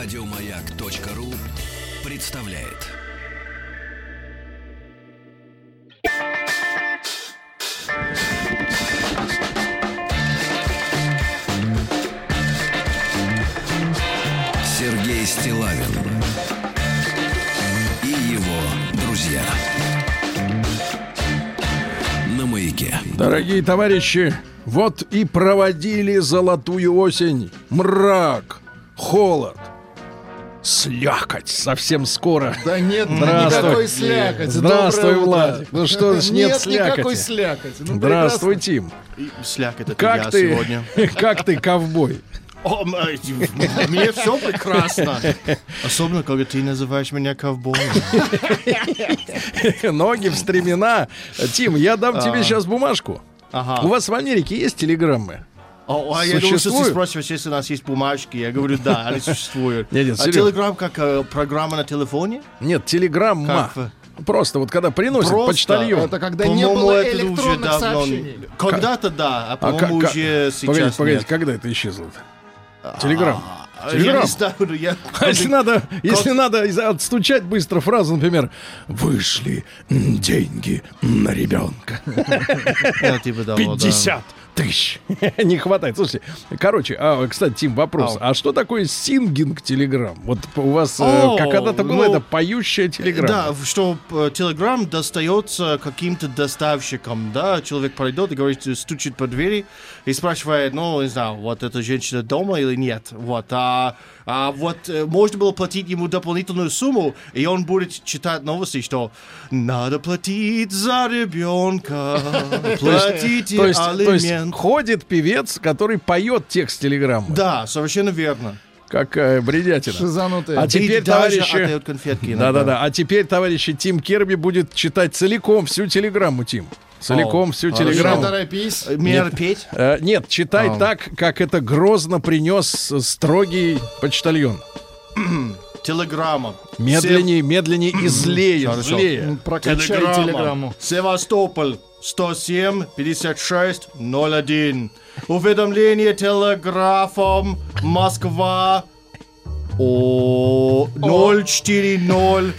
Радиомаяк.ру представляет. Сергей Стилавин и его друзья. На маяке. Дорогие товарищи, вот и проводили золотую осень. Мрак, холод, слякоть совсем скоро. Да нет Здравствуй. никакой слякоти. Здравствуй. Владик. Ну что значит нет Нет слякоти? никакой слякоти. Ну, Здравствуй, Тим. Слякоть это Как я ты? сегодня. Как ты, ковбой? О, э, мне все прекрасно. Особенно, когда ты называешь меня ковбоем. Ноги в стремена. Тим, я дам А. тебе сейчас бумажку. Ага. У вас в Америке есть телеграммы? О, а я думал, что ты спрашиваешь, если у нас есть бумажки. Я говорю, да, они существуют. Нет, нет, а серьезно. Телеграм как э, программа на телефоне? Нет, телеграмма. Как вы? Просто вот когда приносит Просто почтальон. Это когда не было это уже электронных давно... сообщений. Когда-то да, а А по-моему как- уже как- Погодите, сейчас погодите, нет. когда это исчезло-то? Телеграм. А, Телеграм. Я не но я... А если надо, если надо отстучать быстро фразу, например, вышли деньги на ребенка. Я типа того, да. 50 тысяч. Не хватает. Слушайте, короче, а, кстати, Тим, вопрос. Ау. А что такое сингинг телеграм? Вот у вас э, О, как когда-то было ну, это поющая телеграмма. Да, что телеграм достается каким-то доставщикам, да, человек пройдет и говорит, стучит по двери и спрашивает, ну, не знаю, вот эта женщина дома или нет, вот, а, а вот э, можно было платить ему дополнительную сумму, и он будет читать новости, что надо платить за ребенка, платите То есть, то есть ходит певец, который поет текст телеграммы. Да, совершенно верно. Какая бредятина. Шизанутые. А теперь, товарищи... конфетки иногда. Да-да-да. А теперь, товарищи, Тим Керби будет читать целиком всю телеграмму, Тим. Целиком О, всю хорошо. Не телеграмму. торопись. Э, Мне петь? Э, нет, читай А. так, как это грозно принес строгий почтальон. Телеграмма. Медленнее, медленнее и злее, злее. Прокачай телеграмму. Севастополь 107 56 01. Уведомление телеграфом Москва. О 040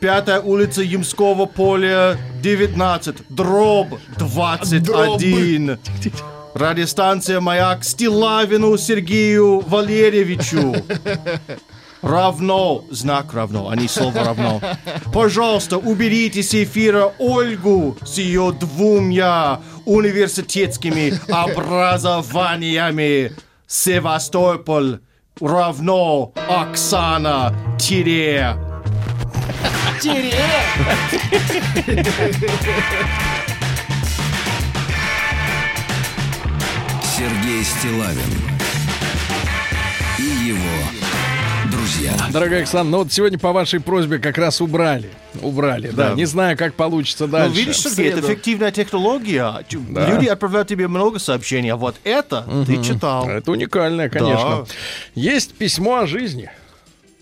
Пятая улица Ямского поля 19 дробь 21 Радиостанция «Маяк» Стилавину Сергею Валерьевичу равно, знак равно, а не слово равно. Пожалуйста, уберите с эфира Ольгу с ее двумя университетскими образованиями. Севастополь равно Оксана тире. Сергей Стилавин друзья. Дорогая Оксана, ну вот сегодня по вашей просьбе как раз убрали. Убрали, да. Да. Не знаю, как получится Ну, дальше. видишь, Сергей, это эффективная технология. Чу- Люди отправляют тебе много сообщений, а вот это ты читал. Это уникальное, конечно. Да. Есть письмо о жизни.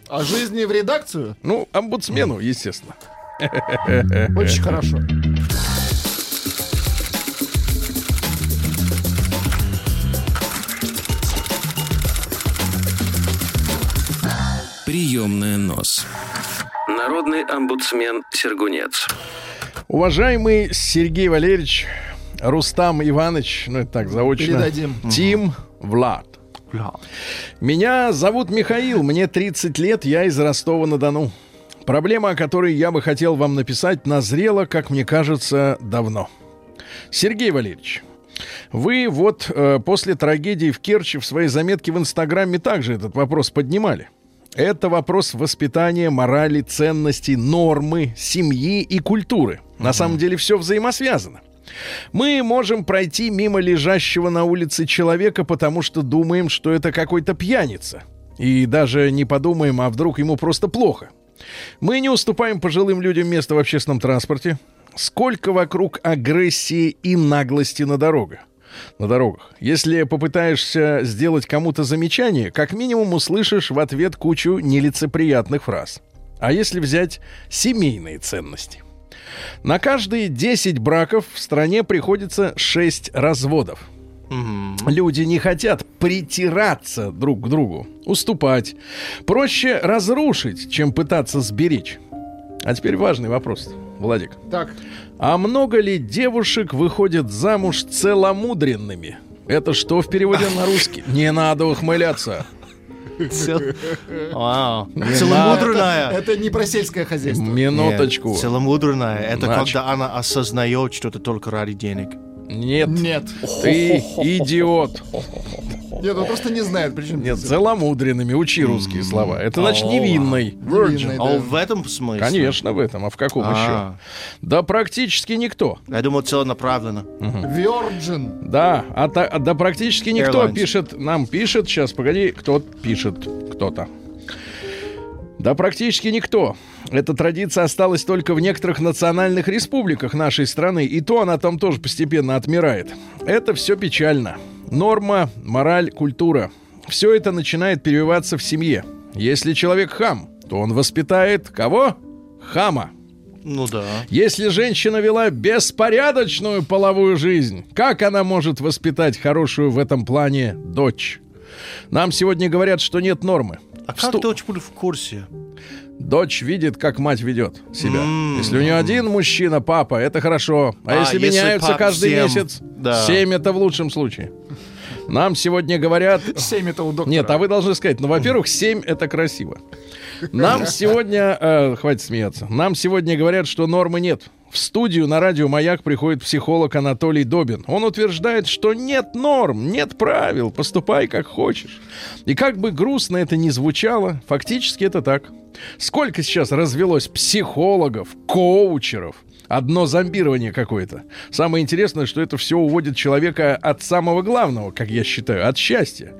О жизни в редакцию? Ну, омбудсмену, естественно. Очень хорошо. Приемная нос. Народный омбудсмен Сергунец. Уважаемый Сергей Валерьевич, Рустам Иванович, ну это так заочно. Передадим. Тим Влад. Меня зовут Михаил, мне 30 лет, я из Ростова-на-Дону. Проблема, о которой я бы хотел вам написать, назрела, как мне кажется, давно. Сергей Валерьевич, вы вот э, после трагедии в Керчи в своей заметке в Инстаграме также этот вопрос поднимали. Это вопрос воспитания, морали, ценностей, нормы, семьи и культуры. На самом деле все взаимосвязано. Мы можем пройти мимо лежащего на улице человека, потому что думаем, что это какой-то пьяница. И даже не подумаем, а вдруг ему просто плохо. Мы не уступаем пожилым людям место в общественном транспорте. Сколько вокруг агрессии и наглости на дорогах. На дорогах. Если попытаешься сделать кому-то замечание, как минимум услышишь в ответ кучу нелицеприятных фраз. А если взять семейные ценности? На каждые 10 браков в стране приходится 6 разводов. Люди не хотят притираться друг к другу, уступать. Проще разрушить, чем пытаться сберечь. А теперь важный вопрос, Владик. Так, А много ли девушек выходят замуж целомудренными? Это что в переводе на русский? Не надо ухмыляться. Цел- Вау. Целомудренная. это не про сельское хозяйство. Минуточку. Нет, Целомудренная. Это Значит. когда она осознает, что это только ради денег. Нет, Нет. ты идиот. Нет, он просто не знает, причем Нет, целомудренными. Учи русские слова. Это значит невинный. А в этом смысле? Конечно, в этом. А в каком А. еще? Да практически никто. Я думал, целенаправленно. Virgin. Да, а да практически никто пишет, нам пишет, сейчас, погоди, кто пишет, кто-то. Да практически никто. Эта традиция осталась только в некоторых национальных республиках нашей страны, и то она там тоже постепенно отмирает. Это все печально. Норма, мораль, культура. Все это начинает перевиваться в семье. Если человек хам, то он воспитает кого? Хама. Ну да. Если женщина вела беспорядочную половую жизнь, как она может воспитать хорошую в этом плане дочь? Нам сегодня говорят, что нет нормы. А как Всту- дочь будет в курсе? Дочь видит, как мать ведет себя. М. Если у нее один мужчина, папа, это хорошо. А, А, если, если меняются каждый семь, месяц, да. семь это в лучшем случае. Нам сегодня говорят... Семь это у доктора. Нет, а вы должны сказать, ну, во-первых, 7 это красиво. Нам сегодня, э, хватит смеяться, нам сегодня говорят, что нормы нет. В студию на радио «Маяк» приходит психолог Анатолий Добин. Он утверждает, что нет норм, нет правил, поступай как хочешь. И как бы грустно это ни звучало, фактически это так. Сколько сейчас развелось психологов, коучеров, одно зомбирование какое-то. Самое интересное, что это все уводит человека от самого главного, как я считаю, от счастья.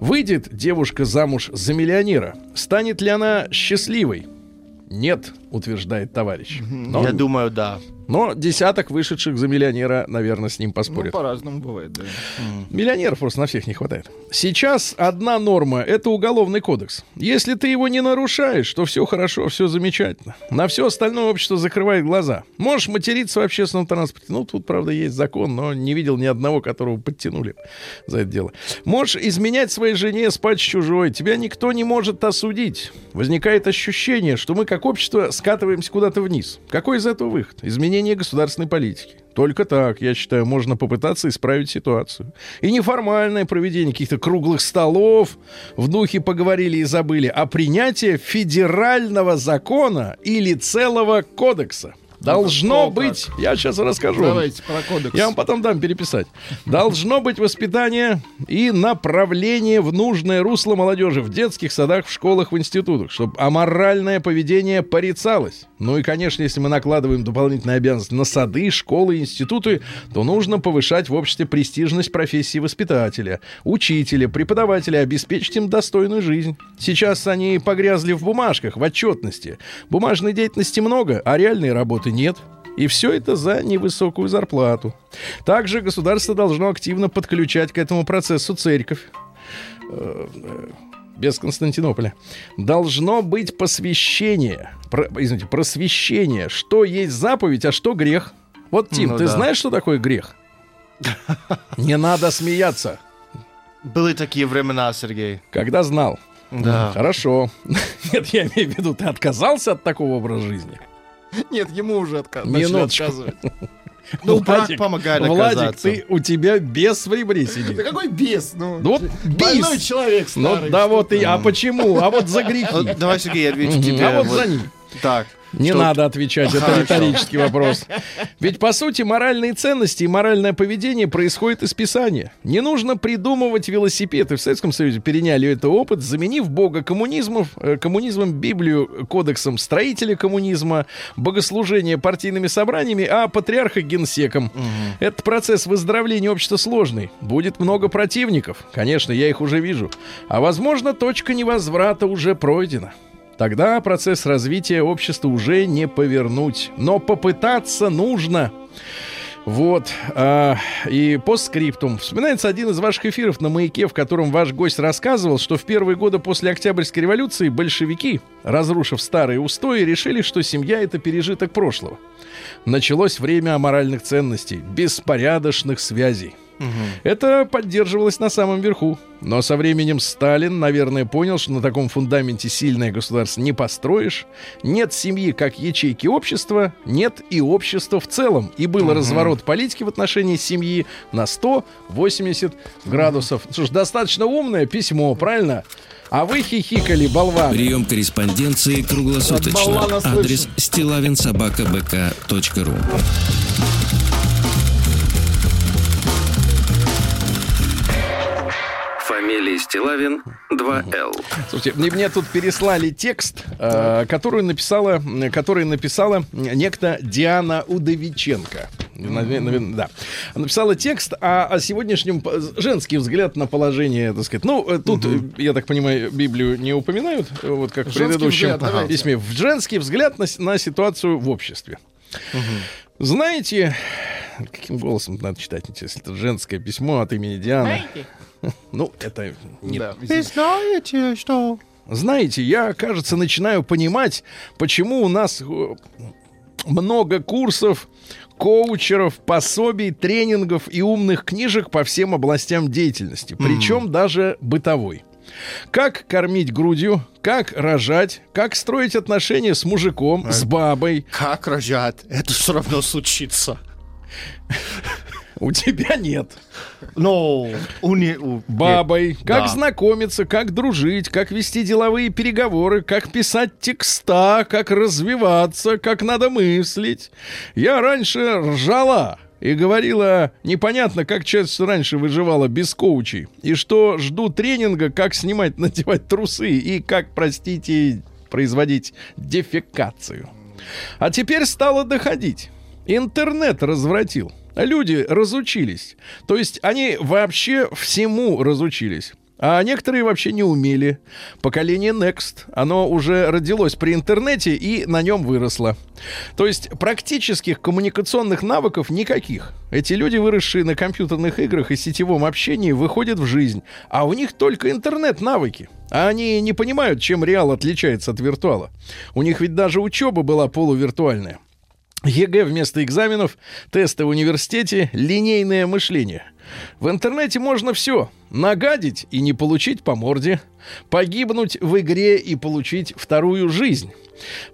Выйдет девушка замуж за миллионера. Станет ли она счастливой? Нет, утверждает товарищ. Но, Я думаю, да. Но десяток вышедших за миллионера, наверное, с ним Ну, поспорят. по-разному бывает, да. Миллионеров просто на всех не хватает. Сейчас одна норма — это уголовный кодекс. Если ты его не нарушаешь, то все хорошо, все замечательно. На все остальное общество закрывает глаза. Можешь материться в общественном транспорте. Ну, тут, правда, есть закон, но не видел ни одного, которого подтянули за это дело. Можешь изменять своей жене, спать с чужой. Тебя никто не может осудить. Возникает ощущение, что мы как общество скатываемся куда-то вниз. Какой из этого выход? Изменение государственной политики. Только так, я считаю, можно попытаться исправить ситуацию. И неформальное проведение каких-то круглых столов, в духе поговорили и забыли, а принятие федерального закона или целого кодекса. Должно о, как. быть, я сейчас расскажу. Давайте про кодекс. Я вам потом дам переписать. Должно быть воспитание и направление в нужное русло молодежи в детских садах, в школах, в институтах, чтобы аморальное поведение порицалось. Ну и, конечно, если мы накладываем дополнительные обязанности на сады, школы, институты, то нужно повышать в обществе престижность профессии воспитателя, учителя, преподавателя, обеспечить им достойную жизнь. Сейчас они погрязли в бумажках, в отчетности. Бумажной деятельности много, а реальной работы нет. И все это за невысокую зарплату. Также государство должно активно подключать к этому процессу церковь. Э, Без Константинополя. Должно быть посвящение. Про- извините, просвещение. Что есть заповедь, а что грех. Вот, Тим, Ну ты да. знаешь, что такое грех? Не надо смеяться. Были такие времена, Сергей. Когда знал. Да. Хорошо. Нет, я имею в виду, ты отказался от такого образа жизни? Нет, ему уже отказ... начали Минуточку. отказывать. Ну, брак Владик, помогает Владик, оказаться. ты, у тебя без в ребре сидит. Да какой бес? Ну, Ну вот больной бис. человек Ну старый. да что вот и, а почему? А вот за грехи. Вот Давай, Сергей, я отвечу тебе. А вот Вот за них. Так. Не Что- надо отвечать, это Хорошо. риторический вопрос. Ведь, по сути, моральные ценности и моральное поведение происходит из Писания. Не нужно придумывать велосипед. И в Советском Союзе переняли этот опыт, заменив Бога коммунизмов, э, коммунизмом, Библию, кодексом строителя коммунизма, богослужение партийными собраниями, а патриарха генсеком. Этот процесс выздоровления общества сложный. Будет много противников. Конечно, я их уже вижу. А возможно, точка невозврата уже пройдена. Тогда процесс развития общества уже не повернуть. Но попытаться нужно. Вот. а, и по скриптум. Вспоминается один из ваших эфиров на «Маяке», в котором ваш гость рассказывал, что в первые годы после Октябрьской революции большевики, разрушив старые устои, решили, что семья — это пережиток прошлого. Началось время аморальных ценностей, беспорядочных связей. Это поддерживалось на самом верху. Но со временем Сталин, наверное, понял, что на таком фундаменте сильное государство не построишь. Нет семьи как ячейки общества, нет и общества в целом. И был разворот политики в отношении семьи на 180 градусов. Слушай, достаточно умное письмо, правильно? А вы хихикали, болван. Прием корреспонденции круглосуточно. Адрес стилавинсобакабк.ру Фамилия Стилавин 2Л. Слушайте, мне, мне тут переслали текст, э, который написала, который написала некто Диана Удовиченко. Наве- наве- да. Написала текст о, о сегодняшнем женский взгляд на положение, так сказать. Ну, э, тут, э, я так понимаю, Библию не упоминают, э, вот как в предыдущем взгляд, письме. В женский взгляд на, на ситуацию в обществе. Знаете, каким голосом надо читать, если это женское письмо от имени Дианы? Ну, это не Да, Вы знаете, что... Знаете, я, кажется, начинаю понимать, почему у нас э, много курсов, коучеров, пособий, тренингов и умных книжек по всем областям деятельности, причем даже бытовой. Как кормить грудью, как рожать, как строить отношения с мужиком, с бабой. Как рожать? Это все равно случится. У тебя нет. Но у не... у- бабой, нет. как Да. знакомиться, как дружить, как вести деловые переговоры, как писать текста, как развиваться, как надо мыслить. Я раньше ржала и говорила, непонятно, как часто раньше выживала без коучей, и что жду тренинга, как снимать, надевать трусы и как, простите, производить дефекацию. А теперь стало доходить. Интернет развратил. Люди разучились. То есть они вообще всему разучились. А некоторые вообще не умели. Поколение Next, оно уже родилось при интернете и на нем выросло. То есть практических коммуникационных навыков никаких. Эти люди, выросшие на компьютерных играх и сетевом общении, выходят в жизнь. А у них только интернет-навыки. А они не понимают, чем реал отличается от виртуала. У них ведь даже учеба была полувиртуальная. ЕГЭ вместо экзаменов, тесты в университете, линейное мышление. В интернете можно все. Нагадить и не получить по морде. Погибнуть в игре и получить вторую жизнь.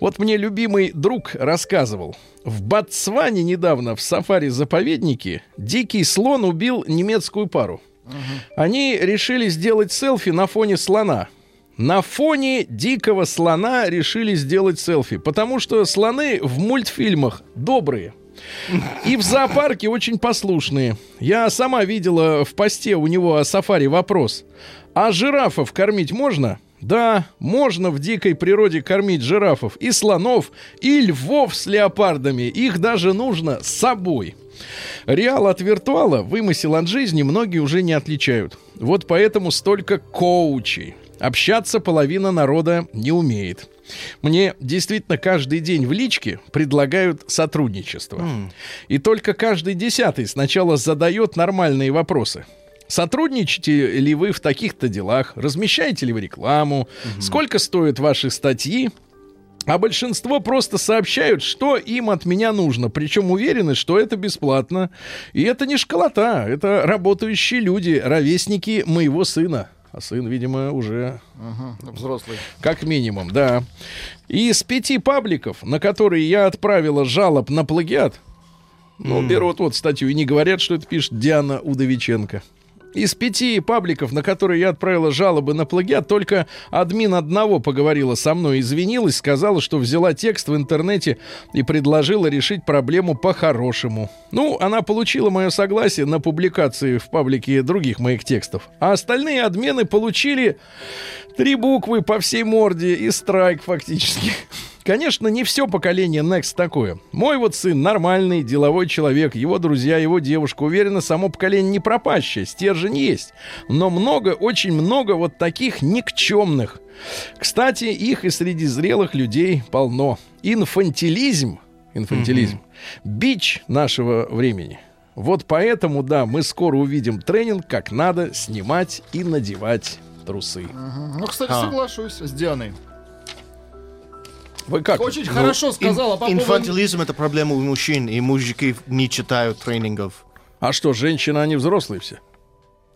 Вот мне любимый друг рассказывал. В Ботсване недавно в сафари-заповеднике дикий слон убил немецкую пару. Они решили сделать селфи на фоне слона. На фоне дикого слона решили сделать селфи, потому что слоны в мультфильмах добрые. И в зоопарке очень послушные. Я сама видела в посте у него о сафари вопрос. А жирафов кормить можно? Да, можно в дикой природе кормить жирафов и слонов, и львов с леопардами. Их даже нужно с собой. Реал от виртуала, вымысел от жизни многие уже не отличают. Вот поэтому столько коучей. Общаться половина народа не умеет. Мне действительно каждый день в личке предлагают сотрудничество. И только каждый десятый сначала задает нормальные вопросы. Сотрудничаете ли вы в таких-то делах? Размещаете ли вы рекламу? Сколько стоят ваши статьи? А большинство просто сообщают, что им от меня нужно, причем уверены, что это бесплатно. И это не школота, это работающие люди, ровесники моего сына. А сын, видимо, уже Ага, взрослый. как минимум, да. Из пяти пабликов, на которые я отправила жалоб на плагиат, ну, берут вот статью и не говорят, что это пишет Диана Удовиченко. Из пяти пабликов, на которые я отправила жалобы на плагиат, только админ одного поговорила со мной, извинилась, сказала, что взяла текст в интернете и предложила решить проблему по-хорошему. Ну, она получила мое согласие на публикации в паблике других моих текстов. А остальные адмены получили три буквы по всей морде и страйк фактически. Конечно, не все поколение Next такое. Мой вот сын нормальный, деловой человек, его друзья, его девушка. Уверена, само поколение не пропащее, стержень есть. Но много, очень много вот таких никчемных. Кстати, их и среди зрелых людей полно. Инфантилизм, инфантилизм, бич нашего времени. Вот поэтому, да, мы скоро увидим тренинг, как надо снимать и надевать трусы. Мгм. Ну, кстати, А. соглашусь с Дианой. Вы как? Очень хорошо сказала по поводу... Инфантилизм это проблема у мужчин, и мужики не читают тренингов. А что, женщины, они взрослые все?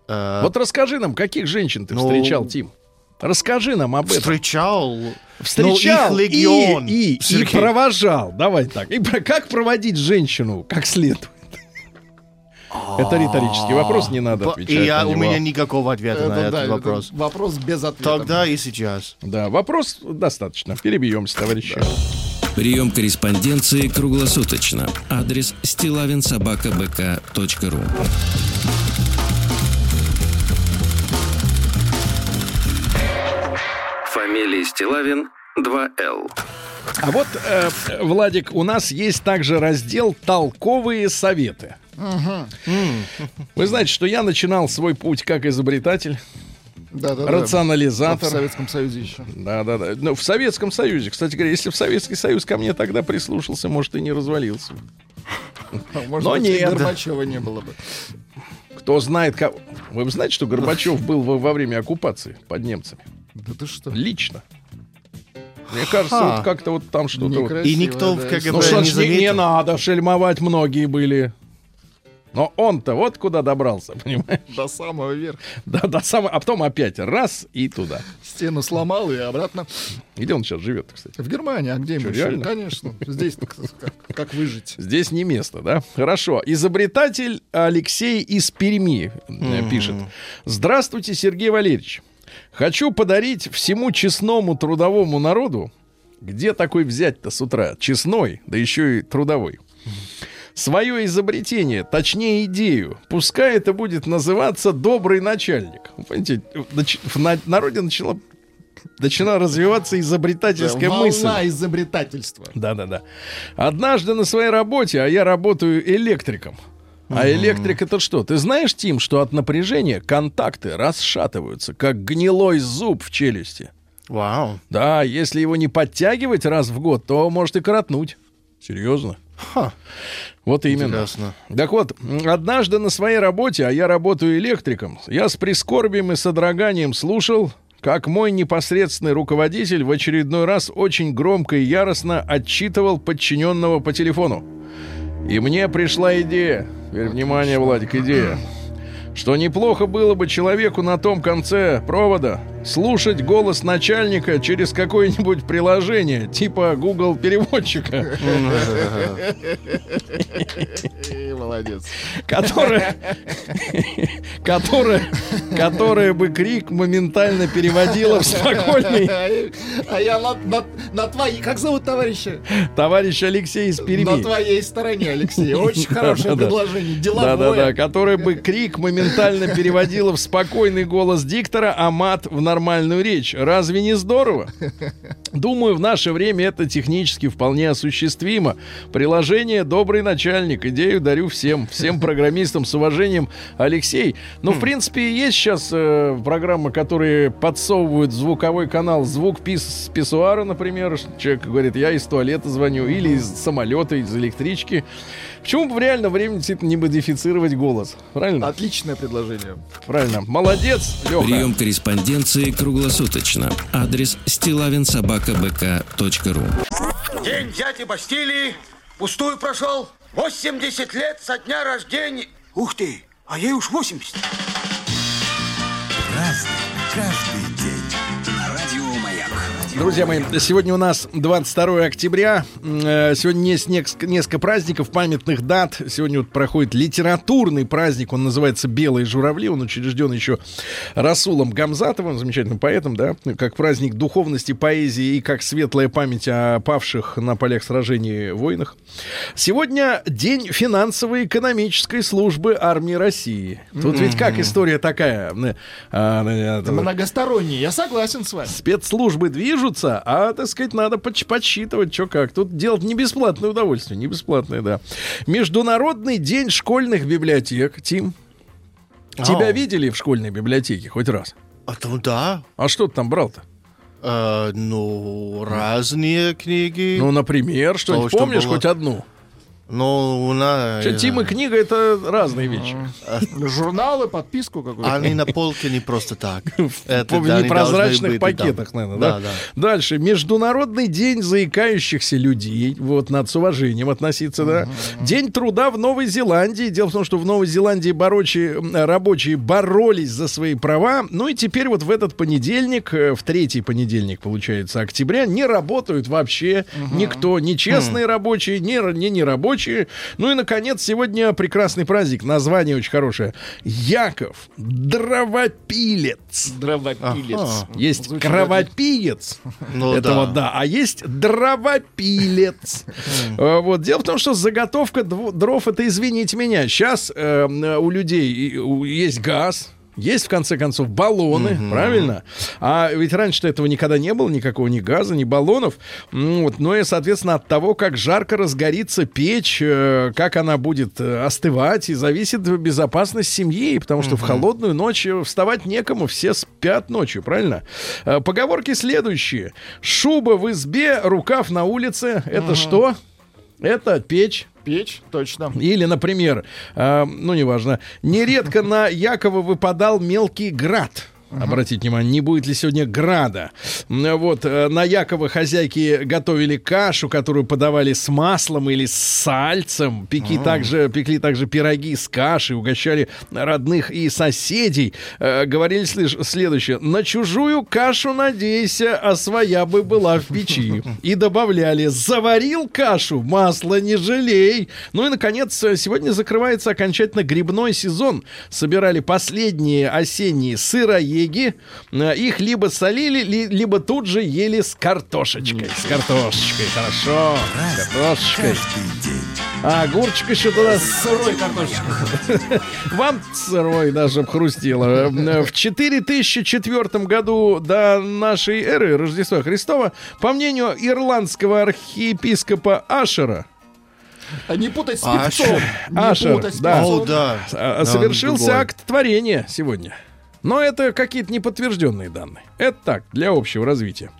Э, Вот расскажи нам, каких женщин ты ну, встречал, Тим? Расскажи нам об этом. Встречал. Встречал Ну, их легион. и, и, и провожал. Давай так. И про- как проводить женщину как следует? Это риторический вопрос, не надо отвечать И я, на у меня никакого ответа на Это, этот да, это вопрос. вопрос без ответа. Тогда и сейчас. Да, вопрос достаточно. Перебьемся, товарищи. Прием корреспонденции круглосуточно. Адрес стилавинсобакабк.ру Фамилия Стилавин 2Л. А вот, э, Владик, у нас есть также раздел «Толковые советы». Вы знаете, что я начинал свой путь как изобретатель, Да, да, да. рационализатор. В Советском Союзе еще. Да, да, да. Ну, в Советском Союзе. Кстати говоря, если в Советский Союз ко мне тогда прислушался, может, и не развалился. бы. Может Но быть, и нет. Горбачева не было бы. Кто знает, кого... Вы знаете, что Горбачев был во, во время оккупации под немцами? Да ты что? Лично. Мне кажется, Ха. вот как-то вот там что-то... вот- И никто в да, КГБ Ну не, заметил. не надо шельмовать, многие были. Но он-то вот куда добрался, понимаешь? До самого верха. Да, до самого... А потом опять раз и туда. Стену сломал и обратно. Где он сейчас живет, кстати? В Германии, а где ему еще? реально? Конечно. Здесь как, как выжить? Здесь не место, да? Хорошо. Изобретатель Алексей из Перми э, пишет. Здравствуйте, Сергей Валерьевич. Хочу подарить всему честному трудовому народу, где такой взять-то с утра? Честной, да еще и трудовой. Свое изобретение, точнее идею. Пускай это будет называться «добрый начальник». Понимаете, в на- народе начала, начала развиваться изобретательская мысль. Волна изобретательства. Да-да-да. Однажды на своей работе, а я работаю электриком. А электрик это что? Ты знаешь, Тим, что от напряжения контакты расшатываются, как гнилой зуб в челюсти. Вау. Да, если его не подтягивать раз в год, то может и коротнуть. Серьезно? Ха. Вот именно. Интересно. Так вот, однажды на своей работе, а я работаю электриком, я с прискорбием и содроганием слушал, как мой непосредственный руководитель в очередной раз очень громко и яростно отчитывал подчиненного по телефону. И мне пришла идея. Теперь внимание, Владик, идея. Что неплохо было бы человеку на том конце провода слушать голос начальника через какое-нибудь приложение, типа Google переводчика. Молодец. которая, которая, которая бы крик моментально переводила в спокойный А я на, на, на твоей... Как зовут товарища? товарищ Алексей из На Перми. твоей стороне, Алексей. Очень хорошее Да-да-да. предложение. Да-да-да, Деловое. которая бы крик моментально переводила в спокойный голос диктора, а мат в нормальную речь. Разве не здорово? Думаю, в наше время это технически вполне осуществимо. Приложение «Добрый начальник». Идею дарю всем. Всем программистам с уважением. Алексей, ну, в принципе, есть сейчас э, программы, которые подсовывают звуковой канал звук пис с писсуара, например. Человек говорит, я из туалета звоню, или из самолета, из электрички. Почему бы в реальном времени действительно не модифицировать голос? Правильно? Отличное предложение. Правильно. Молодец, Леха. Прием корреспонденции круглосуточно. Адрес стилавинсобакабк.ру День дяди Бастилии пустую прошел. 80 лет со дня рождения. Ух ты, а ей уж 80. Друзья мои, сегодня у нас 22 октября. Э, Сегодня есть несколько, праздников, памятных дат. Сегодня вот проходит литературный праздник. Он называется «Белые журавли». Он учрежден еще Расулом Гамзатовым, замечательным поэтом, да, как праздник духовности, поэзии и как светлая память о павших на полях сражений войнах. Сегодня день финансово-экономической службы армии России. Тут ведь как история такая? э, а, э, Многосторонний. Я согласен с вами. спецслужбы движутся, а, так сказать, надо подсч- подсчитывать, что как. Тут делать не бесплатное удовольствие, не бесплатное, да. Международный день школьных библиотек, Тим. Тебя Ау. видели в школьной библиотеке хоть раз? А там да. А что ты там брал-то? Э, ну, разные книги. Ну, например, что-нибудь что помнишь было? хоть одну? Но у нас... Что, Тим и книга это разные вещи. Журналы, подписку какую-то. Они на полке не просто так. Это, в да, непрозрачных пакетах, да. наверное, да? Да, да. Дальше. Международный день заикающихся людей. Вот, надо с уважением относиться, да. День труда в Новой Зеландии. Дело в том, что в Новой Зеландии борочие, м, рабочие боролись за свои права. Ну и теперь вот в этот понедельник, э, в третий понедельник, получается, октября, не работают вообще никто. Ни честные рабочие, ни, р- ни нерабочие. Ну и, наконец, сегодня прекрасный праздник. Название очень хорошее. Яков Дровопилец. Дровопилец. Ага. Есть Звучит кровопиец. Ну этого да. да. А есть дровопилец. Э, Вот. Дело в том, что заготовка дров это, извините меня, сейчас у людей и- у- есть газ. Есть, в конце концов, баллоны, правильно? А ведь раньше-то этого никогда не было, никакого ни газа, ни баллонов. М, Вот. Ну и, соответственно, от того, как жарко разгорится печь, э, как она будет э, остывать, и зависит безопасность семьи, потому что в холодную ночь вставать некому, все спят ночью, правильно? Э, Поговорки следующие. Шуба в избе, рукав на улице. Это что? Это печь. Печь, точно. Или, например, э, ну, неважно, нередко на Якова выпадал мелкий град. Обратите внимание, не будет ли сегодня града. Вот, э, на Якова хозяйки готовили кашу, которую подавали с маслом или с сальцем. Пекли, также, пекли также пироги с кашей, угощали родных и соседей. Э, Говорили слиш- следующее. На чужую кашу надейся, а своя бы была в печи. И добавляли, заварил кашу, масла не жалей. Ну и, наконец, сегодня закрывается окончательно грибной сезон. Собирали последние осенние сыроеги. Э, Их либо солили, ли- либо тут же ели с картошечкой. С картошечкой, хорошо. С картошечкой. А огурчик еще туда Сырой картошечка. вам сырой даже б хрустило. Э, В 4004 году до нашей эры Рождества Христова, по мнению ирландского архиепископа Ашера, не путать с певцом. Ашер. Не Ашер, путать с да. О, да. Да, совершился другой. акт творения сегодня. Но это какие-то неподтвержденные данные. Это так, для общего развития.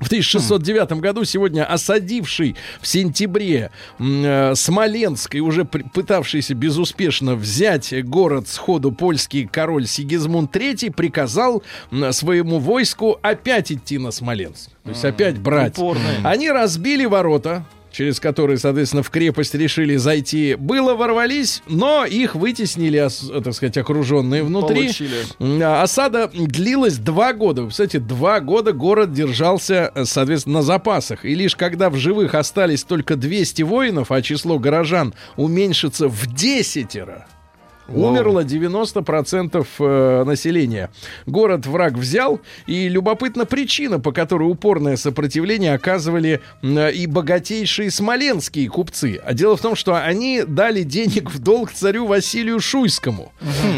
В 1609 году сегодня осадивший в сентябре э, Смоленск и уже при- пытавшийся безуспешно взять город сходу польский король Сигизмунд III приказал м, своему войску опять идти на Смоленск. То есть опять брать. Упорные. Они разбили ворота, через которые, соответственно, в крепость решили зайти. Было ворвались, но их вытеснили, так сказать, окруженные внутри. Получили. Осада длилась два года. Вы представляете, два года город держался, э, соответственно, на запасах. И лишь когда в живых остались только 200 воинов, а число горожан уменьшится в десятеро, Умерло 90% э, населения. Город враг взял, и любопытна причина, по которой упорное сопротивление оказывали м, и богатейшие смоленские купцы. А дело в том, что они дали денег в долг царю Василию Шуйскому.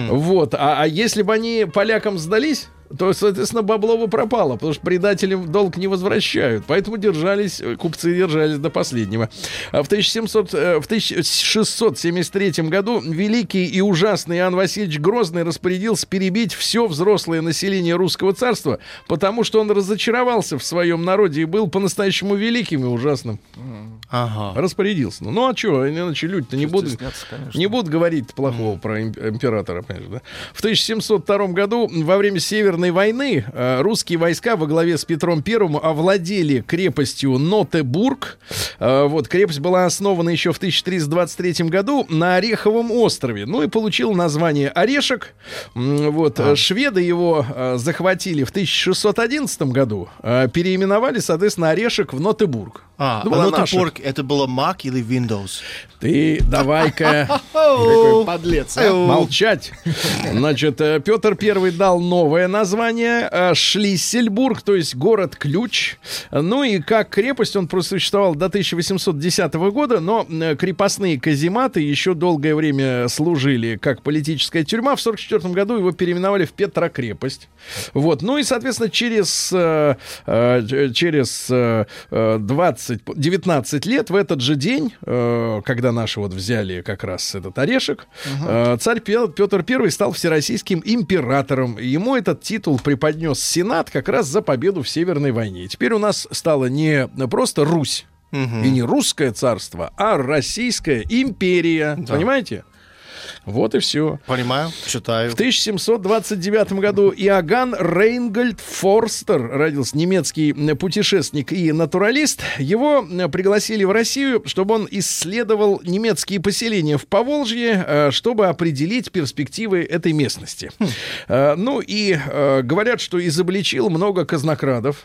Вот. А, а если бы они полякам сдались, то, соответственно, бабло бы пропало, потому что предателям долг не возвращают. Поэтому держались, э, купцы держались до последнего. А в, 1700, э, в 1673 году великий и ужасный Иоанн Васильевич Грозный распорядился перебить все взрослое население русского царства, потому что он разочаровался в своем народе и был по-настоящему великим и ужасным. Ага. Распорядился. Ну, ну а что, иначе люди-то не будут... Не будут говорить плохого про им- императора, понимаешь, да? В 1702 году, во время Северной войны, э, русские войска во главе с Петром Первым овладели крепостью Нотебург. Э, вот, крепость была основана еще в 1323 году на Ореховом острове. Ну и получил название Орешек. Вот, э, шведы его э, захватили в 1611 году, переименовали, соответственно, Орешек в Нотебург. А, Ну, а. Нотебург это было Mac или Windows? Ты давай-ка Какой подлец, а. Молчать. Значит, Петр Первый дал новое название э, Шлиссельбург, то есть город-ключ. Ну и как крепость он просуществовал до 1810 года, но э, крепостные казематы еще долгое время служили как политическая тюрьма. В 1944 году его переименовали в Петрокрепость. Вот. Ну и, соответственно, через, э, через э, э, 20, 19 лет в этот же день, когда наши вот взяли как раз этот орешек, э, царь Пе- Петр I стал всероссийским императором. Ему этот титул преподнес Сенат как раз за победу в Северной войне. И теперь у нас стала не просто Русь, И не русское царство, а Российская империя. Понимаете? Вот и все. Понимаю, читаю. В 1729 году Иоганн Рейнгольд Форстер родился немецкий путешественник и натуралист. Его пригласили в Россию, чтобы он исследовал немецкие поселения в Поволжье, э, чтобы определить перспективы этой местности. Э, Ну и э, говорят, что изобличил много казнокрадов.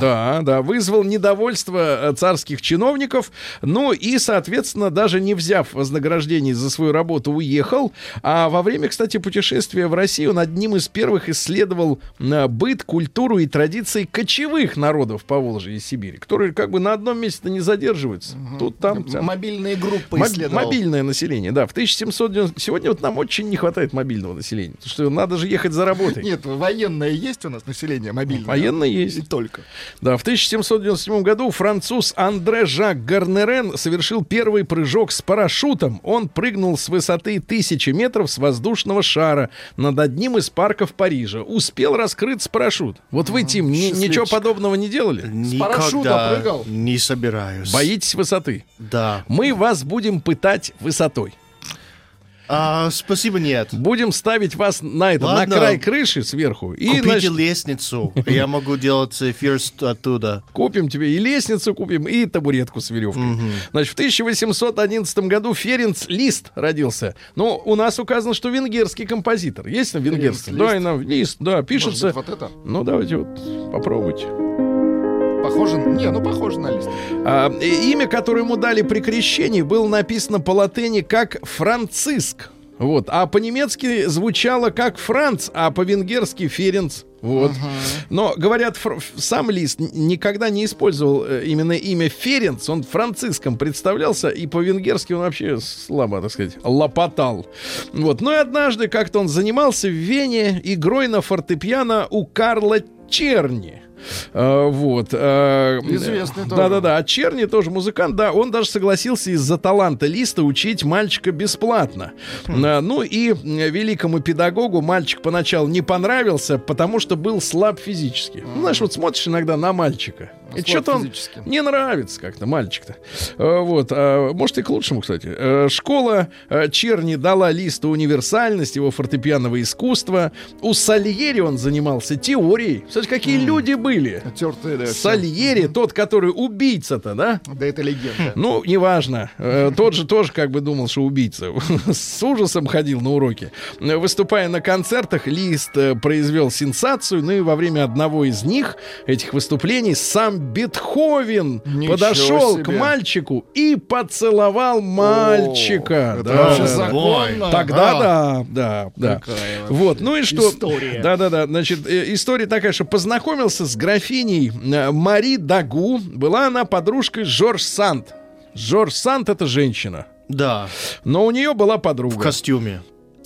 Да, да, вызвал недовольство царских чиновников, ну и, соответственно, даже не взяв вознаграждений за свою работу, уехал. А во время, кстати, путешествия в Россию он одним из первых исследовал быт, культуру и традиции кочевых народов Поволжья и Сибири, которые как бы на одном месте не задерживаются. Тут, там, там. Мобильные группы исследовал. Мобильное население, да. В 1790... Сегодня вот нам очень не хватает мобильного населения. Потому что надо же ехать за работой. Нет, военное есть у нас население мобильное? Военное есть. И только. Да, в 1797 году француз Андре Жак Гарнерен совершил первый прыжок с парашютом. Он прыгнул с высоты тысячи метров с воздушного шара над одним из парков Парижа. Успел раскрыться парашют. Вот вы, Тим, ни- ничего подобного не делали? парашюта Никогда прыгал? не собираюсь. Боитесь высоты? Да. Мы вас будем пытать высотой. А, спасибо, нет. Будем ставить вас на это, Ладно. на край крыши сверху. И, Купите значит, лестницу. Я могу делать эфир оттуда. Купим тебе и лестницу купим, и табуретку с веревкой. Значит, в 1811 году Ференц Лист родился. Ну, у нас указано, что венгерский композитор. Есть на венгерском? Ференц Да, и на Лист, да, пишется. Может быть, вот это? Ну, давайте вот попробуйте. Похоже... Не, ну похоже на лист. А, имя, которое ему дали при крещении, было написано по латыни как Франциск. Вот. А по-немецки звучало как Франц, а по-венгерски Ференц. Вот. Но, говорят, фр- сам Лист никогда не использовал э, именно имя Ференц. Он франциском представлялся, и по-венгерски он вообще слабо, так сказать, лопотал. Вот. Ну и однажды как-то он занимался в Вене игрой на фортепиано у Карла Черни. А, вот. а, Известный тоже. Да-да-да. А Черни тоже музыкант, да, он даже согласился из-за таланта Листа учить мальчика бесплатно. А, Ну и великому педагогу мальчик поначалу не понравился, потому что был слаб физически. Ну, знаешь, вот смотришь иногда на мальчика. И что-то он не нравится как-то мальчик-то. Вот. а, Может, и к лучшему, кстати. Школа Черни дала Листу универсальность, его фортепианного искусства. У Сальери он занимался теорией. Кстати, какие люди были. Тертые, да. Сальери, тот, который убийца-то, да? Да это легенда. Ну, неважно. Э, Тот же тоже как бы думал, что убийца. С ужасом ходил на уроки. Выступая на концертах, Лист э, произвел сенсацию. Ну и во время одного из них, этих выступлений, сам Бетховен Ничего подошел к себе. мальчику и поцеловал мальчика. это Да, вообще да, да. законно. Тогда А. да, да, да. Вообще Вот, ну и что? история. Да, да, да. Значит, э, история такая, что познакомился с графиней э, Мари Дагу. Была она подружкой Жорж Санд. Жорж Санд это женщина. Да, Но у нее была в подруга. костюме.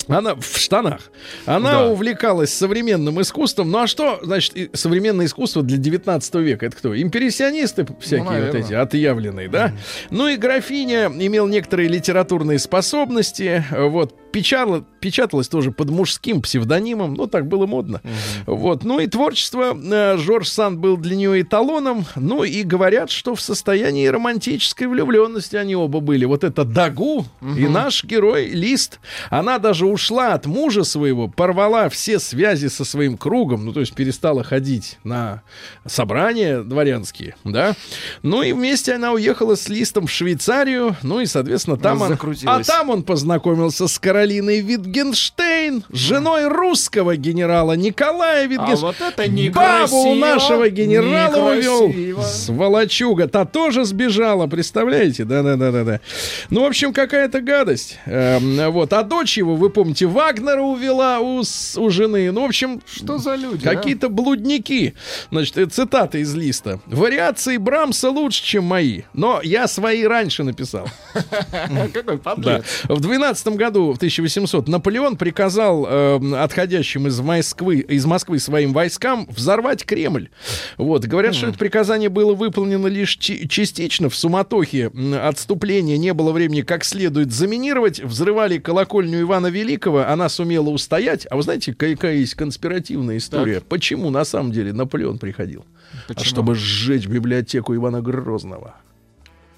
Она в штанах. Она Да. увлекалась современным искусством. Ну а что, значит, современное искусство для 19 века? Это кто? Импрессионисты всякие вот наверное. эти, отъявленные, да? Ну и графиня имел некоторые литературные способности. Вот. Печатала, печаталась тоже под мужским псевдонимом. Ну, так было модно. Вот. Ну и творчество э, Жорж Санд был для нее эталоном. Ну и говорят, что в состоянии романтической влюбленности они оба были. Вот это Дагу и наш герой Лист. Она даже ушла от мужа своего, порвала все связи со своим кругом, ну то есть перестала ходить на собрания дворянские, да. Ну и вместе она уехала с Листом в Швейцарию, ну и, соответственно, там он, а там он познакомился с Каролиной Витгенштейн, женой русского генерала Николая А Витгенштейна. вот это Бабу некрасиво. у нашего генерала увел. Сволочуга. Та тоже сбежала, представляете? Да-да-да-да-да. Ну, в общем, какая-то гадость. Эм, вот. А дочь его, вы помните, Вагнера увела у, у жены. Ну, в общем, Что за люди? а? Какие-то блудники. Значит, это цитата из листа. Вариации Брамса лучше, чем мои. Но я свои раньше написал. а? Какой подлец. В 12 году, в 1800, Наполеон приказал э, отходящим из Москвы, из Москвы своим войскам взорвать Кремль. Вот. Говорят, что это приказание было выполнено лишь частично. В суматохе отступления не было времени как следует заминировать. Взрывали колокольню Ивана Великого. Она сумела устоять. А вы знаете, какая есть конспиративная история? Почему на самом деле Наполеон приходил? А чтобы сжечь библиотеку Ивана Грозного.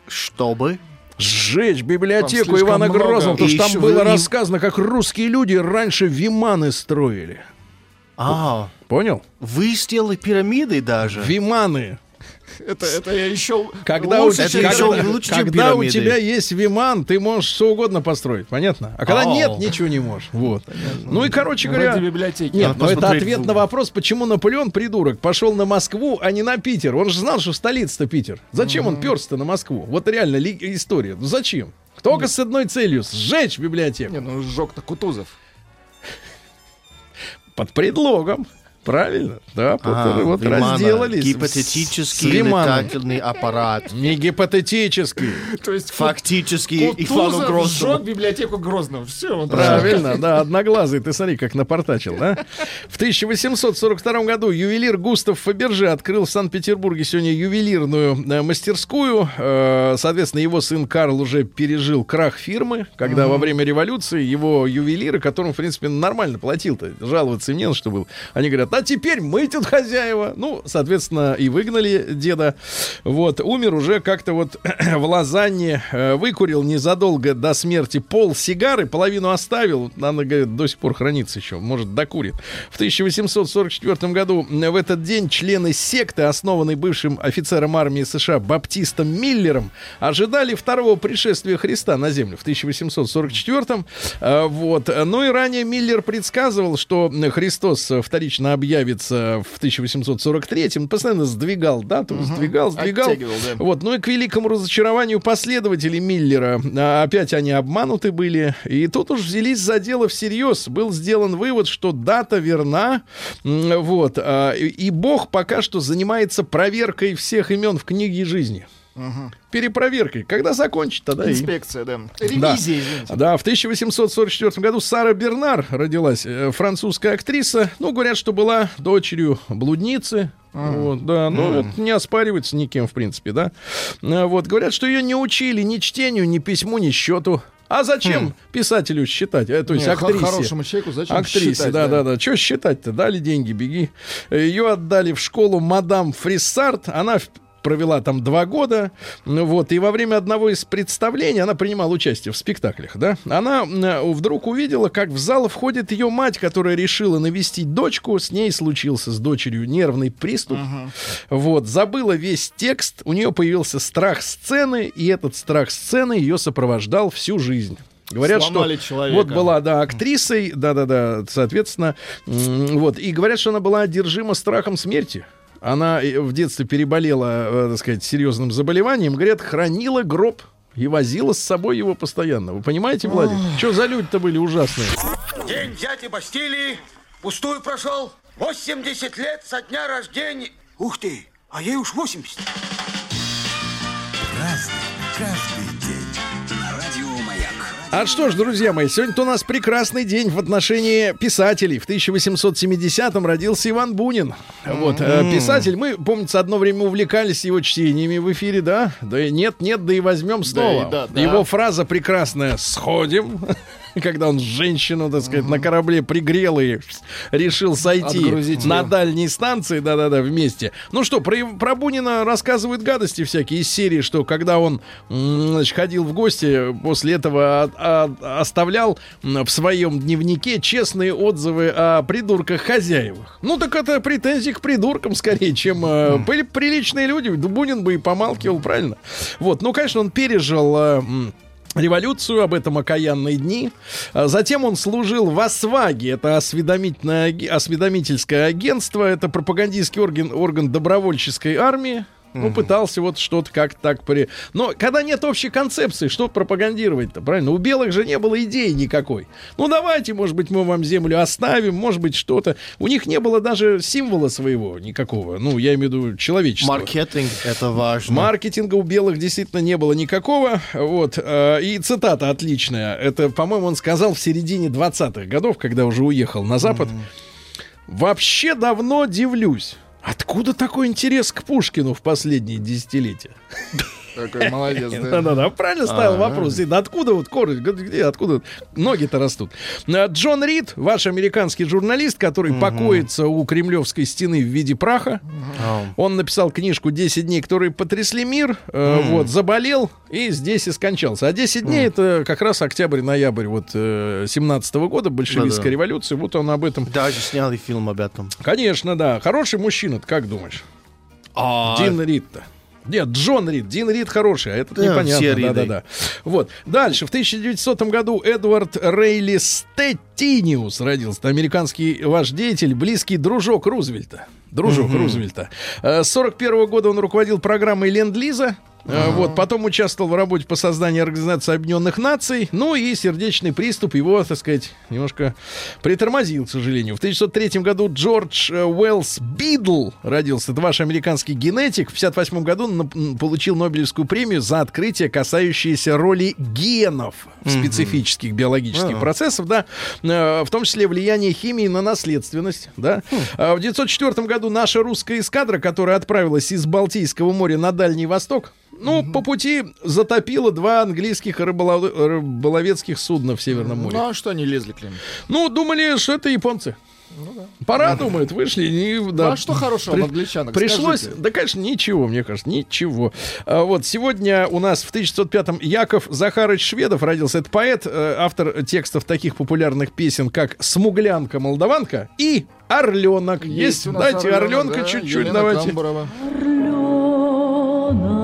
Чтобы? Сжечь библиотеку Ивана много. Грозного, потому И что там было вы- рассказано, как русские люди раньше виманы строили. А, Понял? вы сделали пирамиды даже. Виманы. Это, это я еще Когда, лучше, у, Это чем когда- лучше, чем когда у тебя есть виман, ты можешь что угодно построить, понятно? А когда Ау. нет, ничего не можешь. Вот. Ну и, короче говоря... Вроде библиотеки. Нет, но это посмотреть ответ на вопрос, почему Наполеон, придурок, пошел на Москву, а не на Питер. Он же знал, что столица-то Питер. Зачем он перся-то на Москву? Вот реально ли- история. Ну зачем? Только с одной целью — сжечь библиотеку. Не, ну сжег-то Кутузов. Под предлогом. Правильно? Да, А, вот, вот Вимана. разделались. Гипотетический с Виманом. летательный аппарат. Не гипотетический. То есть Фактически Ивану Грозному. сжег библиотеку Грозного. Все, он Правильно, да, одноглазый. Ты смотри, как напортачил, да? В 1842 году ювелир Густав Фаберже открыл в Санкт-Петербурге сегодня ювелирную э, мастерскую. Э, Соответственно, его сын Карл уже пережил крах фирмы, когда во время революции его ювелиры, которым, в принципе, нормально платил-то, жаловаться им не на что было, они говорят, а теперь мы тут хозяева. Ну, соответственно, и выгнали деда. Вот, умер уже как-то вот в Лозанне, э, выкурил незадолго до смерти пол сигары, половину оставил, она, говорит, до сих пор хранится еще, может, докурит. В 1844 году э, в этот день члены секты, основанной бывшим офицером армии США Баптистом Миллером, ожидали второго пришествия Христа на землю в 1844 э, вот. Ну и ранее Миллер предсказывал, что Христос вторично объявится в 1843 Он постоянно сдвигал дату, сдвигал, сдвигал. Оттягивал, да. Вот, ну и к великому разочарованию последователей Миллера а, опять они обмануты были. И тут уж взялись за дело всерьез. Был сделан вывод, что дата верна. Вот. а, и Бог пока что занимается проверкой всех имен в книге жизни. Перепроверкой. Когда закончит, тогда и... Инспекция, да. Да. Ревизия, извините. Да, в 1844 году Сара Бернар родилась, э, французская актриса. Ну, говорят, что была дочерью блудницы. Вот, да, но это не оспаривается никем, в принципе, да. А, Вот, говорят, что ее не учили ни чтению, ни письму, ни счету. А зачем писателю считать? Э, то есть Не, хо- актрисе. Хорошему человеку зачем Актрисе, считать, да, да, да. Что считать-то? Дали деньги, беги. Ее отдали в школу мадам Фриссарт. Она в- провела там два года, ну вот, и во время одного из представлений она принимала участие в спектаклях, да, она м, вдруг увидела, как в зал входит ее мать, которая решила навестить дочку, с ней случился с дочерью нервный приступ, вот, забыла весь текст, у нее появился страх сцены, и этот страх сцены ее сопровождал всю жизнь. Говорят, Сломали что человека. вот была, да, актрисой, да-да-да, соответственно, вот, и говорят, что она была одержима страхом смерти. Она в детстве переболела, э, так сказать, серьезным заболеванием, говорят, хранила гроб и возила с собой его постоянно. Вы понимаете, Владик? Что за люди-то были ужасные? День взятия Бастилии пустую прошел. 80 лет со дня рождения. Ух ты, а ей уж 80. А что ж, друзья мои, сегодня у нас прекрасный день в отношении писателей. В 1870-м родился Иван Бунин. Вот, э, писатель. Мы, помнится, одно время увлекались его чтениями в эфире, да? Да и нет, нет, да и возьмем снова. и да, да. Его фраза прекрасная «Сходим». Когда он женщину, так сказать, на корабле пригрел и решил сойти Отгрузить на дальней станции, да-да-да, вместе. Ну что, про, про Бунина рассказывают гадости всякие из серии, что когда он значит, ходил в гости, после этого оставлял в своем дневнике честные отзывы о придурках-хозяевах. Ну так это претензии к придуркам скорее, чем э, были приличные люди. Бунин бы и помалкивал, правильно? Вот, ну, конечно, он пережил... революцию, об этом окаянные дни. А Затем он служил в ОСВАГе, это осведомительное, осведомительское агентство, это пропагандистский орган, орган добровольческой армии. Ну, пытался вот что-то как так при... Но когда нет общей концепции, что пропагандировать-то, правильно? У белых же не было идеи никакой. Ну, давайте, может быть, мы вам землю оставим, может быть, что-то. У них не было даже символа своего никакого. Ну, я имею в виду человеческого. Маркетинг — это важно. Маркетинга у белых действительно не было никакого. Вот. э, И цитата отличная. Это, по-моему, он сказал в середине 20-х годов, когда уже уехал на Запад. Вообще давно дивлюсь. Откуда такой интерес к Пушкину в последние десятилетия? Такой молодец, да. Да-да-да, правильно ставил вопрос. И Откуда вот корень, где, откуда ноги-то растут? А, Джон Рид, ваш американский журналист, который покоится у Кремлевской стены в виде праха. А, Он написал книжку «10 дней, которые потрясли мир». э, Вот, заболел и здесь и скончался. А 10 дней это как раз октябрь-ноябрь вот 17 года, большевистская Да-да. революция. Вот он об этом. Даже сняли фильм об этом. Конечно, да. Хороший мужчина, ты как думаешь? А, Дин Рид-то. Нет, Джон Рид. Дин Рид хороший, а этот Да, непонятно. Риды. Да-да-да. Вот. Дальше. В 1900 году Эдвард Рейли Стеттиниус родился. Американский ваш деятель, близкий дружок Рузвельта. Дружок Рузвельта. Э, С 41 года он руководил программой Ленд-Лиза. Э, Вот, потом участвовал в работе по созданию Организации Объединенных Наций. Ну и сердечный приступ его, так сказать, немножко притормозил, к сожалению. В 1903 году Джордж э, Уэллс Бидл родился. Это ваш американский генетик. В 1958 году получил Нобелевскую премию за открытие, касающееся роли генов в специфических биологических процессах, да, Э, в том числе влияние химии на наследственность, да. А В 1904 году наша русская эскадра, которая отправилась из Балтийского моря на Дальний Восток, ну, по пути затопила два английских рыболов- рыболовецких судна в Северном море. Ну, а что они лезли к ним? Ну, думали, что это японцы. Пора, думают, вышли. И, да. Ну, а что хорошего При- в англичанах? Пришлось, Скажите. да, конечно, ничего, мне кажется, ничего. А, вот сегодня у нас в 1905-м Яков Захарович Шведов родился. Это поэт, э, автор текстов таких популярных песен, как «Смуглянка, молдаванка» и «Орленок». Есть, нас дайте орленка да, чуть-чуть, Елена давайте. Камбурова.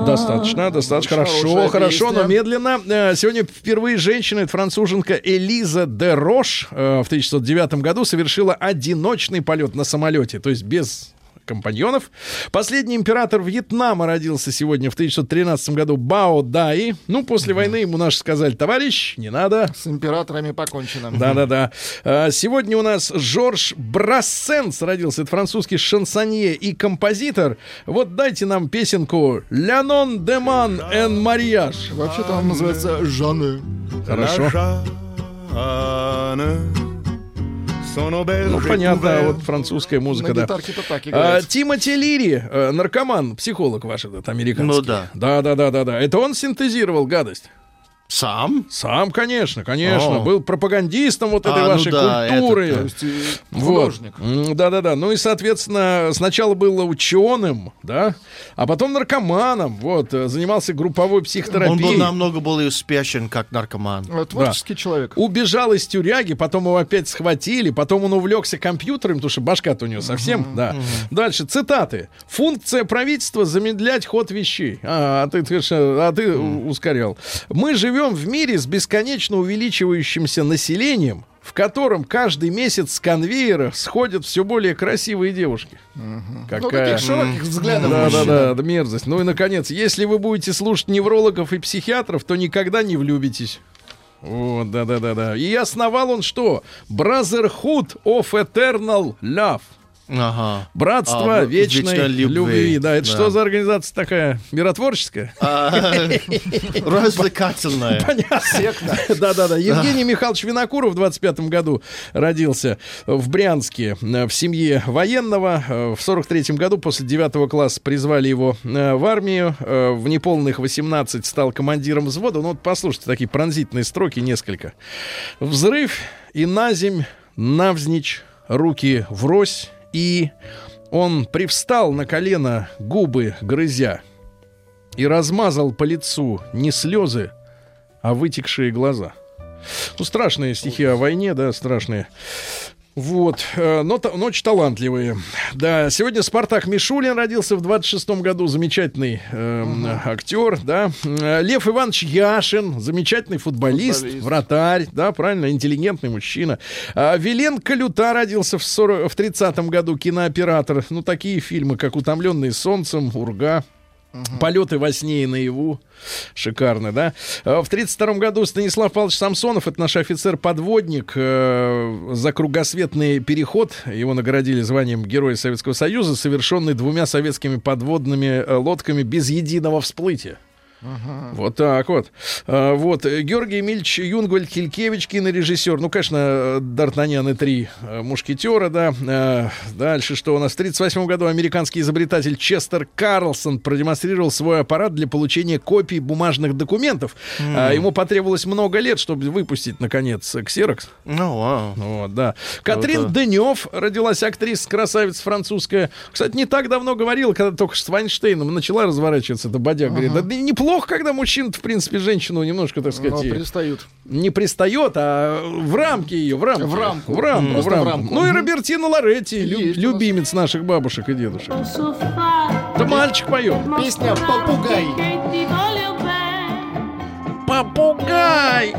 Достаточно, достаточно хорошо, хорошо, песня. но медленно. Э, Сегодня впервые женщина, это француженка Элиза де Рош, э, в 1909 году совершила одиночный полет на самолете, то есть без компаньонов. Последний император Вьетнама родился сегодня в 1913 году Бао Дай. Ну, после войны ему наши сказали, товарищ, не надо. С императорами покончено. Да-да-да. А, Сегодня у нас Жорж Брассенс родился. Это французский шансонье и композитор. Вот дайте нам песенку «Лянон деман эн марьяж». Вообще-то он называется Жанны. Хорошо. Ну, понятно, а вот французская музыка, да. так А. Тимоти Лири, э, наркоман, психолог ваш этот американский. Ну да. Да, да, да, да, да. Это он синтезировал гадость. Сам? Сам, конечно, конечно. О. Был пропагандистом вот этой А, ну вашей да, культуры. этот, То есть Вот. художник. Да-да-да. Ну и, соответственно, сначала был ученым, да, а потом наркоманом. Вот, э, занимался групповой Он был психотерапией. намного более успешен, как наркоман. Э, Творческий человек. Убежал из тюряги, потом его опять схватили, потом он увлекся компьютером, потому что башка-то у него совсем, да. Дальше, цитаты. Функция правительства замедлять ход вещей. А, а ты, ты а ты ускорял. Мы живем в мире с бесконечно увеличивающимся населением, в котором каждый месяц с конвейера сходят все более красивые девушки. Ну, Какая... таких широких взглядов Да, да, мужчина. да, да, мерзость. Ну и, наконец, если вы будете слушать неврологов и психиатров, то никогда не влюбитесь. Вот, да, да, да, да. И основал он что? Brotherhood of Eternal Love. Ага. Братство А, вечной, вечной любви. любви. Да, это Да. что за организация такая? Миротворческая? А, Развлекательная. Да-да-да. Евгений Михайлович Винокуров в 25 году родился в Брянске э, в семье военного. Э, В 43 году после 9 класса призвали его э, в армию. В неполных 18 стал командиром взвода. Ну вот послушайте, такие пронзительные строки несколько. Взрыв и на земь, навзничь, руки врозь. И он привстал на колено, губы грызя, и размазал по лицу не слезы, а вытекшие глаза. Ну, страшные стихи о войне, да, страшные. Вот, э, но, та- но очень талантливые. Да, сегодня Спартак Мишулин родился в 26-м году, замечательный эм, актер, да. Э, Лев Иванович Яшин, замечательный футболист, Футболист. вратарь, да, правильно, интеллигентный мужчина. А Вилен Калюта родился в, 40, в 30-м году, кинооператор. Ну, такие фильмы, как «Утомленные солнцем», «Урга», Полеты во сне и наяву. Шикарно, да? Э, В 1932 году Станислав Павлович Самсонов, это наш офицер-подводник, э, за кругосветный переход, его наградили званием Героя Советского Союза, совершенный двумя советскими подводными э, лодками без единого всплытия. Вот так вот. А, вот. э, Георгий Емельевич Юнгвальд Хилькевич, кинорежиссер. Ну, конечно, э, Д'Артаньян и три э, мушкетера, да. А, Дальше что у нас? В 1938 году американский изобретатель Честер Карлсон продемонстрировал свой аппарат для получения копий бумажных документов. А, Ему потребовалось много лет, чтобы выпустить, наконец, ксерокс. Ну, вау. Вот, да. Катрин Денев родилась актриса, красавица французская. Кстати, не так давно говорила, когда только с Вайнштейном начала разворачиваться эта бодяга. Говорит, да, неплохо, когда мужчина в принципе, женщину немножко, так сказать, Но пристают. не пристает, а в рамке ее, в рамку. В рамку. В рамку, в Просто в рамку. рамку. Ну и Мгм. Робертино Лоретти, лю- любимец наших бабушек и дедушек. Да мальчик поет. Песня «Попугай». Попугай!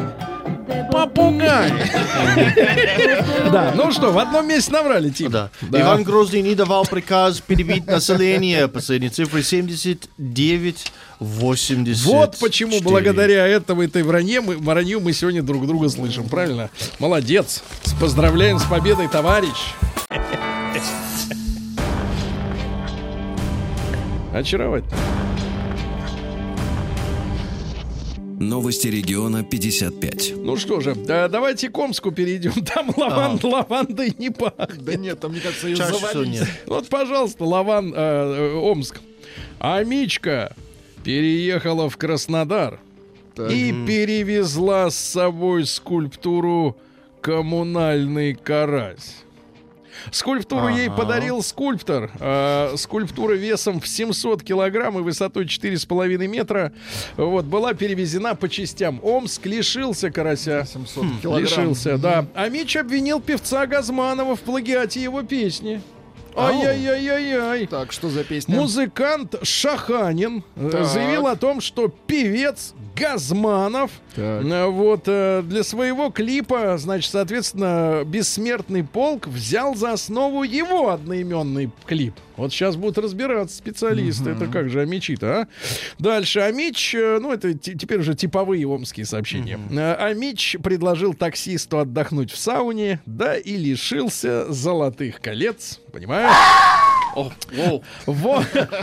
Попугай! Да, ну что, в одном месте наврали, Тим. Да. Иван Грозный не давал приказ перебить население. Последние цифры 79, 80. Вот почему благодаря этому этой вранье мы, вранью мы сегодня друг друга слышим, правильно? Молодец. С- Поздравляем с победой, товарищ. Очаровательно. Новости региона 55. Ну что же, да, давайте к Омску перейдем. Там лаван, лавандой не пахнет. Да нет, там, мне кажется, ее Чаще всего завалить. нет. Вот, пожалуйста, Лаван, э, э, Омск. Амичка переехала в Краснодар и перевезла с собой скульптуру «Коммунальный карась». Скульптуру ей Ага. подарил скульптор. Э, скульптура весом в 700 килограмм и высотой 4,5 метра. Вот, была перевезена по частям. Омск лишился карася. 700 килограмм. Лишился, да. А Мич обвинил певца Газманова в плагиате его песни. Ай-яй-яй-яй-яй. Так, что за песня? Музыкант Шаханин э, Так. заявил о том, что певец Газманов Так. э, вот э, для своего клипа, значит, соответственно, бессмертный полк взял за основу его одноименный клип. Вот сейчас будут разбираться специалисты. Это как же Амичи-то, а? Дальше Амич, э, ну это те- теперь уже типовые омские сообщения. Э, Амич предложил таксисту отдохнуть в сауне, да и лишился золотых колец. Понимаешь? О, воу. В,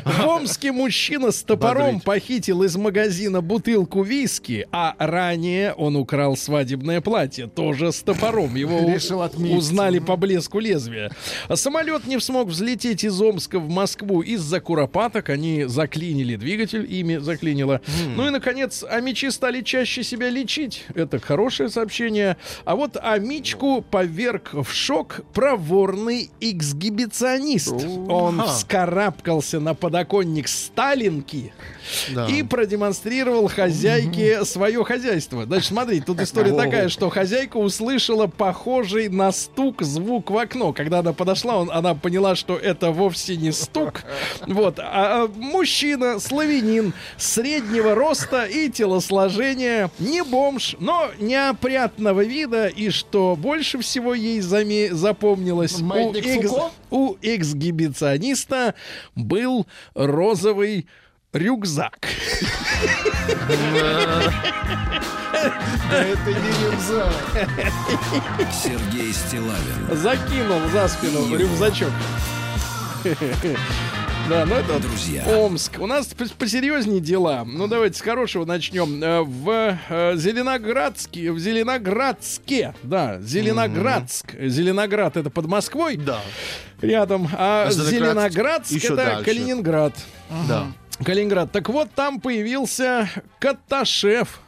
в Омске мужчина с топором Бодрить. похитил из магазина бутылку виски, а ранее он украл свадебное платье, тоже с топором. Его Решил отметить. узнали по блеску лезвия. Самолет не смог взлететь из Омска в Москву из-за куропаток. Они заклинили двигатель, ими заклинило. Ну и, наконец, амичи стали чаще себя лечить. Это хорошее сообщение. А вот амичку поверг в шок проворный эксгибиционист. Он вскарабкался на подоконник Сталинки Да. и продемонстрировал хозяйке свое хозяйство. Значит, смотри, тут история такая, что хозяйка услышала похожий на стук звук в окно. Когда она подошла, он, она поняла, что это вовсе не стук. Вот. А а, мужчина, славянин, среднего роста и телосложения, не бомж, но неопрятного вида. И что больше всего ей заме- запомнилось, у, Фуко? у эксгибициониста был розовый рюкзак. Это не рюкзак. Сергей Стилавин. Закинул за спину рюкзачок. Да, ну это Друзья. Омск. У нас пос- посерьезнее дела. Ну, давайте с хорошего начнем. Э, В э, Зеленоградске, в Зеленоградске, да, Зеленоградск. Зеленоград это под Москвой, Да, рядом, а Зеленоградск Зеленоградск это дальше. Калининград. да. Калининград. Так вот, там появился Каташев.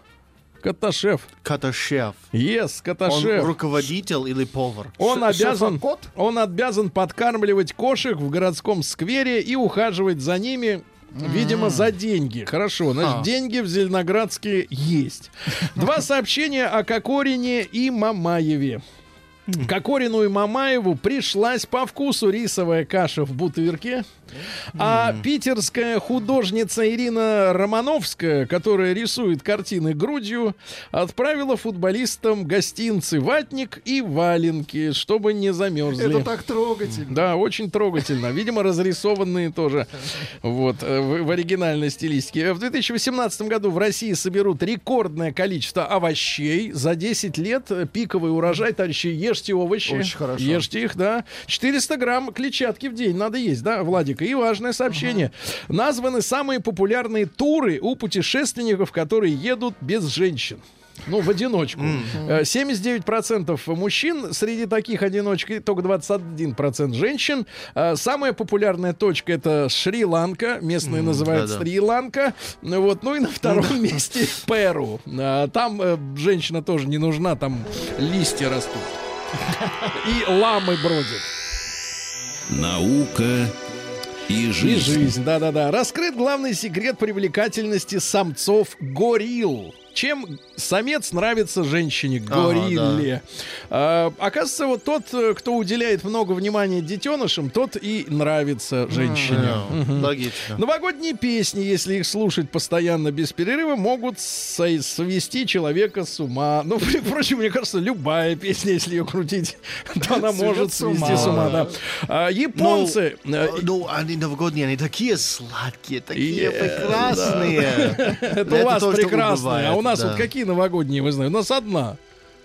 Каташев. Каташев. Yes, Он Каташев. руководитель или повар? Он обязан, шеф-кот? он обязан подкармливать кошек в городском сквере и ухаживать за ними. Видимо, за деньги. Хорошо, значит, А. деньги в Зеленоградске есть. Два сообщения о Кокорине и Мамаеве. Кокорину и Мамаеву пришлась по вкусу рисовая каша в бутырке. А питерская художница Ирина Романовская, которая рисует картины грудью, отправила футболистам гостинцы ватник и валенки, чтобы не замерзли. Это так трогательно. Да, очень трогательно. Видимо, разрисованные тоже вот, э, в, в оригинальной стилистике. В 2018 году в России соберут рекордное количество овощей. За 10 лет пиковый урожай, товарищи, ешьте овощи. Очень хорошо. Ешьте их, да. 400 грамм клетчатки в день надо есть, да, Владик? И важное сообщение. Названы самые популярные туры у путешественников, которые едут без женщин. Ну, в одиночку. Э, 79% мужчин среди таких одиночек, и только 21% женщин. Э, Самая популярная точка это Шри-Ланка. Местные называют да-да. Шри-Ланка. Ну Вот. Ну и на втором месте Перу. А, Там э, женщина тоже не нужна, там листья растут. И ламы бродят. Наука и И жизнь. жизнь, да-да-да. Раскрыт главный секрет привлекательности самцов горилл. Чем самец нравится женщине горилле? А, оказывается, вот тот, э, кто уделяет много внимания детенышам, тот и нравится женщине. Ну, Логично. Новогодние песни, если их слушать постоянно без перерыва, могут свести человека с ума. Ну, впрочем, мне кажется, любая песня, если ее крутить, то она может свести с ума. да. Да. А, Японцы... Ну, э, ну, они новогодние, они такие сладкие, такие прекрасные. Это у вас бывает, А у нас да. вот какие новогодние, вы знаете? У нас одна.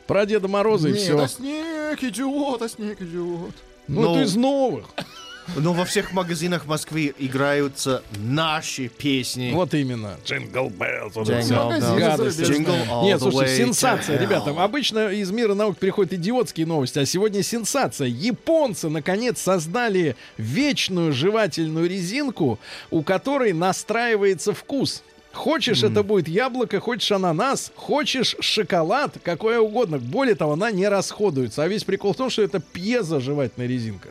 Про Деда Мороза и Нет, все. а снег идет, а снег идет. Ну, Ну, это из новых. Но во всех магазинах Москвы играются наши песни. Вот именно. Jingle Bells. это Нет, слушайте, сенсация, ребята. Обычно из мира наук переходят идиотские новости, а сегодня сенсация. Японцы, наконец, создали вечную жевательную резинку, у которой настраивается вкус. Хочешь, это будет яблоко, хочешь ананас, хочешь шоколад, какое угодно. Более того, она не расходуется. А весь прикол в том, что это пьезожевательная резинка.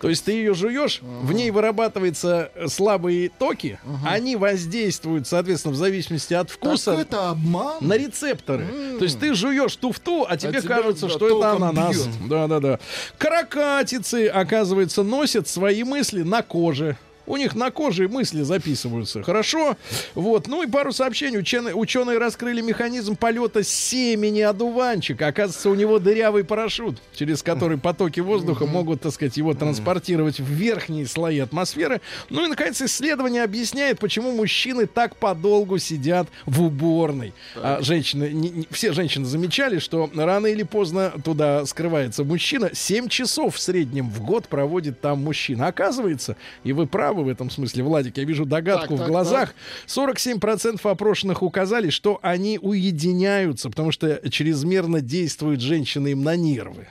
То есть ты ее жуешь, в ней вырабатывается э, слабые токи, они воздействуют, соответственно, в зависимости от вкуса Так это обман. на рецепторы. То есть ты жуешь туфту, а тебе тебя, кажется, что это ананас. бьет. Да, да, да. Каракатицы, оказывается, носят свои мысли на коже. У них на коже мысли записываются. Хорошо. Вот. Ну и пару сообщений. Ученые, ученые раскрыли механизм полета семени одуванчика. Оказывается, у него дырявый парашют, через который потоки воздуха могут, так сказать, его транспортировать в верхние слои атмосферы. Ну и, наконец, исследование объясняет, почему мужчины так подолгу сидят в уборной. А женщины, не- не- все женщины замечали, что рано или поздно туда скрывается мужчина. 7 часов в среднем в год проводит там мужчина. Оказывается, и вы правы в этом смысле, Владик, я вижу догадку Так, в так, глазах. 47% опрошенных указали, что они уединяются, потому что чрезмерно действуют женщины им на нервы.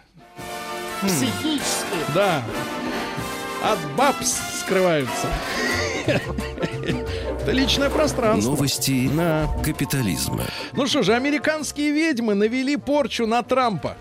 Психически. Да. От бабс скрываются. Это личное пространство. Новости Да. капитализма. Ну что же, американские ведьмы навели порчу на Трампа.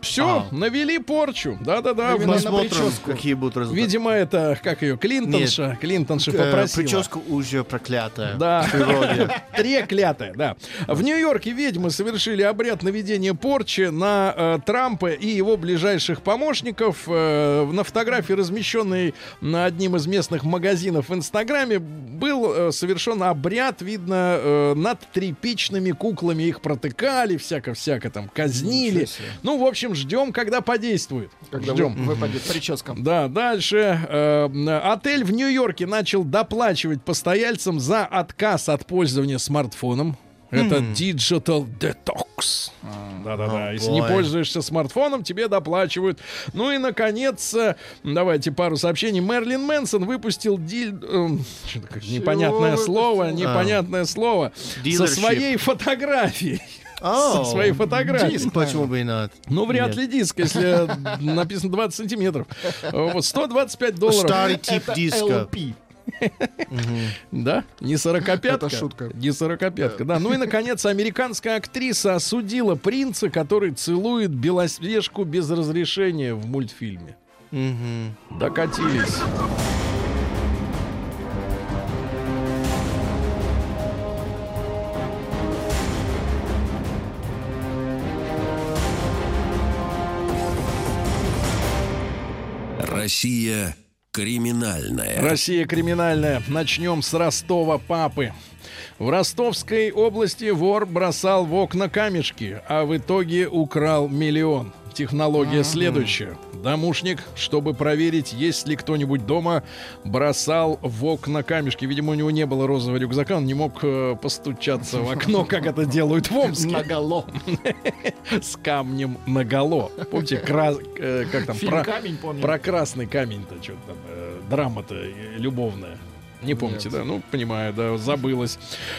Все, навели порчу. Да-да-да. На Посмотрим, прическу. какие будут результаты. Видимо, это, как ее, Клинтонша. Клинтонша Э, попросила. Прическа уже проклятая. Да. Треклятая, да. В Нью-Йорке ведьмы совершили обряд наведения порчи на э, Трампа и его ближайших помощников. Э, на фотографии, размещенной на одним из местных магазинов в Инстаграме, был э, совершен обряд, видно, э, над тряпичными куклами. Их протыкали, всяко-всяко там казнили. Ну, в общем, ждем, когда подействует. Когда ждем. вы- выпадет прическа. Да, дальше. Э, отель в Нью-Йорке начал доплачивать постояльцам за отказ от пользования смартфоном. Это Digital Detox. Да-да-да. О, Если не бой. пользуешься смартфоном, тебе доплачивают. Ну и, наконец, э, давайте пару сообщений. Мерлин Мэнсон выпустил диль... такое непонятное выпустил? слово, непонятное слово. Со своей фотографией. Со своей фотографией. диск, Почему бы и нет? Ну, вряд ли диск, если написано 20 сантиметров. Вот, 125 долларов. Старый тип диска. Да? Не сорокопятка? Это шутка. Не сорокопятка, да. Ну и, наконец, американская актриса осудила принца, который целует Белоснежку без разрешения в мультфильме. Докатились. Россия криминальная. Россия криминальная. Начнем с Ростова папы. В Ростовской области вор бросал в окна камешки, а в итоге украл миллион. Технология следующая. Домушник, чтобы проверить, есть ли кто-нибудь дома, бросал в окна камешки. Видимо, у него не было розового рюкзака, он не мог э, постучаться в окно, как это делают в Омске. Наголо. С камнем наголо. Помните, э, как там, про, красный камень-то, что там, э, драма-то любовная. Не помните, да? Ну, понимаю, да, забылось.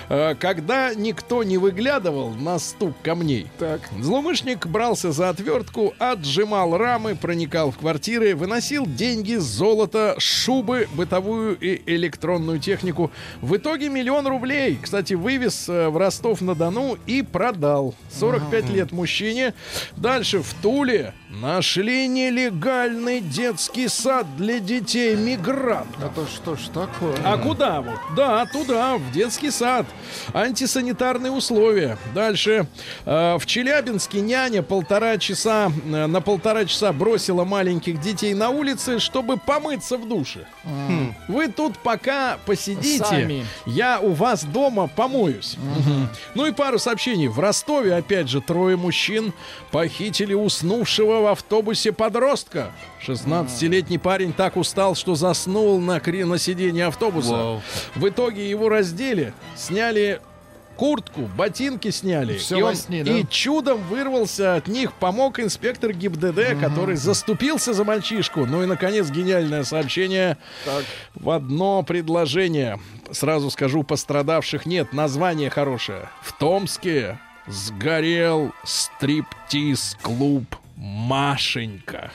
Э, Когда никто не выглядывал на стук камней, Так. злоумышленник брался за отвертку, отжимал рамы, проникал в квартиры, выносил деньги, золото, шубы, бытовую и электронную технику. В итоге миллион рублей, кстати, вывез э, в Ростов-на-Дону и продал. 45 лет мужчине. Дальше в Туле нашли нелегальный детский сад для детей мигрантов. Это что ж такое? А куда вот? Да, туда, в детский сад. Антисанитарные условия. Дальше. Э, в Челябинске няня полтора часа, э, на полтора часа бросила маленьких детей на улице, чтобы помыться в душе. Вы тут пока посидите, Сами. я у вас дома помоюсь. Мгм. Ну и пару сообщений. В Ростове, опять же, трое мужчин похитили уснувшего в автобусе подростка. 16-летний парень так устал, что заснул на, кре- на сиденье автобуса. Вау. В итоге его раздели, сняли куртку, ботинки сняли. Всё и, он- сне, да? и чудом вырвался от них, помог инспектор ГИБДД, который заступился за мальчишку. Ну и, наконец, гениальное сообщение в одно предложение. Сразу скажу, пострадавших нет. Название хорошее. В Томске сгорел стриптиз-клуб Машенька.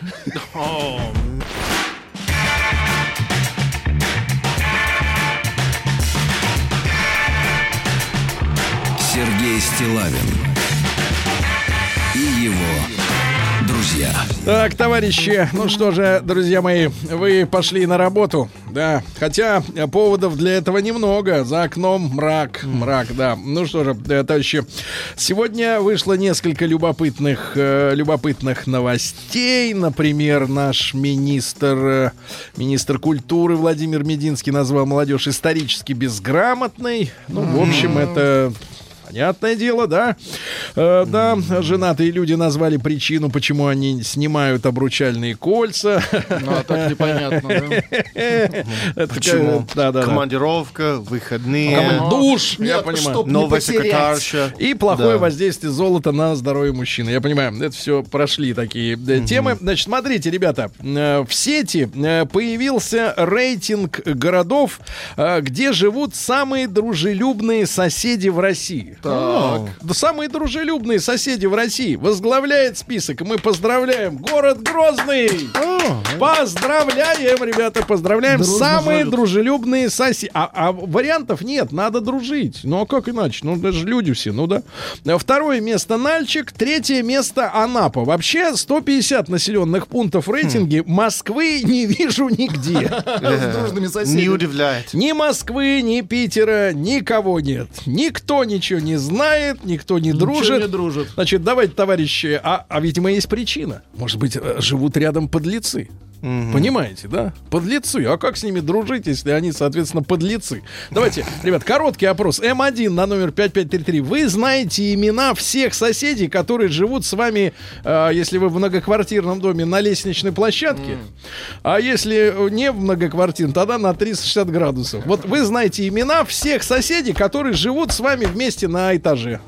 Сергей Стилавин и его друзья. Так, товарищи, ну что же, друзья мои, вы пошли на работу, да, хотя поводов для этого немного, за окном мрак, мрак, да. Ну что же, э, товарищи, сегодня вышло несколько любопытных, э, любопытных новостей, например, наш министр, э, министр культуры Владимир Мединский назвал молодежь исторически безграмотной, ну, в общем, это... Понятное дело, да. Э, да, женатые люди назвали причину, почему они снимают обручальные кольца. Ну, а так непонятно, да? Почему? Командировка, выходные, Душ, я понимаю. новая секретарша. И плохое воздействие золота на здоровье мужчины. Я понимаю, это все прошли такие э, темы. Значит, смотрите, ребята, э, в сети э, появился рейтинг городов, где живут самые дружелюбные соседи в России. Так. Да самые дружелюбные соседи в России. Возглавляет список. Мы поздравляем город Грозный. Поздравляем, ребята, поздравляем. Дружно Самые живут. дружелюбные соседи. А, а вариантов нет, надо дружить. Ну а как иначе? Ну даже люди все, ну да. Второе место Нальчик, третье место Анапа. Вообще 150 населенных пунктов в рейтинге. Москвы не вижу нигде. С дружными Не удивляет. Ни Москвы, ни Питера, никого нет. Никто ничего не знает, никто не Ничего дружит. не дружит. Значит, давайте, товарищи, а, а видимо есть причина. Может быть, э, живут рядом подлецы. Понимаете, да? Подлецы. А как с ними дружить, если они, соответственно, подлецы? Давайте, ребят, короткий опрос. М1 на номер 5533. Вы знаете имена всех соседей, которые живут с вами, э, если вы в многоквартирном доме, на лестничной площадке. А если не в многоквартирном, тогда на 360 градусов. Вот вы знаете имена всех соседей, которые живут с вами вместе на этаже.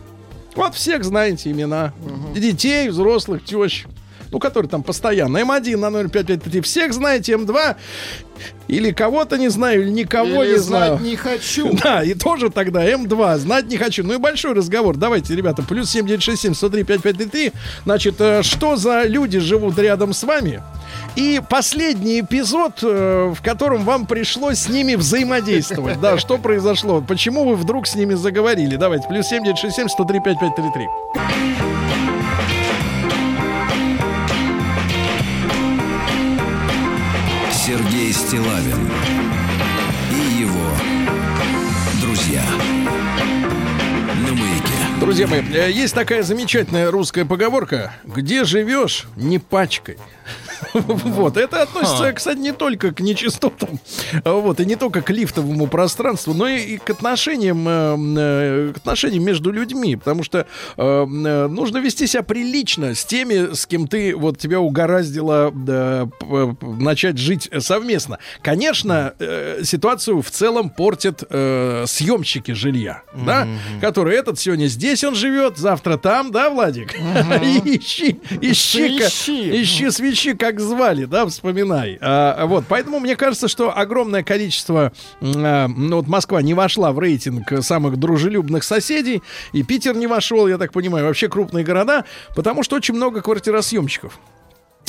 Вот всех знаете имена. Детей, взрослых, тещ. Ну, которые там постоянно. М1 на 0553. Всех знаете, М2. Или кого-то не знаю, или никого Или не знать знаю. не хочу. Да, и тоже тогда М2, знать не хочу. Ну и большой разговор. Давайте, ребята, плюс 7967 103 5533. Значит, э, что за люди живут рядом с вами? И последний эпизод, э, в котором вам пришлось с ними взаимодействовать. Да, что произошло? Почему вы вдруг с ними заговорили? Давайте, плюс 7967 103 5533. Стилавин и его друзья. Друзья мои, э, есть такая замечательная русская поговорка. Где живешь, не пачкай. Вот, это относится, кстати, не только к нечистотам, вот, и не только к лифтовому пространству, но и к отношениям, э, э, к отношениям между людьми, потому что э, нужно вести себя прилично с теми, с кем ты, вот, тебя угораздило начать жить совместно. Конечно, ситуацию в целом портят съемщики жилья, да, которые этот сегодня здесь он живет, завтра там, да, Владик? Ищи, ищи, ищи свечи, как звали, да, вспоминай. А, вот, поэтому мне кажется, что огромное количество, а, ну вот Москва не вошла в рейтинг самых дружелюбных соседей, и Питер не вошел, я так понимаю, вообще крупные города, потому что очень много квартиросъемщиков.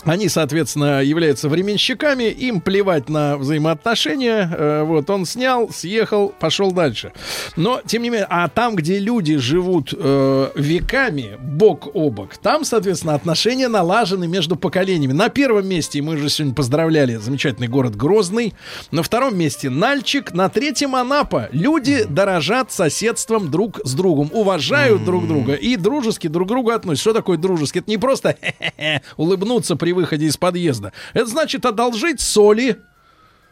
Они, соответственно, являются временщиками, им плевать на взаимоотношения. Э, вот он снял, съехал, пошел дальше. Но, тем не менее, а там, где люди живут э, веками, бок о бок, там, соответственно, отношения налажены между поколениями. На первом месте, мы же сегодня поздравляли, замечательный город Грозный. На втором месте Нальчик, на третьем Анапа. Люди дорожат соседством друг с другом, уважают друг друга и дружески друг к другу относятся. Что такое дружески? Это не просто улыбнуться при при выходе из подъезда. Это значит одолжить соли,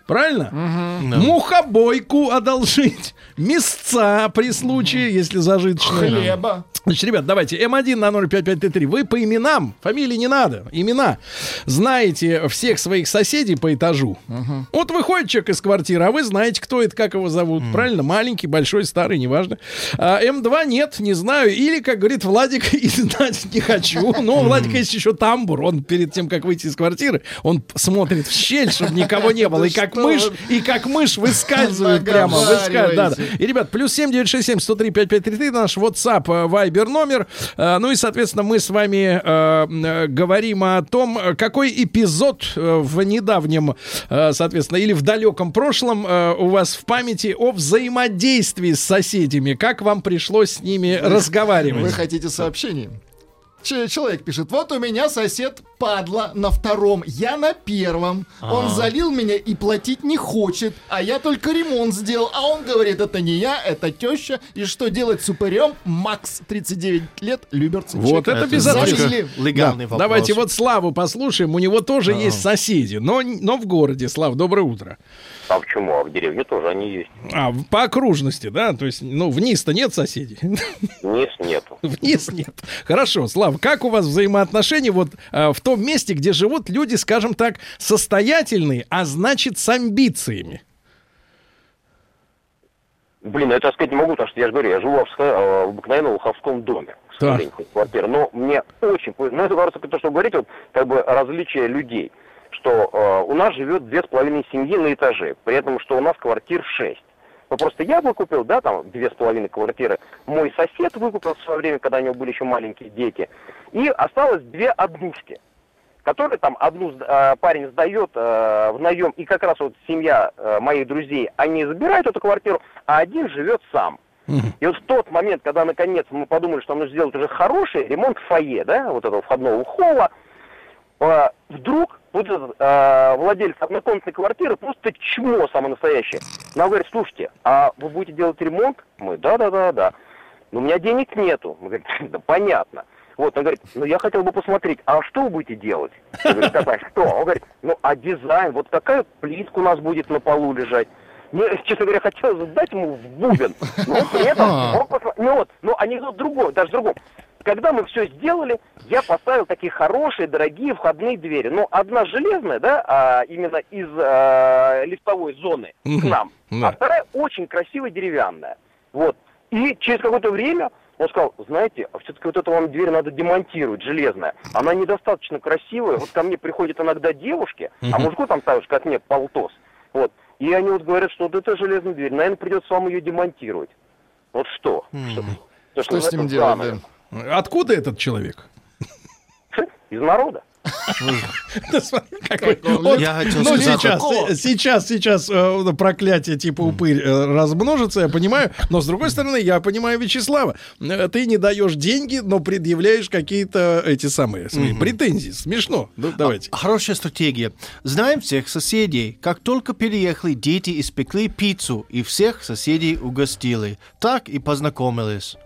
Правильно? Угу. Да. Мухобойку одолжить. Мясца при случае, если зажиточные. Хлеба. Значит, ребят, давайте М1 на 05533. Вы по именам, фамилии не надо, имена. Знаете всех своих соседей по этажу. Угу. Вот выходит человек из квартиры, а вы знаете, кто это, как его зовут. Угу. Правильно? Маленький, большой, старый, неважно. А, М2 нет, не знаю. Или, как говорит Владик, и знать не хочу. Но у Владика есть еще тамбур. Он перед тем, как выйти из квартиры, он смотрит в щель, чтобы никого не было. И как мышь, и как мышь выскальзывает прямо. Выскальзывает, да, да. И, ребят, плюс 7967 103 5533 наш WhatsApp, э, Viber номер. Э, ну и, соответственно, мы с вами э, говорим о том, какой эпизод в недавнем, соответственно, или в далеком прошлом у вас в памяти о взаимодействии с соседями. Как вам пришлось с ними разговаривать? Вы хотите сообщение? человек пишет, вот у меня сосед падла на втором, я на первом. А-а-а. Он залил меня и платить не хочет, а я только ремонт сделал. А он говорит, это не я, это теща. И что делать с упырем? Макс, 39 лет, Люберцев. Вот это, это безопасно. Легальный да. вопрос. Давайте вот Славу послушаем. У него тоже А-а-а. есть соседи, но, но в городе. Слав, доброе утро. А почему? А в деревне тоже они есть. А, по окружности, да? То есть, ну, вниз-то нет соседей? Вниз нету. Вниз нет. Хорошо, Слав, как у вас взаимоотношения вот а, в том месте, где живут люди, скажем так, состоятельные, а значит, с амбициями? Блин, это я сказать не могу, потому что я же говорю, я живу в, в обыкновенном луховском доме. Так. Квартира. Но мне очень... Ну, это говорится, то, что вы говорите, вот, как бы различие людей что э, у нас живет две с половиной семьи на этаже, при этом, что у нас квартир шесть. Ну, просто я выкупил, да, там, две с половиной квартиры. Мой сосед выкупил в свое время, когда у него были еще маленькие дети. И осталось две однушки, которые там одну э, парень сдает э, в наем, и как раз вот семья э, моих друзей, они забирают эту квартиру, а один живет сам. И вот в тот момент, когда наконец мы подумали, что нужно сделать уже хороший ремонт фойе, да, вот этого входного холла, э, вдруг вот этот э, владелец однокомнатной квартиры просто чмо самое настоящее. Нам говорит, слушайте, а вы будете делать ремонт? Мы, да-да-да-да. Но у меня денег нету. Мы говорим, да понятно. Вот, он говорит, ну я хотел бы посмотреть, а что вы будете делать? Я говорю, так, что? Он говорит, ну а дизайн, вот такая плитка у нас будет на полу лежать. Мне, честно говоря, хотелось дать ему в бубен, но при этом, он посмотри, ну вот, ну анекдот другой, даже другой когда мы все сделали, я поставил такие хорошие, дорогие входные двери. Ну, одна железная, да, а, именно из а, лифтовой зоны к нам, а вторая очень красивая деревянная. Вот. И через какое-то время он сказал, знаете, а все-таки вот эту вам дверь надо демонтировать, железная. Она недостаточно красивая. Вот ко мне приходят иногда девушки, а мужику там так же, как мне, полтос. Вот. И они вот говорят, что вот эта железная дверь, наверное, придется вам ее демонтировать. Вот что? Что, что, что с ним делать, да? Откуда этот человек? Из народа. Я хотел ну, сейчас, сейчас, сейчас э, проклятие типа упырь э, размножится, я понимаю. Но с другой стороны, я понимаю Вячеслава. Э, ты не даешь деньги, но предъявляешь какие-то эти самые свои претензии. Смешно. Ну, давайте. А, хорошая стратегия. Знаем всех соседей. Как только переехали, дети испекли пиццу и всех соседей угостили. Так и познакомились.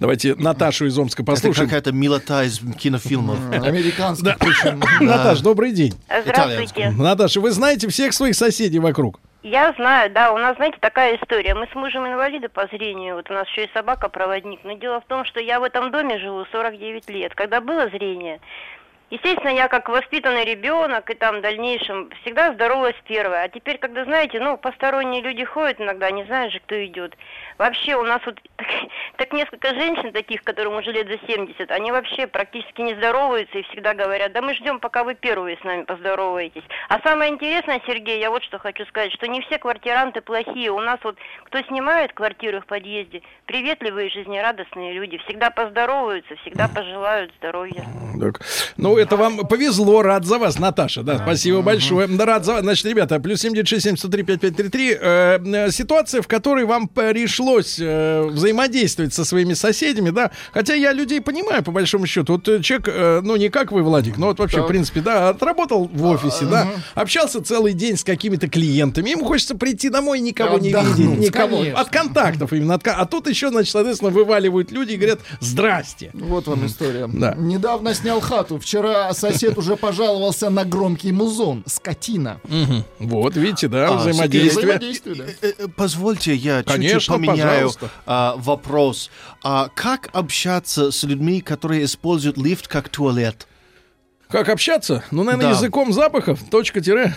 Давайте Наташу из Омска послушаем. Это какая-то милота из кинофильмов. Американских Наташ, добрый день. Здравствуйте. Наташа, вы знаете всех своих соседей вокруг? Я знаю, да, у нас, знаете, такая история. Мы с мужем инвалиды по зрению, вот у нас еще и собака-проводник. Но дело в том, что я в этом доме живу 49 лет. Когда было зрение, Естественно, я как воспитанный ребенок и там в дальнейшем всегда здоровалась первая. А теперь, когда, знаете, ну, посторонние люди ходят иногда, не знаешь же, кто идет. Вообще у нас вот так, так несколько женщин таких, которым уже лет за 70, они вообще практически не здороваются и всегда говорят, да мы ждем, пока вы первые с нами поздороваетесь. А самое интересное, Сергей, я вот что хочу сказать, что не все квартиранты плохие. У нас вот, кто снимает квартиры в подъезде, приветливые, жизнерадостные люди, всегда поздороваются, всегда пожелают здоровья. Так. Ну, это вам повезло, рад за вас, Наташа, да, спасибо большое. Рад за вас. Значит, ребята, плюс 7967 703 5533. Э, э, ситуация, в которой вам пришлось э, взаимодействовать со своими соседями, да, хотя я людей понимаю, по большому счету. Вот человек, ну, не как вы, Владик, но вот вообще, в принципе, да, отработал в офисе, да, общался целый день с какими-то клиентами, ему хочется прийти домой и никого не видеть, никого. От контактов именно. от а тут еще, значит, соответственно, вываливают люди и говорят, здрасте. Вот вам история. Да. Недавно снял хату. Вчера сосед уже пожаловался на громкий музон. Скотина. Вот, видите, да, А, взаимодействие. Взаимодействие, да. Э, э, Позвольте, я чуть-чуть поменяю а, вопрос. А как общаться с людьми, которые используют лифт как туалет? Как общаться? Ну, наверное, Да. языком запахов. Точка тире.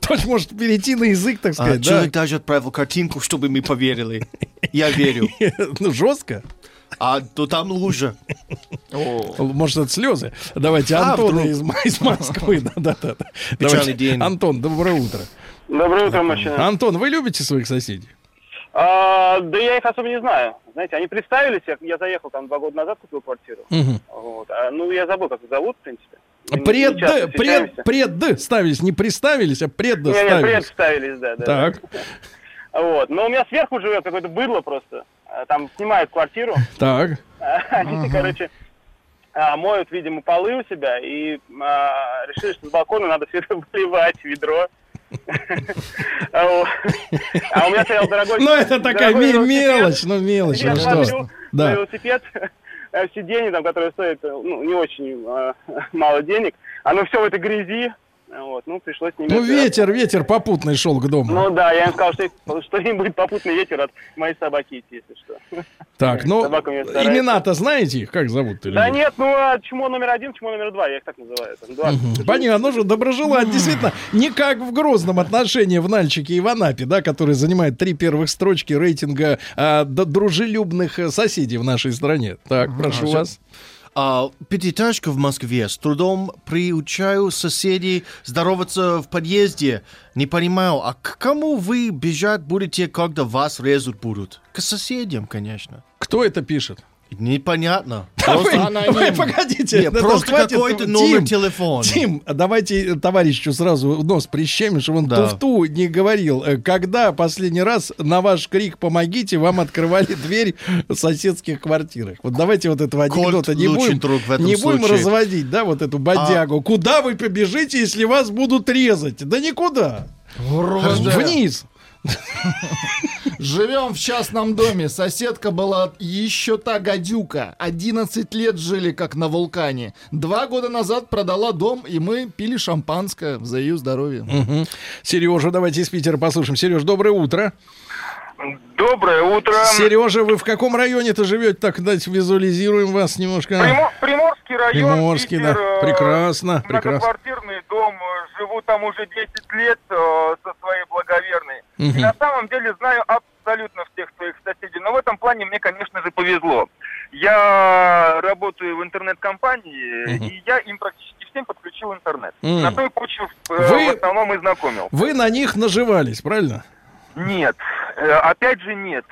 Точно может перейти на язык, так А, сказать, да. человек даже отправил картинку, чтобы мы поверили. Я верю. Ну, жестко. А то там лужа. Может, это слезы. Давайте А, Антона из, из Москвы. Да, да, да. да. Печальный Давайте. день. Антон, доброе утро. Доброе утро, мужчина. Антон, вы любите своих соседей? А, да я их особо не знаю. Знаете, они представились, я, я заехал там два года назад, купил квартиру. Мгм. Вот. А, ну, я забыл, как их зовут, в принципе. Пред, пред, встречаемся. пред ставились, не приставились, а пред Не, не, ставились. представились, да, да. Так, Вот. Но у меня сверху живет какое-то быдло просто. А, Там снимают квартиру. так. Они, короче, а, моют, видимо, полы у себя и решили, что с балкона надо все это выливать ведро. А у меня стоял дорогой... Ну, это такая мелочь, ну, мелочь, Я ну смотрю что. Да. велосипед, э, сиденье, там, которое стоит э, ну, не очень э, мало денег, оно все в этой грязи. Вот, ну, пришлось ними... Ну, ветер, ветер попутный шел к дому. Ну да, я им сказал, что, что им будет попутный ветер от моей собаки идти, если что. Так, ну, имена-то знаете их? Как зовут? Да нет, ну, а чмо номер один, чмо номер два, я их так называю. Там, два. Понятно, же доброжелать. Действительно, не как в грозном отношении в Нальчике и в Анапе, да, который занимает три первых строчки рейтинга а, д- дружелюбных э, соседей в нашей стране. Так, прошу вас. А, пятиэтажка в Москве. С трудом приучаю соседей здороваться в подъезде. Не понимаю, а к кому вы бежать будете, когда вас резать будут? К соседям, конечно. Кто это пишет? Непонятно. А аноним. вы погодите. Нет, это просто какой-то Тим, номер телефона. Тим, давайте товарищу сразу нос прищемим, чтобы он Да. туфту не говорил. Э, Когда последний раз на ваш крик «помогите» вам открывали дверь в соседских квартирах? Вот давайте вот этого Кольт анекдота не будем, друг в этом не будем случае. А разводить, да, вот эту бодягу. Куда вы побежите, если вас будут резать? Да никуда. Вроде. Вниз. Живем в частном доме. Соседка была еще та гадюка. 11 лет жили как на вулкане. Два года назад продала дом, и мы пили шампанское за ее здоровье. Сережа, давайте из Питера послушаем. Сереж, доброе утро. Доброе утро. Сережа, вы в каком районе-то живете? Так, дайте визуализируем вас немножко. Примо- Приморский район. Приморский, да. Питер, э, Прекрасно, прекрасно. Многоквартирный дом. Живу там уже 10 лет э, со своей благоверной. Мгм. И на самом деле знаю абсолютно всех своих соседей. Но в этом плане мне, конечно же, повезло. Я работаю в интернет-компании, Мгм. и я им практически всем подключил интернет. Мгм. На той почве э, Вы- в основном и знакомил. Вы на них наживались, правильно? Нет, Э, опять же нет.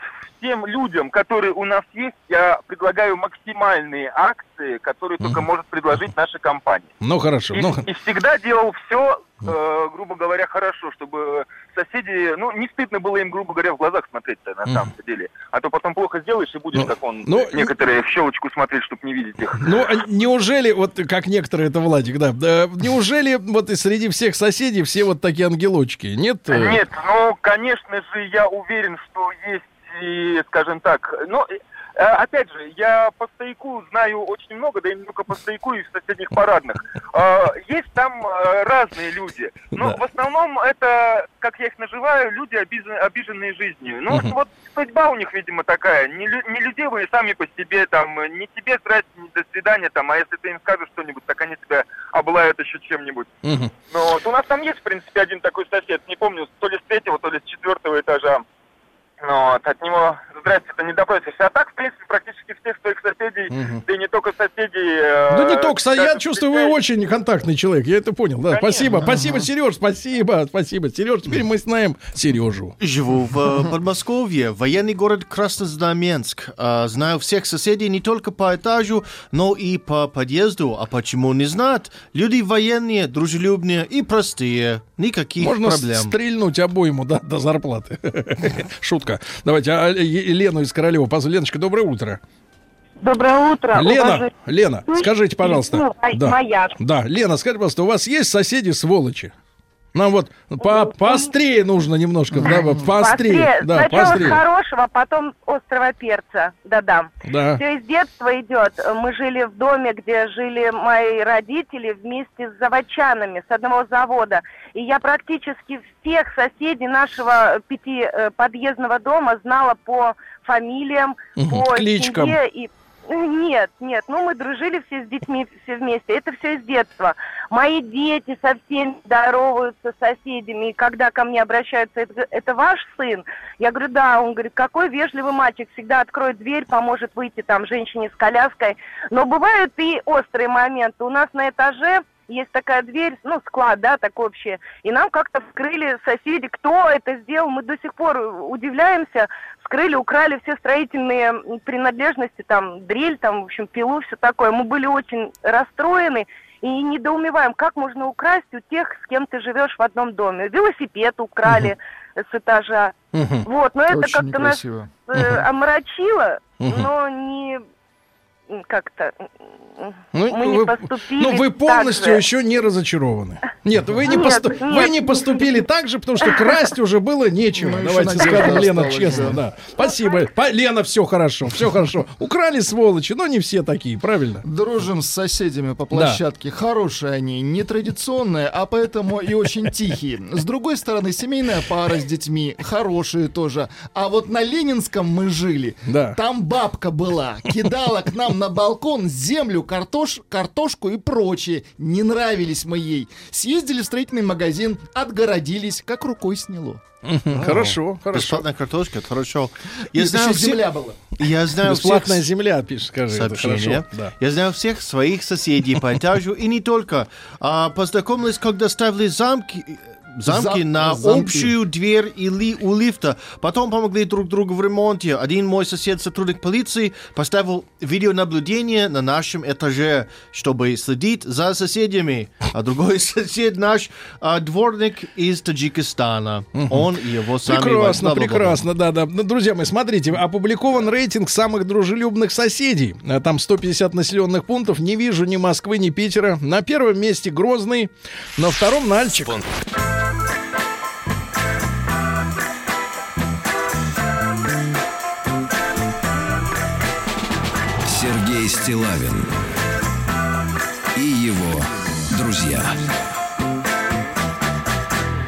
Всем людям, которые у нас есть, я предлагаю максимальные акции, которые только может предложить наша компания. Ну хорошо. И, Ну, и всегда делал все, грубо говоря, хорошо, чтобы соседи, ну, не стыдно было им, грубо говоря, в глазах смотреть-то на самом деле. А то потом плохо сделаешь и будешь, Ну, как он, ну, некоторые в щелочку смотреть, чтобы не видеть их. ну, а неужели, вот как некоторые, это Владик, да, да, неужели вот и среди всех соседей все вот такие ангелочки? Нет? э? Нет, ну, конечно же, я уверен, что есть и, скажем так, ну, э, Опять же, я по стояку знаю очень много, да и не только по стояку, и в соседних парадных. Э, Есть там э, разные люди. Но Да. в основном это, как я их называю, люди, обижен- обиженные жизнью. Ну, Мгм. вот судьба у них, видимо, такая. Не, не людей вы сами по себе, там, не тебе здрасте, не до свидания, там, а если ты им скажешь что-нибудь, так они тебя облают еще чем-нибудь. Мгм. Ну, вот у нас там есть, в принципе, один такой сосед, не помню, то ли с третьего, то ли с четвертого этажа. Ну, вот, от него, здрасте, ты не допросишься. А так, в принципе, практически всех своих соседей, Мгм. да и не только соседей... э, Да не только, со- я чувствую, вы очень контактный человек, я это понял, да. Конечно. Спасибо, спасибо, Сереж, спасибо, спасибо. Сереж, теперь мы знаем Сережу. Живу в э, Подмосковье, военный город Краснознаменск. А, Знаю всех соседей не только по этажу, но и по подъезду. А почему не знать? Люди военные, дружелюбные и простые. Никаких Можно проблем. стрельнуть обойму да, до зарплаты. Шутка. Давайте а, Лену из Королева. позову. Леночка, доброе утро. Доброе утро. Лена, уважаемые Лена, скажите, пожалуйста. Ну, а- Да. Моя. Да, Лена, скажите, пожалуйста, у вас есть соседи сволочи? Нам вот по поострее нужно немножко, да, поострее. Да, Сначала поострее. хорошего, потом острого перца додам. Да. Все из детства идет. Мы жили в доме, где жили мои родители вместе с заводчанами с одного завода. И я практически всех соседей нашего пятиподъездного дома знала по фамилиям, Мгм, по кличкам. семье и нет, нет, ну мы дружили все с детьми, все вместе. Это все из детства. Мои дети со всеми здороваются с соседями, и когда ко мне обращаются, это, это ваш сын? Я говорю, да. Он говорит, какой вежливый мальчик, всегда откроет дверь, поможет выйти там женщине с коляской. Но бывают и острые моменты. У нас на этаже есть такая дверь, ну, склад, да, такой общий. И нам как-то вскрыли соседи, кто это сделал. Мы до сих пор удивляемся. Вскрыли, украли все строительные принадлежности, там, дрель, там, в общем, пилу, все такое. Мы были очень расстроены и недоумеваем, как можно украсть у тех, с кем ты живешь в одном доме. Велосипед украли с этажа. Мгм. Вот, но это Очень как-то нас некрасиво. э, омрачило, Мгм. но не как-то Ну, мы не вы, поступили. ну, вы так полностью же. еще не разочарованы. Нет, вы не, Нет, посту- нет. вы не поступили так же, потому что красть уже было нечего. Ну, Давайте скажем, Лена, честно, да. да. Спасибо. По- Лена, все хорошо, все хорошо. Украли сволочи, но не все такие, правильно? Дружим с соседями по площадке. Хорошие они, нетрадиционные, а поэтому и очень тихие. С другой стороны, семейная пара с детьми, хорошие тоже. А вот на Ленинском мы жили. Да. Там бабка была, кидала к нам на балкон землю, картош, картошку и прочее. Не нравились мы ей. Съездили в строительный магазин, отгородились, как рукой сняло. Хорошо, хорошо. Бесплатная картошка, это хорошо. Я знаю, земля была. я знаю всех Бесплатная с- земля, пишет, скажи. это сообщение. хорошо. Да. Я знаю всех своих соседей по этажу и не только. А, познакомились, когда ставили замки, замки За- на замки. общую дверь или у лифта. Потом помогли друг другу в ремонте. Один мой сосед, сотрудник полиции, поставил видеонаблюдение на нашем этаже, чтобы следить за соседями. А другой сосед наш а, дворник из Таджикистана. Он и его сами Прекрасно, Бла-бла-бла. прекрасно, да, да. Ну, Друзья мои, смотрите, опубликован рейтинг самых дружелюбных соседей. А Там 150 населенных пунктов. Не вижу ни Москвы, ни Питера. На первом месте Грозный, на втором Нальчик. Сергей Стилавин и его друзья.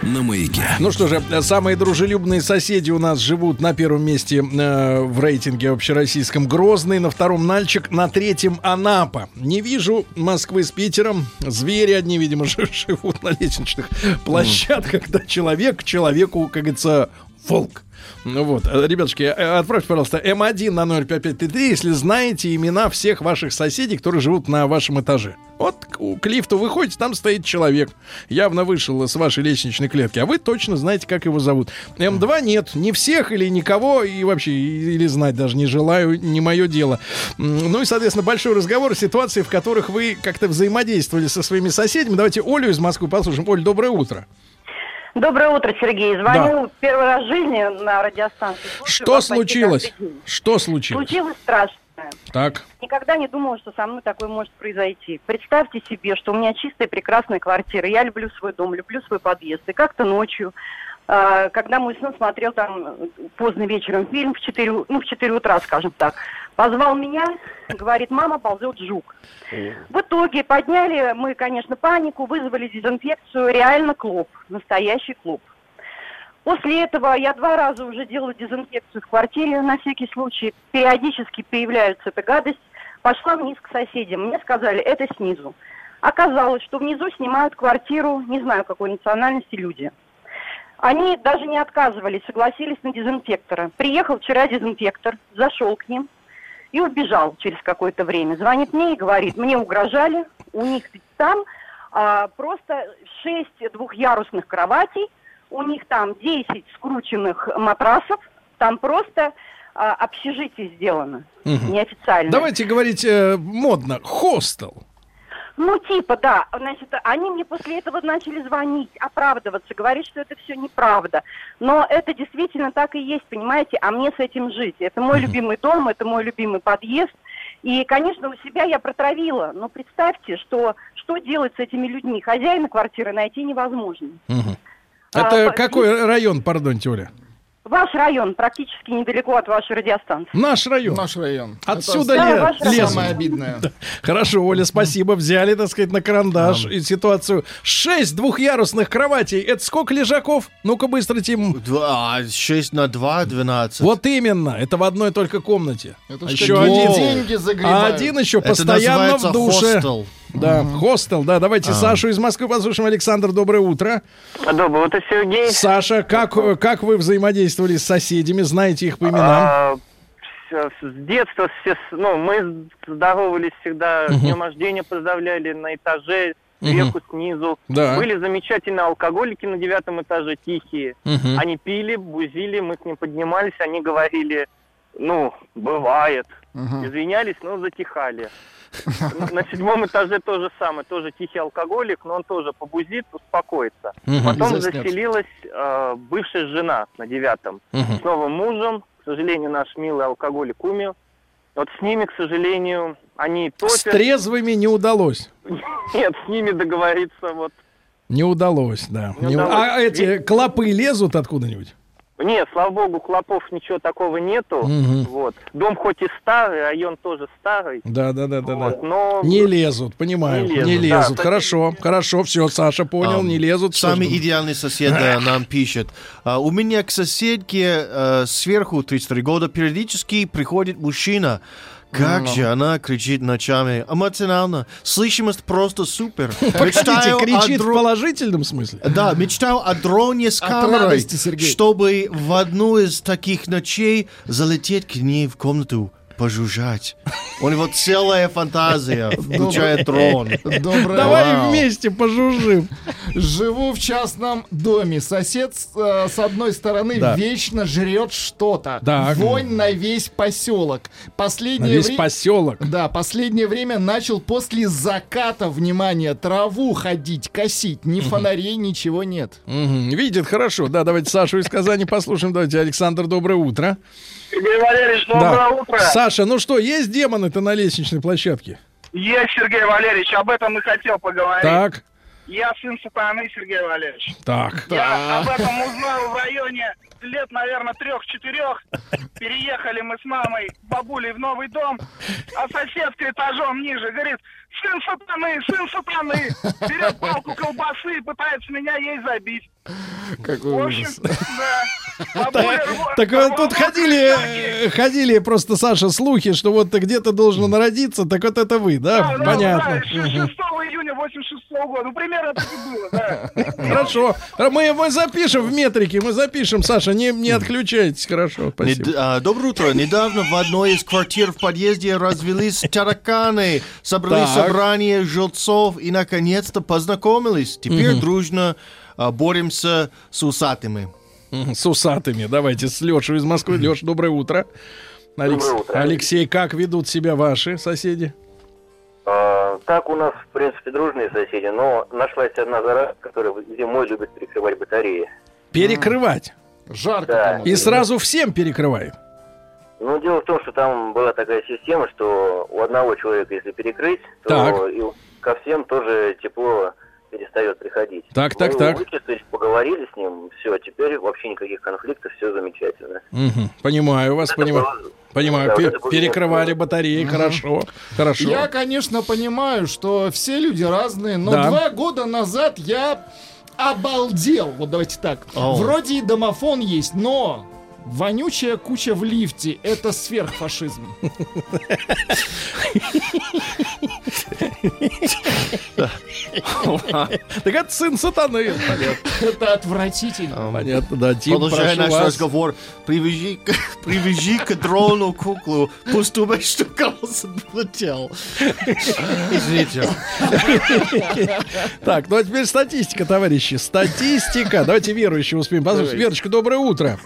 На маяке. Ну что же, самые дружелюбные соседи у нас живут на первом месте э, в рейтинге общероссийском Грозный, на втором Нальчик, на третьем Анапа. Не вижу Москвы с Питером. Звери одни, видимо, жи- живут на лестничных площадках, когда человек человеку, как говорится, волк. Ну вот, э, ребятушки, э, отправьте, пожалуйста, М1 на 05533, если знаете имена всех ваших соседей, которые живут на вашем этаже. Вот к лифту выходите, там стоит человек, явно вышел с вашей лестничной клетки, а вы точно знаете, как его зовут. М2 нет, не всех или никого, и вообще, или знать даже не желаю, не мое дело. Ну и, соответственно, большой разговор, ситуации, в которых вы как-то взаимодействовали со своими соседями. Давайте Олю из Москвы послушаем. Оль, доброе утро. Доброе утро, Сергей. Звоню первый раз в жизни на радиостанции. Слушаю Что случилось? Что случилось? Случилось страшное. Так. Никогда не думала, что со мной такое может произойти. Представьте себе, что у меня чистая прекрасная квартира. Я люблю свой дом, люблю свой подъезд. И как-то ночью а, когда мой сын смотрел там поздно вечером фильм в 4, ну, в 4 утра, скажем так. Позвал меня, говорит, мама, ползет жук. В итоге подняли мы, конечно, панику, вызвали дезинфекцию, реально клуб, настоящий клуб. После этого я два раза уже делала дезинфекцию в квартире на всякий случай. Периодически появляется эта гадость. Пошла вниз к соседям. Мне сказали, это снизу. Оказалось, что внизу снимают квартиру, не знаю какой национальности люди. Они даже не отказывались, согласились на дезинфектора. Приехал вчера дезинфектор, зашел к ним и убежал через какое-то время. Звонит мне и говорит, мне угрожали, у них там а, просто шесть двухъярусных кроватей, у них там 10 скрученных матрасов, там просто а, общежитие сделано, Мгм. неофициально. Давайте говорить э, модно. Хостел. Ну, типа, да. Значит, они мне после этого начали звонить, оправдываться, говорить, что это все неправда. Но это действительно так и есть, понимаете, а мне с этим жить. Это мой любимый дом, это мой любимый подъезд. И, конечно, у себя я протравила. Но представьте, что, что делать с этими людьми? Хозяина квартиры найти невозможно. А, Это по- какой район, пардоньте, Оля? Ваш район практически недалеко от вашей радиостанции. Наш район. Наш район. Отсюда Это ле- ваш район. лезут. Самое обидное. Хорошо, Оля, спасибо. Взяли, так сказать, на карандаш и ситуацию. Шесть двухъярусных кроватей. Это сколько лежаков? Ну-ка быстро, Тим. Два, 6 на 2, 12. Вот именно. Это в одной только комнате. Это А еще один. деньги А загребают. один еще Это постоянно в душе. хостел. Да, хостел, да. Давайте А. Сашу из Москвы послушаем. Александр, доброе утро. Доброе утро, Сергей. Саша, как, как вы взаимодействовали с соседями? Знаете их по именам? А, с детства все, ну, мы здоровались всегда, Мгм. с днем рождения поздравляли на этаже, сверху, снизу. Да. Были замечательные алкоголики на девятом этаже, тихие. Мгм. Они пили, бузили, мы к ним поднимались, они говорили, ну, бывает. Мгм. Извинялись, но затихали. На седьмом этаже то же самое, тоже тихий алкоголик, но он тоже побузит, успокоится. Потом заселилась э, бывшая жена на девятом Мгм. с новым мужем. К сожалению, наш милый алкоголик умер. Вот с ними, к сожалению, они С топят. трезвыми не удалось. Нет, с ними договориться вот. Не удалось, да. Не удалось. А эти клопы лезут откуда-нибудь? Нет, слава богу, клопов ничего такого нету. Мгм. Вот. Дом хоть и старый, район тоже старый. Да, да, да, да, вот, да. но Не лезут, понимаю. Не Не лезут, лезут. да. Хорошо, хорошо, все, Саша понял, А, не лезут. Самый идеальный сосед э, нам пишет. А, У меня к соседке э, сверху 33 года периодически приходит мужчина. Как же она кричит ночами. Эмоционально. Слышимость просто супер. Погодите, кричит в положительном смысле? Да, мечтаю о дроне с камерой, чтобы в одну из таких ночей залететь к ней в комнату, пожужжать. У него целая фантазия, включая дрон. Доброе Давай утро. вместе пожужжим. Живу в частном доме. Сосед с, э, с одной стороны Да. вечно жрет что-то. Так. Вонь на весь поселок. На Последнее весь вре- поселок. Да, последнее время начал после заката, внимание, траву ходить, косить. Ни фонарей, ничего нет. Мгм, Видит хорошо. Да, давайте Сашу из Казани послушаем. Давайте, Александр, доброе утро. Сергей Валерьевич, доброе Да. утро. Саша, ну что, есть демоны-то на лестничной площадке? Есть, Сергей Валерьевич, об этом и хотел поговорить. Так, Я сын сатаны, Сергей Валерьевич. так. Я об этом узнал в районе лет, наверное, трех-четырех. Переехали мы с мамой, бабулей в новый дом, а соседка этажом ниже говорит, сын сатаны, сын сатаны. Берет палку колбасы и пытается меня ей забить. Какой В общем, ужас. да. Рвет- Так э, тут ходили, э, ходили просто, Саша, слухи, что вот ты где-то должен народиться, так вот это вы, да? Понятно. да, Мгм. 6 июня 86 года. Ну, примерно так и было, да. Хорошо. Мы, мы запишем в метрике, мы запишем, Саша, не, не отключайтесь. Хорошо, спасибо. А, Доброе утро. Недавно в одной из квартир в подъезде развелись тараканы. Собрались Так. собрание жильцов и наконец-то познакомились. Теперь дружно а, боремся с усатыми. С усатыми. Давайте с Лешей из Москвы. Леш, доброе утро. Алекс- Доброе утро. Алексей, как ведут себя ваши соседи? А, так у нас, в принципе, дружные соседи, но нашлась одна зараза, которая зимой любит перекрывать батареи. Перекрывать. Жарко. Да. И сразу всем перекрывает. Ну, дело в том, что там была такая система, что у одного человека, если перекрыть, то Так. и ко всем тоже тепло перестает приходить. Так, так, Мы так. вычислили, поговорили поговорили с ним, все, теперь вообще никаких конфликтов, все замечательно. Угу. Понимаю вас, понимаю. Было... Понимаю, да, Пер- перекрывали батареи, угу. хорошо, хорошо. Я, конечно, понимаю, что все люди разные, но да. два года назад я обалдел. Вот давайте так. Oh. Вроде и домофон есть, но Вонючая куча в лифте — это сверхфашизм. Так это сын сатаны. Это отвратительно. Понятно, да. Тим, Продолжая наш разговор, привяжи к дрону куклу, пусть думает, что Карлсон полетел. Извините. Так, ну а теперь статистика, товарищи. Статистика. Давайте Веру еще успеем послушать. Верочка, доброе утро.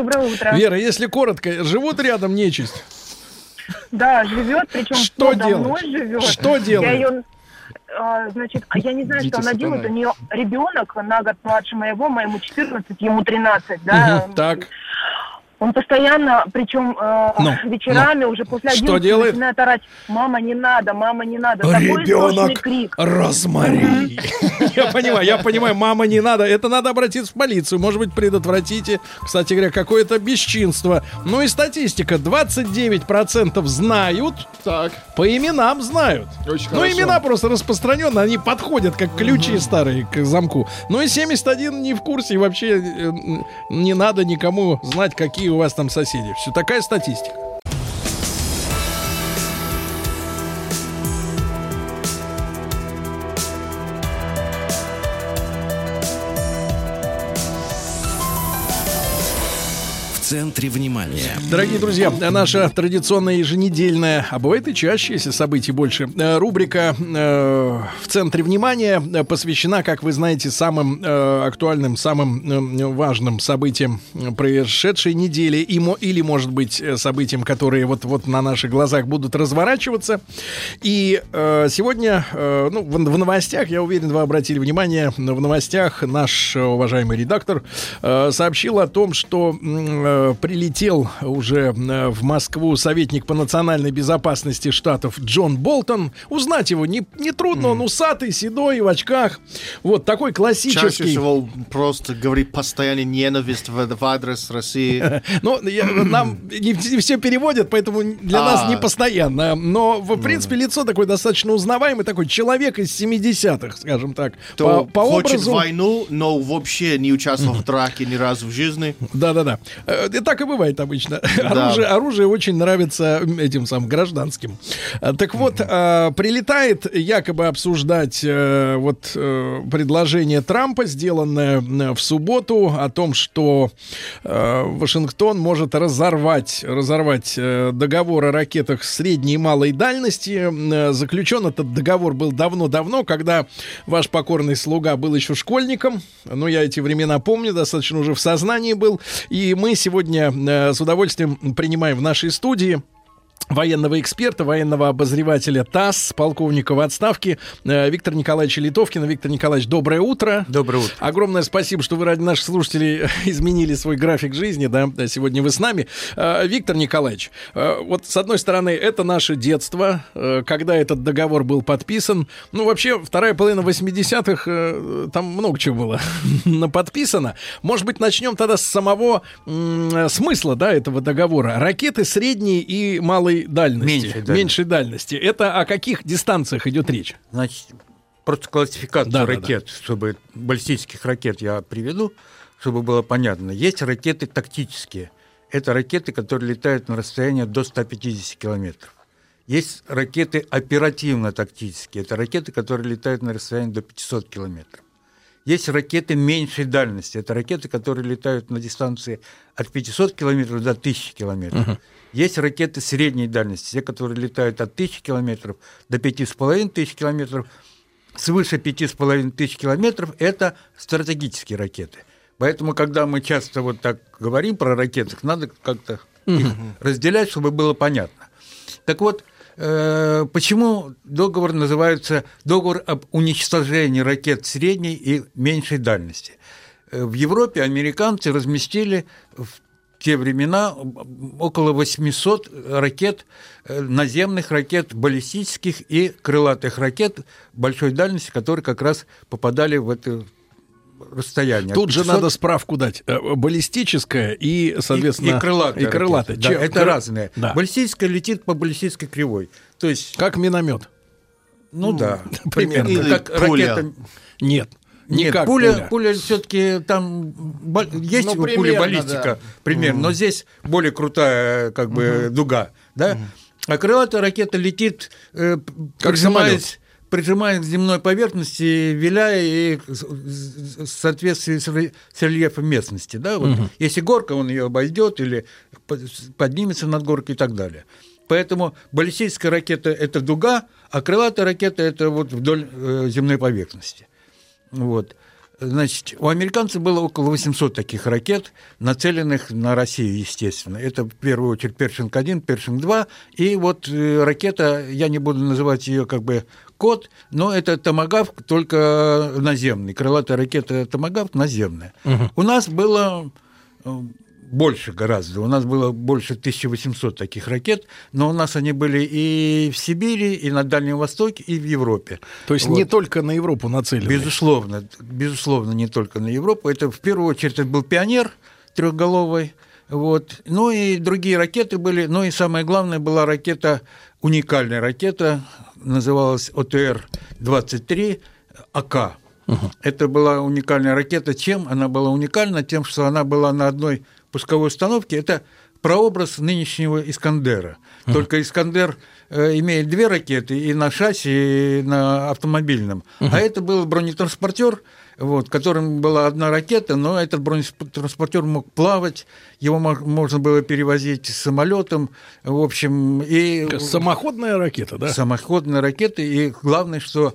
Доброе утро. Вера, если коротко, живут рядом нечисть? Да, живет, причем что делает? живет. Что делает? Я ее, а, значит, я не знаю, Дети что она сатана. делает. У нее ребенок на год младше моего, моему 14, ему 13, да. Угу, так. Он постоянно, причем э, ну, вечерами ну, уже после 11 что делает? начинает орать, мама не надо, мама не надо. Ребенок крик. Розмари. Я понимаю, я понимаю, мама не надо. Это надо обратиться в полицию. Может быть, предотвратите, кстати говоря, какое-то бесчинство. Ну и статистика. 29% знают. Так. По именам знают. Очень ну, имена просто распространенные. Они подходят, как ключи старые к замку. Ну и 71 не в курсе. И вообще э, не надо никому знать, какие у вас там соседи. Все такая статистика. Центре внимания. Дорогие друзья, наша традиционная еженедельная, а бывает и чаще, если событий больше, э, рубрика э, «В центре внимания» посвящена, как вы знаете, самым э, актуальным, самым э, важным событиям прошедшей недели или, может быть, событиям, которые вот-вот на наших глазах будут разворачиваться. И э, сегодня, э, ну, в, в новостях, я уверен, вы обратили внимание, в новостях наш уважаемый редактор э, сообщил о том, что э, прилетел уже э, в Москву советник по национальной безопасности штатов Джон Болтон. Узнать его не, не трудно, mm. он усатый, седой, в очках. Вот такой классический. Чаще всего просто говорит постоянно ненависть в, в адрес России. Ну, нам не, все переводят, поэтому для нас не постоянно. Но, в принципе, лицо такое достаточно узнаваемое, такой человек из 70-х, скажем так. По, по хочет войну, но вообще не участвовал в драке ни разу в жизни. Да-да-да. Э, и так и бывает обычно. Да. Оружие, оружие очень нравится этим самым гражданским. А, так вот, mm прилетает якобы обсуждать э, вот э, предложение Трампа, сделанное в субботу, о том, что Вашингтон может разорвать, разорвать договор о ракетах средней и малой дальности. Заключен этот договор был давно-давно, когда ваш покорный слуга был еще школьником. Ну, я эти времена помню, достаточно уже в сознании был. И мы сегодня сегодня э, с удовольствием принимаем в нашей студии военного эксперта, военного обозревателя ТАСС, полковника в отставке э, Виктор Николаевич Литовкина. Виктор Николаевич, доброе утро. Доброе утро. Огромное спасибо, что вы ради наших слушателей изменили свой график жизни, да, сегодня вы с нами. Э, Виктор Николаевич, э, вот с одной стороны, это наше детство, когда этот договор был подписан. Ну, вообще, вторая половина 80-х, там много чего было наподписано. Может быть, начнем тогда с самого смысла, да, этого договора. Ракеты средней и малой дальности. Меньшей дальности. Меньшей дальности. Это о каких дистанциях идет речь? Значит, просто классификацию да, ракет, да, да. чтобы баллистических ракет я приведу, чтобы было понятно. Есть ракеты тактические. Это ракеты, которые летают на расстояние до 150 километров. Есть ракеты оперативно-тактические. Это ракеты, которые летают на расстоянии до 500 километров. Есть ракеты меньшей дальности. Это ракеты, которые летают на дистанции от 500 километров до 1000 километров. Uh-huh. Есть ракеты средней дальности, те, которые летают от 1000 километров до 5500 километров. Свыше 5500 тысяч километров – это стратегические ракеты. Поэтому, когда мы часто вот так говорим про ракеты, надо как-то их разделять, чтобы было понятно. Так вот, э, почему договор называется договор об уничтожении ракет средней и меньшей дальности? Э, в Европе американцы разместили в те времена около 800 ракет, э, наземных ракет, баллистических и крылатых ракет большой дальности, которые как раз попадали в эту расстояние. Тут 500... же надо справку дать. Э, баллистическая и, соответственно... И, и крылатая. И крылатая. Да, это Кры... разные. Да. Баллистическая летит по баллистической кривой. То есть... Как миномет. Ну, ну да, примерно. Или как пуля. ракета. Нет. Нет, пуля, пуля. пуля все-таки там есть ну, примерно, пуля баллистика, да. примерно, mm. но здесь более крутая как бы mm-hmm. дуга, да. Mm. А крылатая ракета летит, э, как прижимаясь, прижимаясь к земной поверхности, виляя и в соответствии с рельефом местности, да. Вот. Mm-hmm. Если горка, он ее обойдет или поднимется над горкой и так далее. Поэтому баллистическая ракета – это дуга, а крылатая ракета – это вот вдоль э, земной поверхности. Вот. Значит, у американцев было около 800 таких ракет, нацеленных на Россию, естественно. Это, в первую очередь, Першинг-1, Першинг-2. И вот э, ракета, я не буду называть ее как бы код, но это томагавк, только наземный. Крылатая ракета томагавк наземная. Угу. У нас было э, больше гораздо. У нас было больше 1800 таких ракет, но у нас они были и в Сибири, и на Дальнем Востоке, и в Европе. То есть вот. не только на Европу нацелены? Безусловно, безусловно, не только на Европу. Это в первую очередь это был пионер трехголовый, вот. Ну и другие ракеты были. Ну и самое главное была ракета, уникальная ракета, называлась ОТР-23 АК. Угу. Это была уникальная ракета. Чем она была уникальна? Тем, что она была на одной пусковой установки, это прообраз нынешнего Искандера. Uh-huh. Только Искандер э, имеет две ракеты и на шасси, и на автомобильном. Uh-huh. А это был бронетранспортер, вот, которым была одна ракета, но этот бронетранспортер мог плавать, его можно было перевозить самолетом, в общем, и... Самоходная ракета, да? Самоходная ракета, и главное, что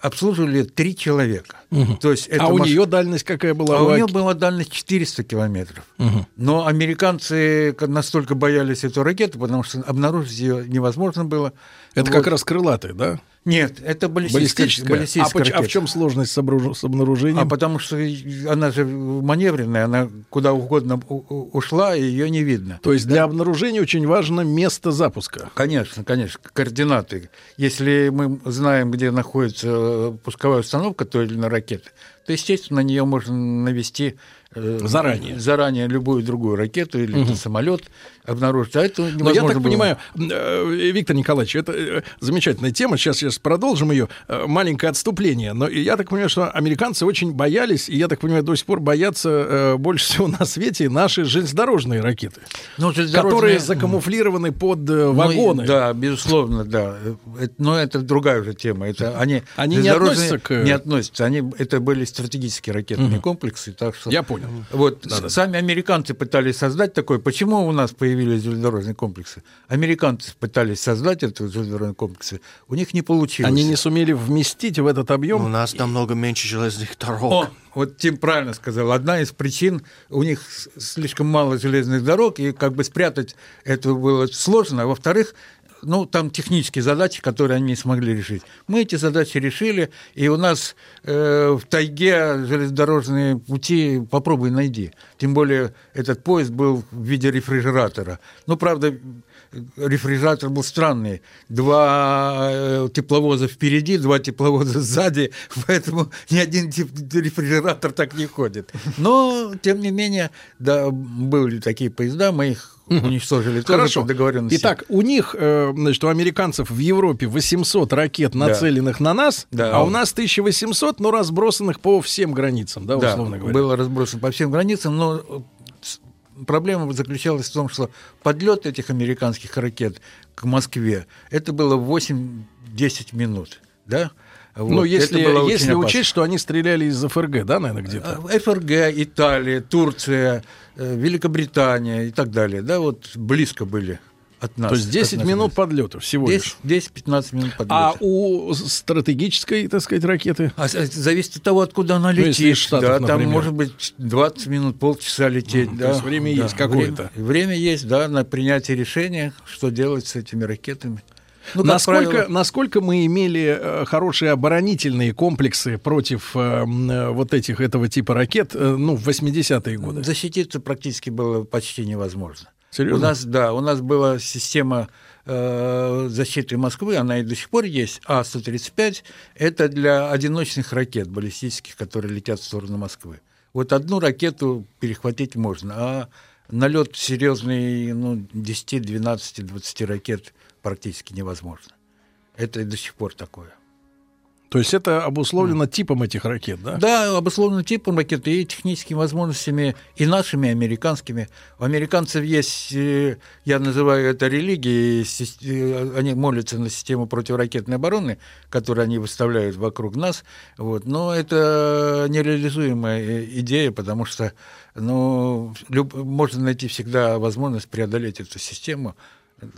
обслуживали три человека. Угу. То есть это а у маш... нее дальность какая была? А у нее была дальность 400 километров. Угу. Но американцы настолько боялись эту ракету, потому что обнаружить ее невозможно было. Это вот. как раз крылатые, да? Нет, это баллистическая. баллистическая. а, а в чем сложность с, обруж... с обнаружением? А потому что она же маневренная, она куда угодно ушла, и ее не видно. То есть да? для обнаружения очень важно место запуска? Конечно, конечно, координаты. Если мы знаем, где находится пусковая установка той или иной ракеты, то, естественно, на нее можно навести заранее. Заранее любую другую ракету или угу. самолет обнаружить. А это Но я так было. понимаю, э, Виктор Николаевич, это э, замечательная тема. Сейчас, сейчас продолжим ее. Маленькое отступление. Но я так понимаю, что американцы очень боялись, и я так понимаю, до сих пор боятся больше всего на свете наши железнодорожные ракеты, ну, железнодорожные... которые закамуфлированы под вагоны. Ну, да, безусловно, да. Но это другая уже тема. Это они, они не относятся к... Не относятся. Они, это были стратегические ракетные угу. комплексы. Так что... Я понял. Вот да, да. сами американцы пытались создать такое. Почему у нас появились железнодорожные комплексы? Американцы пытались создать эти железнодорожные комплексы. У них не получилось. Они не сумели вместить в этот объем. У нас намного меньше железных дорог. О, вот Тим правильно сказал. Одна из причин у них слишком мало железных дорог, и как бы спрятать это было сложно. А во-вторых, ну, там технические задачи, которые они не смогли решить. Мы эти задачи решили, и у нас э, в тайге железнодорожные пути попробуй найди. Тем более этот поезд был в виде рефрижератора. Ну, правда, рефрижератор был странный. Два э, тепловоза впереди, два тепловоза сзади, поэтому ни один рефрижератор так не ходит. Но, тем не менее, да, были такие поезда, мы их уничтожили тоже Хорошо. по договоренности. Итак, у них, э, значит, у американцев в Европе 800 ракет, нацеленных да. на нас, да. а у нас 1800, но разбросанных по всем границам, да, условно да, говоря. было разбросано по всем границам, но проблема заключалась в том, что подлет этих американских ракет к Москве, это было 8-10 минут, да, вот. Ну, если, если учесть, что они стреляли из ФРГ, да, наверное, где-то? Э, ФРГ, Италия, Турция, э, Великобритания и так далее, да, вот близко были от нас. То есть 10 минут подлета всего 10, лишь? 10-15 минут подлета. А у стратегической, так сказать, ракеты? А, зависит от того, откуда она ну, летит. Штатах, да, там может быть 20 минут, полчаса лететь. Mm, да, то есть время да, есть какое-то? Время, время есть, да, на принятие решения, что делать с этими ракетами. Ну, насколько, правило... насколько мы имели э, хорошие оборонительные комплексы против э, э, вот этих этого типа ракет, э, ну, в 80-е годы? Защититься практически было почти невозможно. Серьезно? У нас, да, у нас была система э, защиты Москвы, она и до сих пор есть, А-135, это для одиночных ракет баллистических, которые летят в сторону Москвы. Вот одну ракету перехватить можно, а налет серьезный, ну, 10, 12, 20 ракет практически невозможно. Это и до сих пор такое. То есть это обусловлено типом этих ракет, да? Да, обусловлено типом ракет и техническими возможностями и нашими, и американскими. У американцев есть, э, я называю это религией, э, они молятся на систему противоракетной обороны, которую они выставляют вокруг нас. Вот. Но это нереализуемая э, идея, потому что ну, люб, можно найти всегда возможность преодолеть эту систему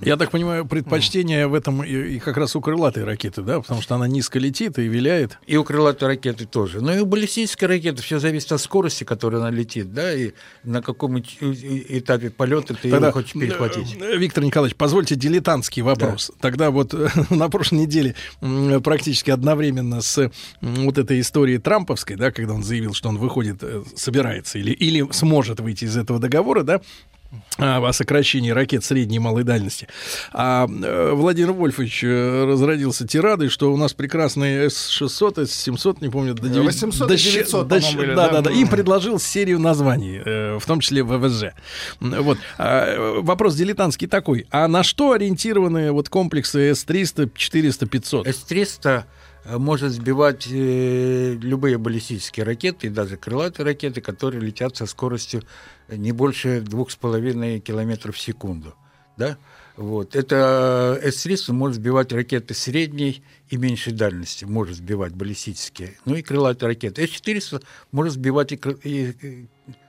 я так понимаю, предпочтение в этом и, и как раз у крылатой ракеты, да, потому что она низко летит и виляет. И у крылатой ракеты тоже. Но и у баллистической ракеты все зависит от скорости, которой она летит, да, и на каком этапе полета ты Тогда, его хочешь перехватить. Э, Виктор Николаевич, позвольте дилетантский вопрос. Да. Тогда вот на прошлой неделе практически одновременно с вот этой историей Трамповской, да, когда он заявил, что он выходит, э, собирается или, или сможет выйти из этого договора, да, о сокращении ракет средней и малой дальности. А э, Владимир Вольфович э, разродился тирадой, что у нас прекрасные С-600, С-700, не помню, до 900, 800 до, 900, до, были, да, да, да, Им предложил серию названий, э, в том числе ВВЖ. Вот. А, вопрос дилетантский такой. А на что ориентированы вот комплексы С-300, 400, 500? С-300 может сбивать любые баллистические ракеты, и даже крылатые ракеты, которые летят со скоростью не больше двух с половиной километров в секунду. Да? Вот. Это С-300 может сбивать ракеты средней и меньшей дальности, может сбивать баллистические. Ну и крылатые ракеты. С-400 может сбивать и, и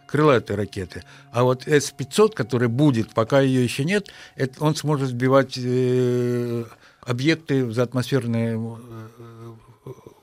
крылатые ракеты. А вот С-500, который будет, пока ее еще нет, это, он сможет сбивать э, объекты в заатмосферные э,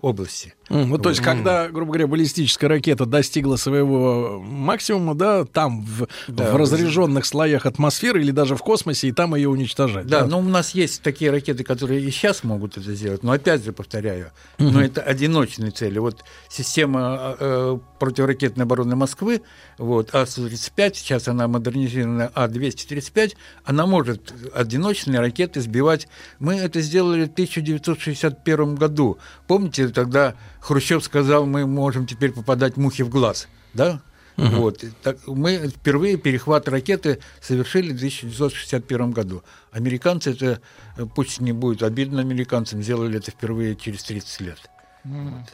области. Mm, ну, то есть, mm. когда, грубо говоря, баллистическая ракета достигла своего максимума, да, там, в, да, в разряженных слоях атмосферы или даже в космосе, и там ее уничтожать. Да, да, но у нас есть такие ракеты, которые и сейчас могут это сделать, но опять же повторяю, mm-hmm. но это одиночные цели. Вот система э, противоракетной обороны Москвы, вот, А-135, сейчас она модернизирована А-235, она может одиночные ракеты сбивать. Мы это сделали в 1961 году. Помните, тогда Хрущев сказал, мы можем теперь попадать мухи в глаз, да? Угу. Вот. Так, мы впервые перехват ракеты совершили в 1961 году. Американцы это, э, пусть не будет обидно американцам, сделали это впервые через 30 лет. Вот.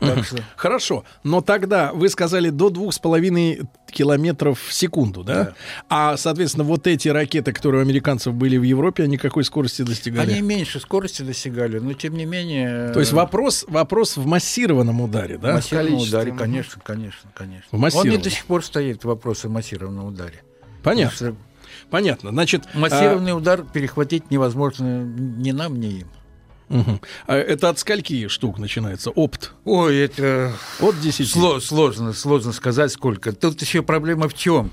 Так что... Хорошо, но тогда вы сказали до двух с половиной километров в секунду, да? да? А, соответственно, вот эти ракеты, которые у американцев были в Европе, они какой скорости достигали? Они меньше скорости достигали, но тем не менее... То есть вопрос, вопрос в массированном ударе, да? В массированном ударе, конечно, конечно, конечно. В массированном. Он и до сих пор стоит вопрос о массированном ударе. Понятно. Что... Понятно. Значит, массированный а... удар перехватить невозможно ни нам, ни им. Угу. А это от скольки штук начинается? Опт? Ой, это от 10. Сло- сложно, сложно сказать сколько. Тут еще проблема в чем?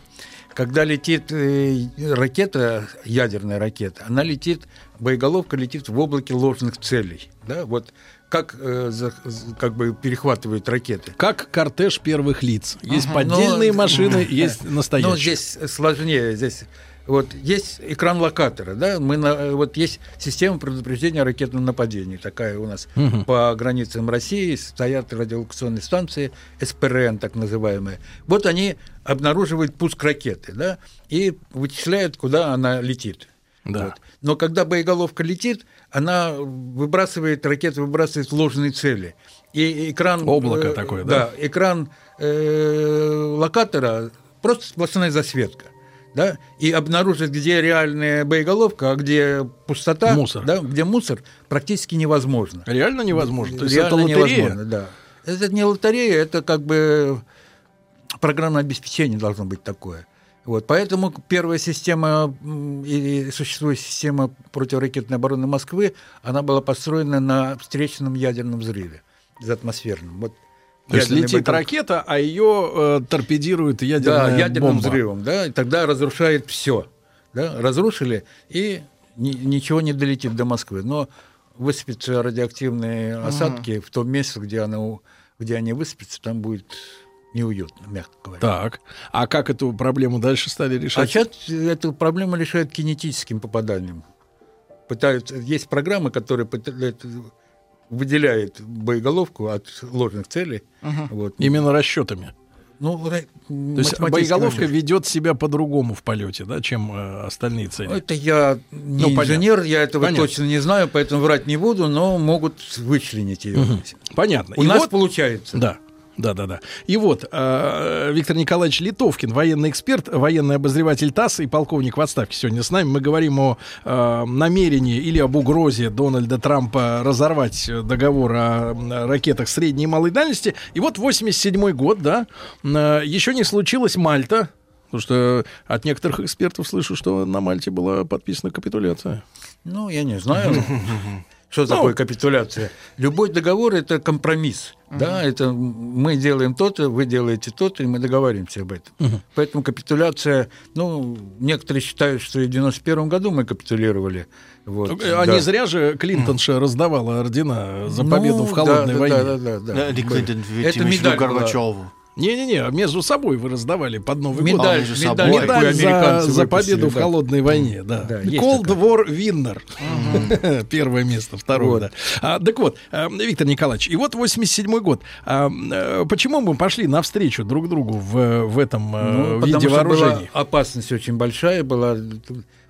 Когда летит э, ракета, ядерная ракета, она летит, боеголовка летит в облаке ложных целей. Да? Вот как, э, за, как бы перехватывают ракеты. Как кортеж первых лиц. Есть ага, поддельные но, машины, есть настоящие. Ну, здесь сложнее. Здесь вот есть экран локатора, да, мы на, вот есть система предупреждения ракетного нападения, такая у нас угу. по границам России стоят радиолокационные станции СПРН, так называемые. Вот они обнаруживают пуск ракеты, да, и вычисляют, куда она летит. Да. Вот. Но когда боеголовка летит, она выбрасывает, ракета выбрасывает ложные цели. И экран... Облако э, такое, да? Да, экран э, локатора просто сплошная засветка да, и обнаружить, где реальная боеголовка, а где пустота, мусор. Да, где мусор, практически невозможно. Реально невозможно? То есть Реально это лотерея? невозможно, да. Это не лотерея, это как бы программное обеспечение должно быть такое. Вот, поэтому первая система и существует система противоракетной обороны Москвы, она была построена на встречном ядерном взрыве, атмосферном. Вот то есть летит батон... ракета, а ее э, торпедирует ядерная да, ядерным бомба. взрывом, да, и тогда разрушает все. Да, разрушили, и ни, ничего не долетит до Москвы. Но высыпятся радиоактивные осадки mm. в том месте, где, она, где они высыпятся, там будет неуютно, мягко говоря. Так. А как эту проблему дальше стали решать? А сейчас эту проблему решают кинетическим попаданием. Пытаются, есть программы, которые выделяют боеголовку от ложных целей. Угу. Вот. Именно расчетами. Ну, То есть боеголовка расчет. ведет себя по-другому в полете, да, чем э, остальные цели. Это я не ну, инженер, понятно. я этого понятно. точно не знаю, поэтому врать не буду, но могут вычленить ее. Угу. Понятно. У И нас вот, получается. Да. Да, да, да. И вот э, Виктор Николаевич Литовкин, военный эксперт, военный обозреватель ТАСС и полковник в отставке сегодня с нами. Мы говорим о э, намерении или об угрозе Дональда Трампа разорвать договор о ракетах средней и малой дальности. И вот 87 год, да, э, еще не случилось Мальта, Потому что от некоторых экспертов слышу, что на Мальте была подписана капитуляция. Ну, я не знаю. Что ну, такое капитуляция? Любой договор это компромисс. Угу. Да, это мы делаем то-то, вы делаете то-то, и мы договариваемся об этом. Угу. Поэтому капитуляция, ну, некоторые считают, что и в 91 году мы капитулировали. Вот, а да. не зря же Клинтонша раздавала ордена за победу ну, в холодной да, войне. Да, да, да, да. это медаль Горбачеву. Не-не-не, между собой вы раздавали под Новый медаль, год. Медаль, медаль за, за победу да. в холодной войне, да. да Cold War Winner. Угу. Первое место, второе, вот. да. А, так вот, э, Виктор Николаевич, и вот 87 год. А, почему мы пошли навстречу друг другу в, в этом э, ну, виде вооружений? опасность очень большая была.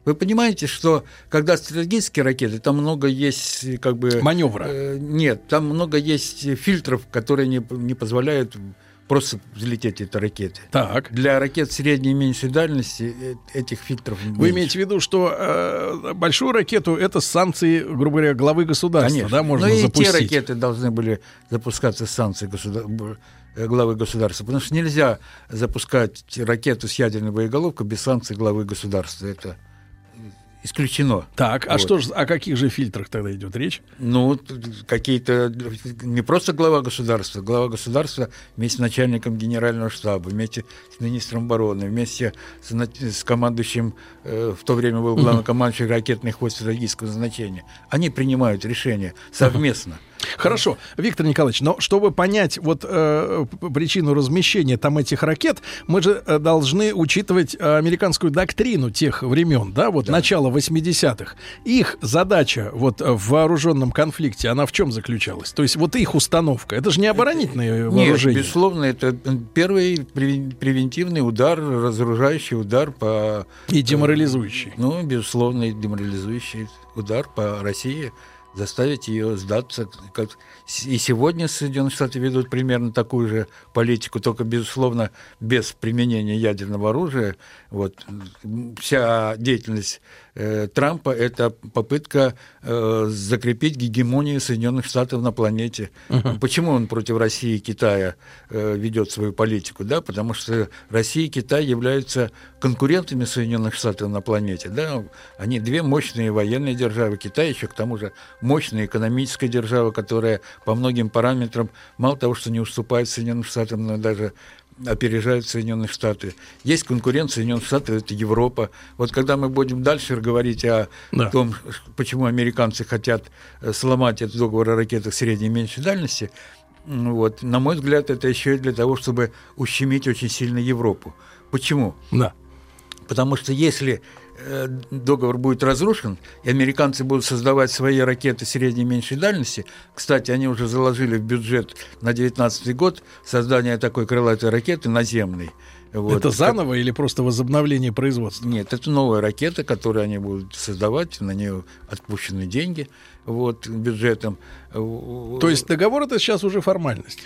Вы понимаете, что когда стратегические ракеты, там много есть как бы... Маневра. Э, нет, там много есть фильтров, которые не, не позволяют просто взлететь эти ракеты. Так. Для ракет средней и меньшей дальности э, этих фильтров Вы меньше. имеете в виду, что э, большую ракету это санкции, грубо говоря, главы государства, Конечно. да, можно Но запустить? и те ракеты должны были запускаться с санкций государ... Э, главы государства, потому что нельзя запускать ракету с ядерной боеголовкой без санкций главы государства. Это исключено. Так, а вот. что же, о каких же фильтрах тогда идет речь? Ну, какие-то не просто глава государства, глава государства вместе с начальником генерального штаба, вместе с министром обороны, вместе с, с командующим, в то время был главнокомандующий ракетных войск стратегического значения. Они принимают решения совместно. Хорошо, Виктор Николаевич, но чтобы понять вот э, причину размещения там этих ракет, мы же э, должны учитывать э, американскую доктрину тех времен, да, вот да. начала 80-х. Их задача вот в вооруженном конфликте, она в чем заключалась? То есть вот их установка, это же не оборонительное это, вооружение. Нет, безусловно, это первый превентивный удар, разоружающий удар по... И деморализующий. Ну, безусловно, деморализующий удар по России заставить ее сдаться. Как... И сегодня Соединенные Штаты ведут примерно такую же политику, только, безусловно, без применения ядерного оружия. Вот. Вся деятельность э, Трампа – это попытка э, закрепить гегемонию Соединенных Штатов на планете. Uh-huh. Почему он против России и Китая э, ведет свою политику? Да? Потому что Россия и Китай являются конкурентами Соединенных Штатов на планете. Да? Они две мощные военные державы. Китай еще, к тому же, мощная экономическая держава, которая по многим параметрам мало того, что не уступает Соединенным Штатам, но даже опережают Соединенные Штаты. Есть конкуренция Соединенных Штатов, это Европа. Вот когда мы будем дальше говорить о да. том, почему американцы хотят э, сломать этот договор о ракетах средней и меньшей дальности, вот, на мой взгляд, это еще и для того, чтобы ущемить очень сильно Европу. Почему? Да. Потому что если договор будет разрушен, и американцы будут создавать свои ракеты средней и меньшей дальности. Кстати, они уже заложили в бюджет на 2019 год создание такой крылатой ракеты наземной. Вот. Это заново или просто возобновление производства? Нет, это новая ракета, которую они будут создавать, на нее отпущены деньги вот, бюджетом. То есть договор это сейчас уже формальность?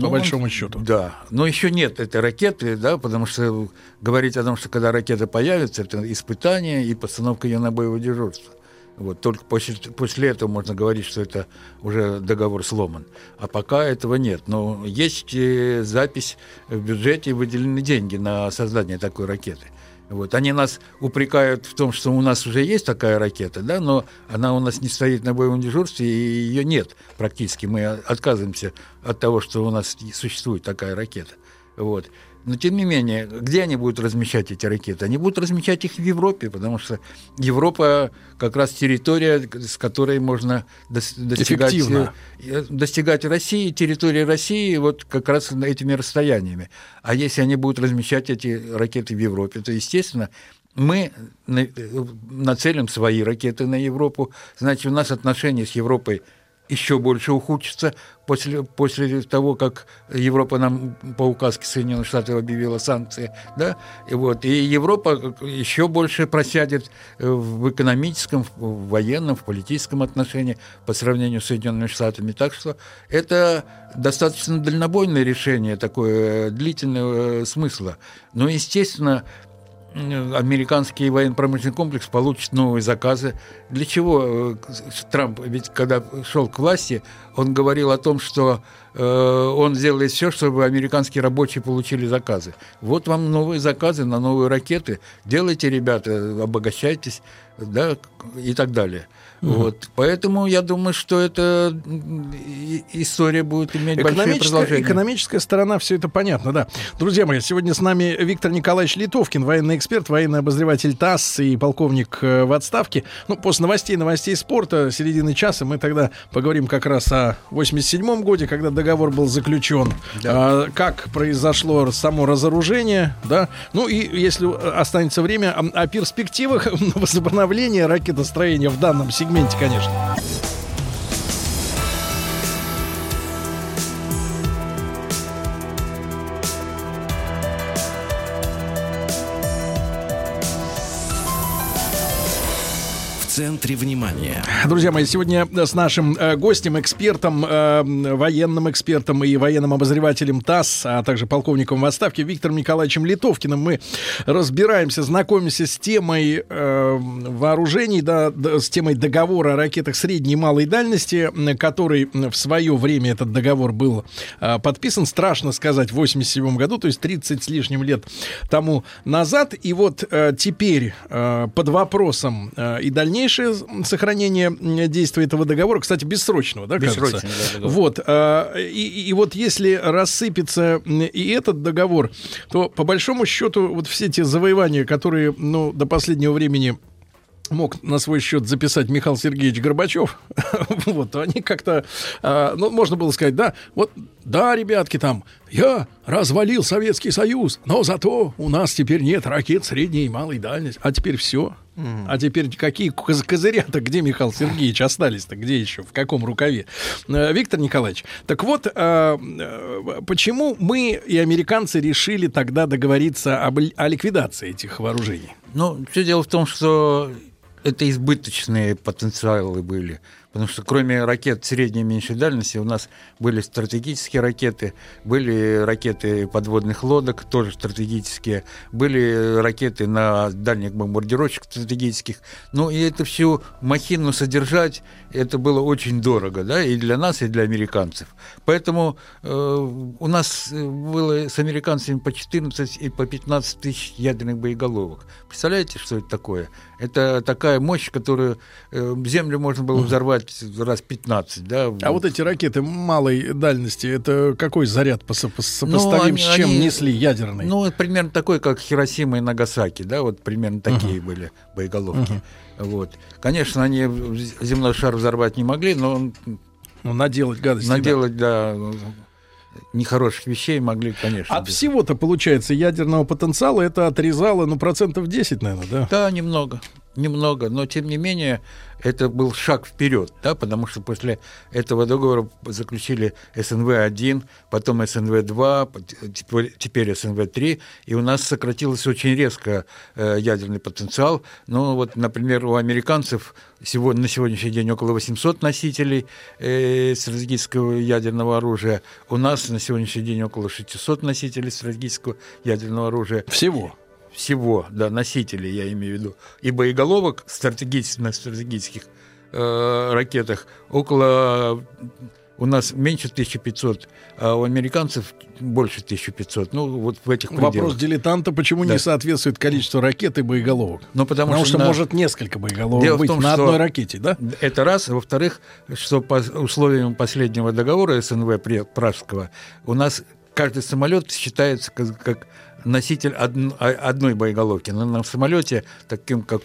По ну, большому счету. Да, но еще нет этой ракеты, да, потому что говорить о том, что когда ракета появится, это испытание и постановка ее на боевое дежурство. Вот, только после, после этого можно говорить, что это уже договор сломан. А пока этого нет. Но есть э, запись в бюджете, выделены деньги на создание такой ракеты. Вот. Они нас упрекают в том, что у нас уже есть такая ракета, да, но она у нас не стоит на боевом дежурстве, и ее нет практически. Мы отказываемся от того, что у нас существует такая ракета. Вот. Но тем не менее, где они будут размещать эти ракеты? Они будут размещать их в Европе, потому что Европа как раз территория, с которой можно достигать, э, достигать России, территории России вот как раз этими расстояниями. А если они будут размещать эти ракеты в Европе, то, естественно, мы нацелим свои ракеты на Европу, значит, у нас отношения с Европой еще больше ухудшится после, после того, как Европа нам по указке Соединенных Штатов объявила санкции. Да? И, вот, и Европа еще больше просядет в экономическом, в военном, в политическом отношении по сравнению с Соединенными Штатами. Так что это достаточно дальнобойное решение, такое длительного смысла. Но, естественно, американский военно-промышленный комплекс получит новые заказы. Для чего э, Трамп, ведь когда шел к власти, он говорил о том, что э, он сделает все, чтобы американские рабочие получили заказы. Вот вам новые заказы на новые ракеты. Делайте, ребята, обогащайтесь, да, и так далее. Угу. Вот. Поэтому я думаю, что эта история будет иметь большое продолжение. Экономическая сторона, все это понятно, да. Друзья мои, сегодня с нами Виктор Николаевич Литовкин, военный эксперт, военный обозреватель ТАСС и полковник э, в отставке. Ну, после новостей, новостей спорта, середины часа, мы тогда поговорим как раз о 87-м годе, когда договор был заключен, да. а, как произошло само разоружение, да. Ну и если останется время, о, о перспективах возобновления ракетостроения в данном сегменте сегменте, конечно. Центре внимания. Друзья мои, сегодня с нашим э, гостем, экспертом, э, военным экспертом и военным обозревателем ТАСС, а также полковником в отставке Виктором Николаевичем Литовкиным мы разбираемся, знакомимся с темой э, вооружений, да, с темой договора о ракетах средней и малой дальности, который в свое время этот договор был подписан, страшно сказать, в 87 году, то есть 30 с лишним лет тому назад. И вот теперь под вопросом и дальнейшее дальнейшее сохранение действия этого договора, кстати, бессрочного, да, Бессрочный, кажется? Да, вот. А, и, и вот если рассыпется и этот договор, то по большому счету вот все те завоевания, которые, ну, до последнего времени мог на свой счет записать Михаил Сергеевич Горбачев, вот, они как-то, а, ну, можно было сказать, да, вот, да, ребятки, там, я развалил Советский Союз, но зато у нас теперь нет ракет средней и малой дальности, а теперь все. Mm. А теперь какие козыря-то, где Михаил Сергеевич остались-то, где еще, в каком рукаве? Э, Виктор Николаевич, так вот, а, э, почему мы и американцы решили тогда договориться об, о ликвидации этих вооружений? Ну, все дело в том, что это избыточные потенциалы были. Потому что кроме ракет средней и меньшей дальности у нас были стратегические ракеты, были ракеты подводных лодок, тоже стратегические, были ракеты на дальних бомбардировщиках стратегических. Ну и это всю махину содержать, это было очень дорого, да, и для нас, и для американцев. Поэтому э, у нас было с американцами по 14 и по 15 тысяч ядерных боеголовок. Представляете, что это такое? Это такая мощь, которую э, Землю можно было взорвать раз 15, да. А вот эти ракеты малой дальности, это какой заряд сопоставим ну, они, с чем они, несли ядерный? Ну, примерно такой, как Хиросима и Нагасаки, да, вот примерно такие uh-huh. были боеголовки. Uh-huh. Вот. Конечно, они земной шар взорвать не могли, но... Ну, наделать гадости. Наделать, да, да нехороших вещей могли, конечно. От всего-то, получается, ядерного потенциала это отрезало, ну, процентов 10, наверное, да? Да, немного немного, но тем не менее это был шаг вперед, да, потому что после этого договора заключили СНВ-1, потом СНВ-2, теперь СНВ-3, и у нас сократился очень резко э, ядерный потенциал. Ну вот, например, у американцев сегодня, на сегодняшний день около 800 носителей э, стратегического ядерного оружия, у нас на сегодняшний день около 600 носителей стратегического ядерного оружия. Всего? Всего, да, носителей, я имею в виду, и боеголовок стратегических, на стратегических э, ракетах около у нас меньше 1500, а у американцев больше 1500. Ну, вот в этих пределах. Вопрос дилетанта, почему да. не соответствует количество ракет и боеголовок? Ну, потому, потому что, что на... может несколько боеголовок Дело быть том, на одной ракете, да? Это раз. Во-вторых, что по условиям последнего договора СНВ Пражского у нас каждый самолет считается как, как носитель одной боеголовки. Но на самолете, таким как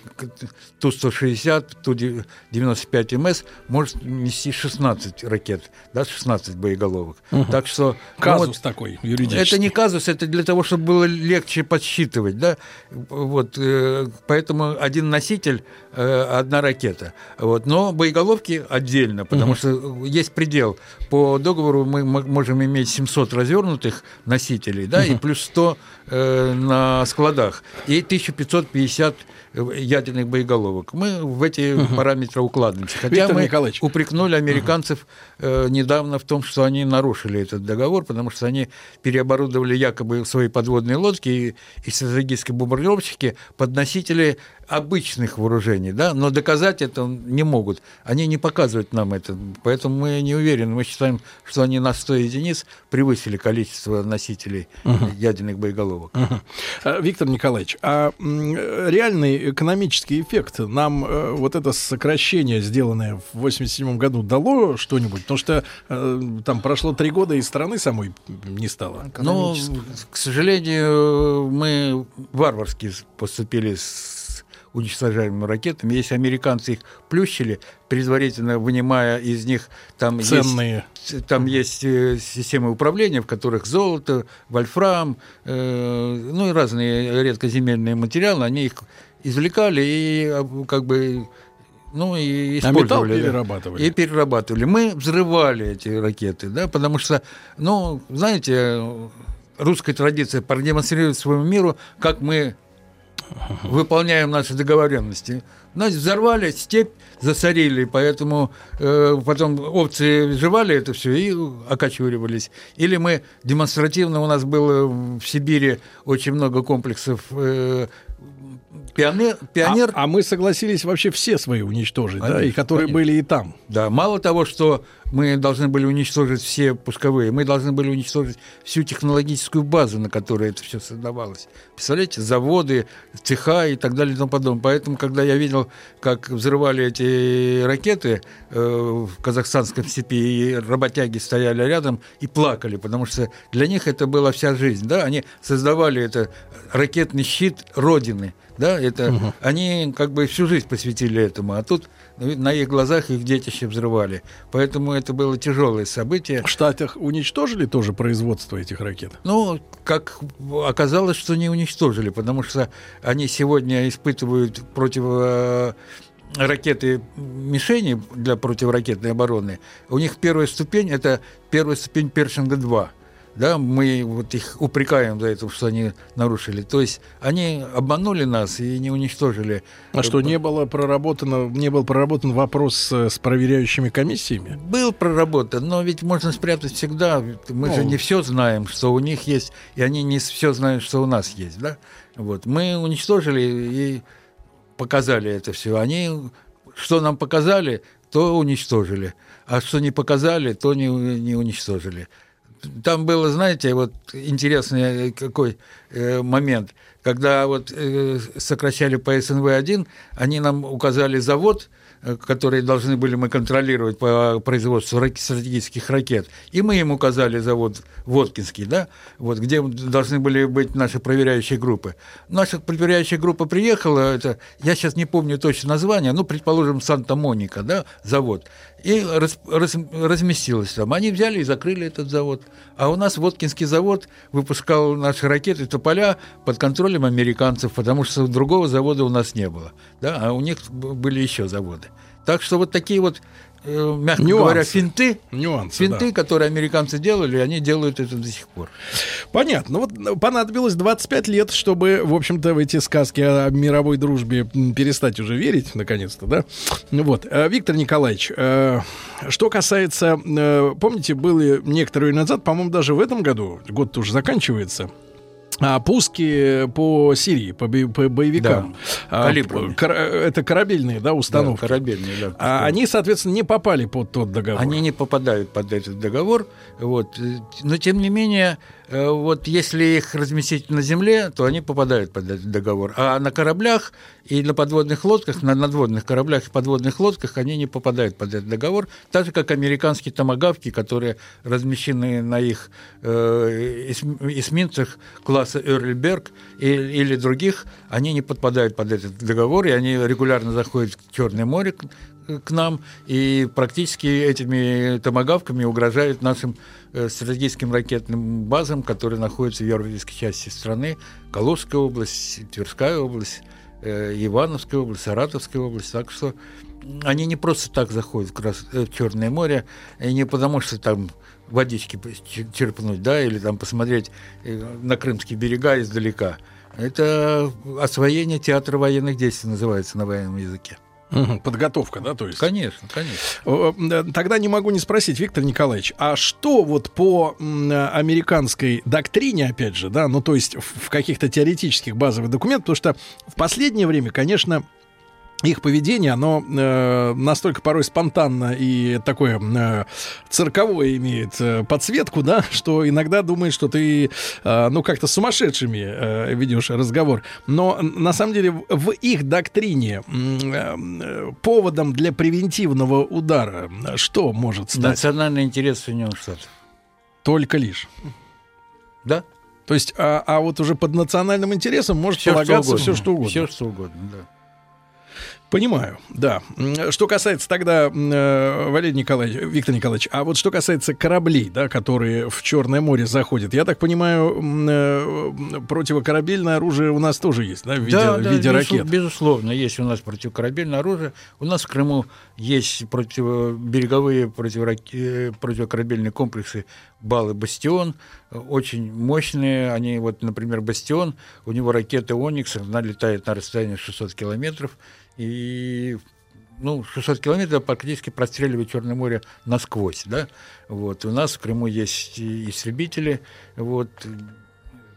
Ту-160, Ту-95МС, может нести 16 ракет, да, 16 боеголовок. Угу. Так что... Казус вот, такой юридический. Это не казус, это для того, чтобы было легче подсчитывать, да. Вот, э, поэтому один носитель, э, одна ракета. Вот, но боеголовки отдельно, потому угу. что есть предел. По договору мы можем иметь 700 развернутых носителей, да, угу. и плюс 100 Э, на складах и 1550 ядерных боеголовок. Мы в эти угу. параметры укладываемся. Хотя Виктор мы Николаевич. упрекнули американцев угу. э, недавно в том, что они нарушили этот договор, потому что они переоборудовали якобы свои подводные лодки и, и стратегические бомбардировщики под носители обычных вооружений, да, но доказать это не могут. Они не показывают нам это, поэтому мы не уверены. Мы считаем, что они на 100 единиц превысили количество носителей угу. ядерных боеголовок. Угу. Виктор Николаевич, а реальный экономический эффект нам э, вот это сокращение, сделанное в 87 году, дало что-нибудь? Потому что э, там прошло три года, и страны самой не стало. Ну, к сожалению, мы варварски поступили с уничтожаемыми ракетами. Если американцы их плющили, предварительно вынимая из них там ценные, есть, там есть э, системы управления, в которых золото, вольфрам, э, ну и разные редкоземельные материалы, они их извлекали и а, как бы ну и использовали. А металл перерабатывали. И перерабатывали. Мы взрывали эти ракеты, да, потому что, ну, знаете, русская традиция продемонстрировать своему миру, как мы выполняем наши договоренности. Нас взорвали, степь засорили, поэтому э, потом овцы жевали это все и окачивались. Или мы демонстративно, у нас было в Сибири очень много комплексов э, Пионер, пионер... А, а мы согласились вообще все свои уничтожить, конечно, да, и которые конечно. были и там. Да, мало того, что мы должны были уничтожить все пусковые, мы должны были уничтожить всю технологическую базу, на которой это все создавалось. Представляете, заводы, цеха и так далее и тому подобное. Поэтому, когда я видел, как взрывали эти ракеты э, в казахстанском степи, и работяги стояли рядом и плакали, потому что для них это была вся жизнь. Да? Они создавали это ракетный щит Родины. Да, это угу. они как бы всю жизнь посвятили этому, а тут на их глазах их детище взрывали. Поэтому это было тяжелое событие. В Штатах уничтожили тоже производство этих ракет? Ну, как оказалось, что не уничтожили, потому что они сегодня испытывают против э, ракеты мишени для противоракетной обороны. У них первая ступень это первая ступень Першинга 2 да, мы вот их упрекаем за это, что они нарушили. То есть они обманули нас и не уничтожили. А что, не было проработано, не был проработан вопрос с, с проверяющими комиссиями? Был проработан, но ведь можно спрятать всегда. Мы ну, же не все знаем, что у них есть, и они не все знают, что у нас есть, да? Вот. Мы уничтожили и показали это все. Они, что нам показали, то уничтожили. А что не показали, то не, не уничтожили там было, знаете, вот интересный какой э, момент, когда вот э, сокращали по СНВ-1, они нам указали завод, Э, которые должны были мы контролировать по производству стратегических ракет. И мы им указали завод Воткинский, да, вот, где должны были быть наши проверяющие группы. Наша проверяющая группа приехала, это, я сейчас не помню точно название, ну, предположим, Санта-Моника, да, завод, и раз, раз, разместилась там. Они взяли и закрыли этот завод. А у нас Воткинский завод выпускал наши ракеты Тополя под контролем американцев, потому что другого завода у нас не было. Да? А у них были еще заводы. Так что вот такие вот э, мягко Нюансы. говоря, финты, Нюансы, финты, да. которые американцы делали, они делают это до сих пор. Понятно. Вот ну, понадобилось 25 лет, чтобы, в общем-то, в эти сказки о мировой дружбе перестать уже верить, наконец-то, да? Вот. Э, Виктор Николаевич, э, что касается, помните, было некоторые назад, по-моему, даже в этом году, год уже заканчивается, а, пуски по Сирии, по, по боевикам. Да. А, кор, это корабельные, да, установки. Да, корабельные, да. А они, соответственно, не попали под тот договор. Они не попадают под этот договор. Вот. Но, тем не менее, Э, вот если их разместить на земле, то они попадают под этот договор. А на кораблях и на подводных лодках, на надводных кораблях и подводных лодках они не попадают под этот договор, так же, как американские томогавки, которые размещены на их э, эсминцах класса Эрльберг или других, они не подпадают под этот договор, и они регулярно заходят в Черное море, к нам и практически этими томогавками угрожают нашим э, стратегическим ракетным базам, которые находятся в европейской части страны, Калужская область, Тверская область, э, Ивановская область, Саратовская область. Так что они не просто так заходят в, в Черное море, и не потому что там водички черпнуть, да, или там посмотреть э, на крымские берега издалека. Это освоение театра военных действий называется на военном языке. Подготовка, да, то есть? Конечно, конечно. Тогда не могу не спросить, Виктор Николаевич, а что вот по американской доктрине, опять же, да, ну то есть в каких-то теоретических базовых документах, потому что в последнее время, конечно, их поведение, оно э, настолько порой спонтанно и такое э, цирковое имеет э, подсветку, да, что иногда думаешь, что ты, э, ну, как-то сумасшедшими э, ведешь разговор. Но на самом деле в их доктрине э, поводом для превентивного удара что может стать? Национальный интерес Соединенных Штатов. Только лишь. Да. То есть, а, а вот уже под национальным интересом может все, полагаться все, что угодно. Все, что угодно, да. Понимаю, да. Что касается тогда, э, Валерий Николаевич, Виктор Николаевич, а вот что касается кораблей, да, которые в Черное море заходят, я так понимаю, э, противокорабельное оружие у нас тоже есть, да, в виде, да, в виде да, ракет? Безусловно, есть у нас противокорабельное оружие. У нас в Крыму есть противобереговые противораке... противокорабельные комплексы Бал и Бастион, очень мощные. Они, вот, например, Бастион, у него ракеты Оникс, она летает на расстоянии 600 километров, и ну, 600 километров практически простреливает Черное море насквозь, да, вот, у нас в Крыму есть и истребители, вот,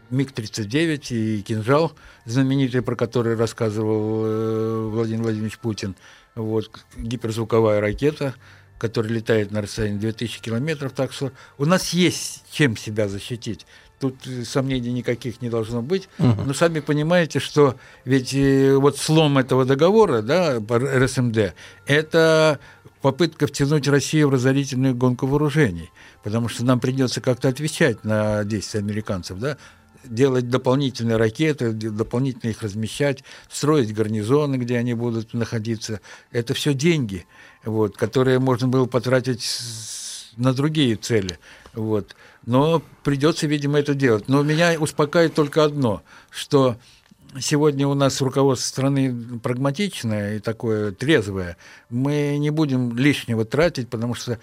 МиГ-39 и «Кинжал», знаменитый, про который рассказывал э, Владимир Владимирович Путин, вот, гиперзвуковая ракета, которая летает на расстоянии 2000 километров, так что у нас есть чем себя защитить тут сомнений никаких не должно быть. Угу. Но сами понимаете, что ведь э, вот слом этого договора, да, РСМД, это попытка втянуть Россию в разорительную гонку вооружений, потому что нам придется как-то отвечать на действия американцев, да, делать дополнительные ракеты, дополнительно их размещать, строить гарнизоны, где они будут находиться. Это все деньги, вот, которые можно было потратить на другие цели. Вот. Но придется, видимо, это делать. Но меня успокаивает только одно, что сегодня у нас руководство страны прагматичное и такое трезвое. Мы не будем лишнего тратить, потому что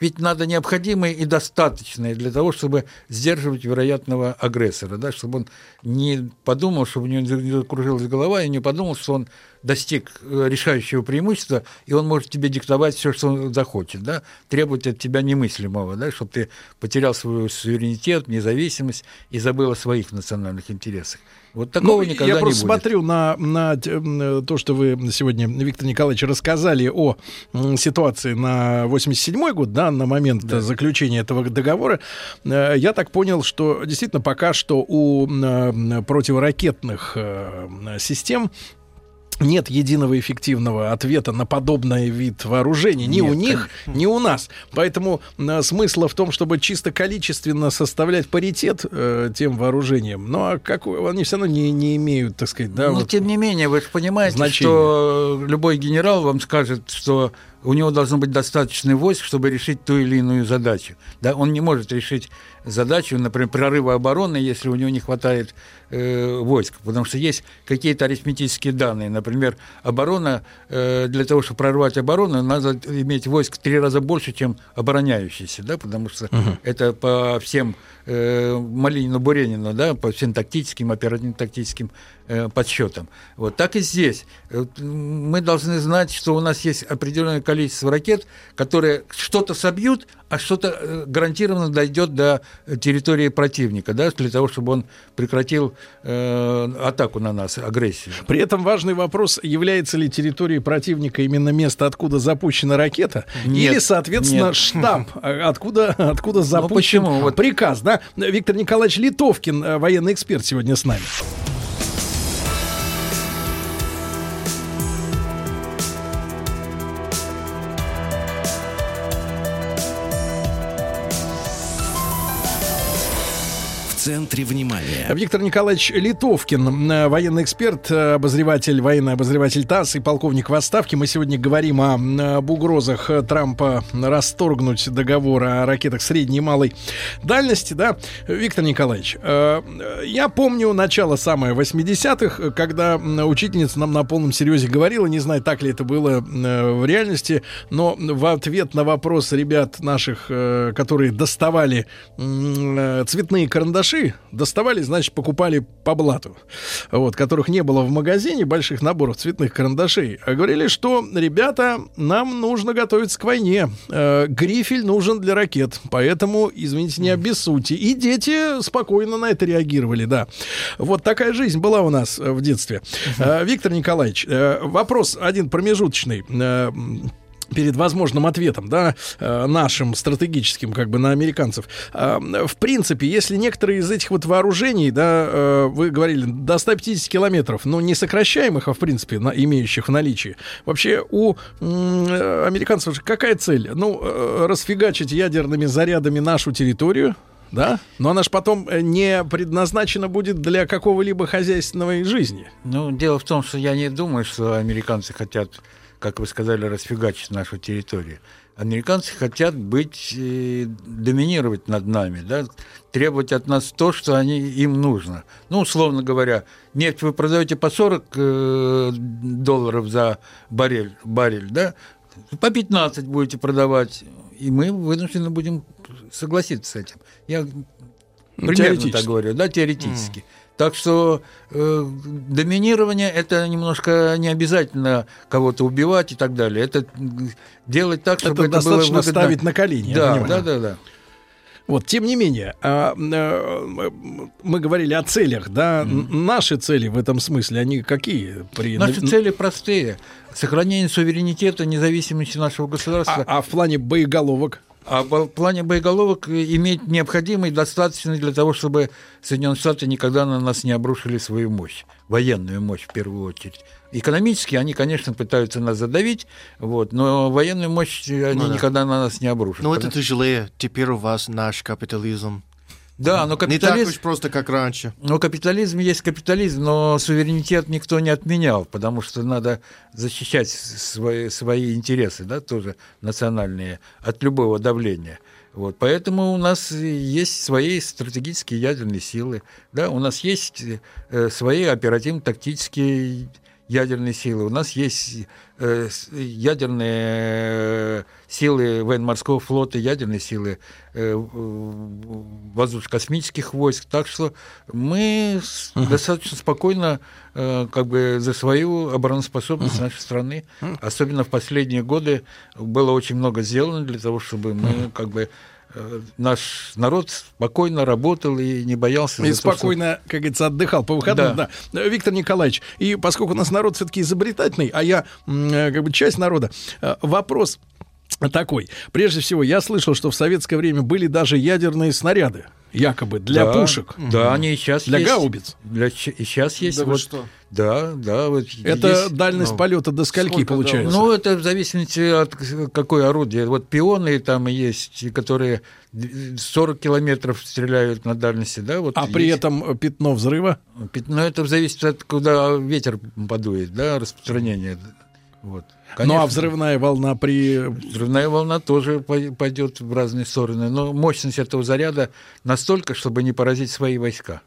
ведь надо необходимое и достаточное для того, чтобы сдерживать вероятного агрессора, да, чтобы он не подумал, чтобы у него не закружилась голова, и не подумал, что он достиг э, решающего преимущества, и он может тебе диктовать все, что он захочет, да, требовать от тебя немыслимого, да, чтобы ты потерял свой суверенитет, независимость и забыл о своих национальных интересах. Вот такого ну, никогда я просто не будет. смотрю на, на то, что вы сегодня, Виктор Николаевич, рассказали о ситуации на 87-й год, да, на момент да. заключения этого договора. Э, я так понял, что действительно пока что у противоракетных э, систем нет единого эффективного ответа на подобный вид вооружений ни нет, у них, конечно. ни у нас. Поэтому э, смысла в том, чтобы чисто количественно составлять паритет э, тем вооружением. Ну, а как они все равно не, не имеют, так сказать, да. Но вот, тем не менее, вы же понимаете, значения. что любой генерал вам скажет, что у него должно быть достаточно войск, чтобы решить ту или иную задачу. Да, он не может решить задачу, например, прорыва обороны, если у него не хватает э, войск, потому что есть какие-то арифметические данные. Например, оборона, э, для того, чтобы прорвать оборону, надо иметь войск в три раза больше, чем обороняющиеся, да, потому что угу. это по всем э, Малинину, Буренину, да, по всем тактическим, оперативно-тактическим э, подсчетам. Вот так и здесь. Мы должны знать, что у нас есть определенное количество ракет, которые что-то собьют, а что-то э, гарантированно дойдет до территории противника, да, для того, чтобы он прекратил э, атаку на нас, агрессию. При этом важный вопрос, является ли территорией противника именно место, откуда запущена ракета, нет, или, соответственно, нет. штаб, а откуда, откуда ну, запущен приказ, да? Виктор Николаевич Литовкин, э, военный эксперт, сегодня с нами. Центре внимания. Виктор Николаевич Литовкин, э, военный эксперт, э, обозреватель, военный обозреватель ТАСС и полковник в отставке. Мы сегодня говорим о, об угрозах Трампа расторгнуть договор о ракетах средней и малой дальности. Да? Виктор Николаевич, э, я помню начало самое 80-х, когда учительница нам на полном серьезе говорила, не знаю, так ли это было в реальности, но в ответ на вопрос ребят наших, которые доставали цветные карандаши, карандаши доставали, значит, покупали по блату, вот, которых не было в магазине, больших наборов цветных карандашей. А говорили, что, ребята, нам нужно готовиться к войне. Э, грифель нужен для ракет, поэтому, извините, не обессудьте. И дети спокойно на это реагировали, да. Вот такая жизнь была у нас в детстве. Э, Виктор Николаевич, э, вопрос один промежуточный. Э, перед возможным ответом, да, э, нашим стратегическим, как бы на американцев. Э, в принципе, если некоторые из этих вот вооружений, да, э, вы говорили, до 150 километров, но не сокращаемых, а в принципе на, имеющих в наличии, вообще у американцев какая цель? Ну, расфигачить ядерными зарядами нашу территорию, да? Но она же потом не предназначена будет для какого-либо хозяйственной жизни. Ну, дело в том, что я не думаю, что американцы хотят как вы сказали, расфигачить нашу территорию. Американцы хотят быть, э, доминировать над нами, да, требовать от нас то, что они, им нужно. Ну, условно говоря, нефть вы продаете по 40 э, долларов за баррель, баррель, да, по 15 будете продавать, и мы вынуждены будем согласиться с этим. Я примерно так говорю, да, теоретически. Mm. Так что э, доминирование это немножко не обязательно кого-то убивать и так далее. Это делать так, чтобы это, это достаточно было выгодно. ставить на колени. Да, да, да, да. Вот, тем не менее, а, а, мы говорили о целях, да, mm. наши цели в этом смысле, они какие? При... Наши цели простые: сохранение суверенитета, независимости нашего государства. А, а в плане боеголовок? А в плане боеголовок иметь необходимый, достаточно для того, чтобы Соединенные Штаты никогда на нас не обрушили свою мощь, военную мощь в первую очередь. Экономически они, конечно, пытаются нас задавить, вот, но военную мощь они ну, да. никогда на нас не обрушат. Но это тяжелее. Теперь у вас наш капитализм. Да, но капитализм... Не так уж просто, как раньше. Но капитализм есть капитализм, но суверенитет никто не отменял, потому что надо защищать свои, свои интересы, да, тоже национальные, от любого давления. Вот, поэтому у нас есть свои стратегические ядерные силы, да, у нас есть э, свои оперативно-тактические ядерные силы, у нас есть э, ядерные силы военно-морского флота, ядерные силы э, воздушно-космических войск. Так что мы uh-huh. достаточно спокойно э, как бы за свою обороноспособность uh-huh. нашей страны, особенно в последние годы, было очень много сделано для того, чтобы мы uh-huh. как бы Э, наш народ спокойно работал и не боялся. И спокойно, то, что... как говорится, отдыхал по выходным. Да. да. Виктор Николаевич, и поскольку у нас народ все-таки изобретательный, а я э, как бы часть народа, э, вопрос такой. Прежде всего, я слышал, что в советское время были даже ядерные снаряды якобы для да, пушек. Да, они и сейчас для есть. гаубиц. Для, сейчас есть. Да вот, что? Да, да. Вот это есть, дальность ну, полета до скольки получается? Ну, это в зависимости от какой орудие. Вот пионы там есть, которые 40 километров стреляют на дальности, да? Вот а есть. при этом пятно взрыва? Пятно это зависит от куда ветер подует, да, распространение. Вот. Конечно. Ну а взрывная волна при... Взрывная волна тоже пойдет в разные стороны. Но мощность этого заряда настолько, чтобы не поразить свои войска.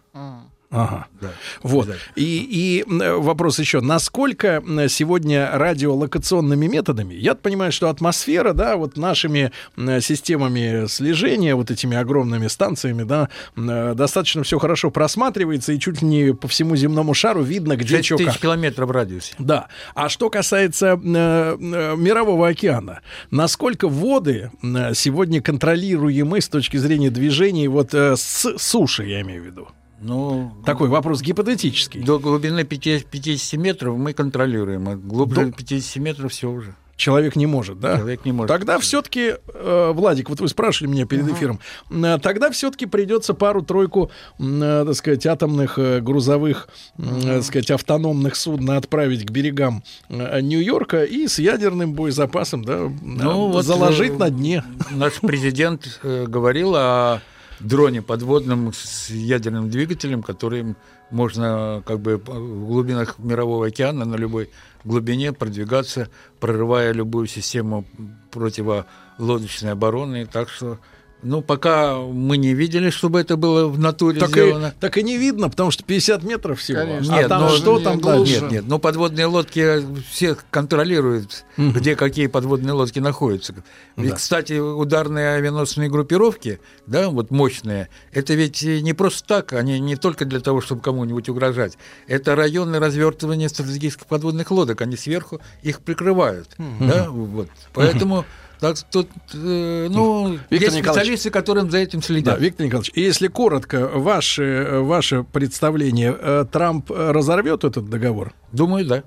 Ага. Да, вот. И, и вопрос еще. Насколько сегодня радиолокационными методами, я понимаю, что атмосфера, да, вот нашими системами слежения, вот этими огромными станциями, да, достаточно все хорошо просматривается, и чуть ли не по всему земному шару видно, где что тысяч километров в радиусе. Да. А что касается э, э, мирового океана, насколько воды э, сегодня контролируемы с точки зрения движения вот э, с суши, я имею в виду? Ну, Такой вопрос гипотетический. До глубины 50, 50 метров мы контролируем, а глубже до... 50 метров все уже. Человек не может, да? Человек не может. Тогда все-таки, э, Владик, вот вы спрашивали меня перед эфиром, э, тогда все-таки придется пару-тройку, э, так сказать, атомных э, грузовых, э, так сказать, автономных судн отправить к берегам э, Нью-Йорка и с ядерным боезапасом, да, ну, вот, заложить э, на дне. Наш президент э, говорил о дроне подводном с ядерным двигателем, который можно как бы в глубинах мирового океана на любой глубине продвигаться, прорывая любую систему противолодочной обороны. Так что ну, пока мы не видели, чтобы это было в натуре так сделано. И, так и не видно, потому что 50 метров всего. Конечно. А нет, там но, что там дальше? Нет, нет, но подводные лодки все контролируют, угу. где какие подводные лодки находятся. Ведь, да. кстати, ударные авианосные группировки, да, вот мощные, это ведь не просто так, они не только для того, чтобы кому-нибудь угрожать. Это районы развертывания стратегических подводных лодок, они сверху их прикрывают. Угу. Да, вот. Поэтому... Угу. Так тут, э, ну, Виктор есть специалисты, которым за этим следят. Да, Виктор Николаевич, если коротко, ваше, ваше представление, э, Трамп разорвет этот договор? Думаю, да.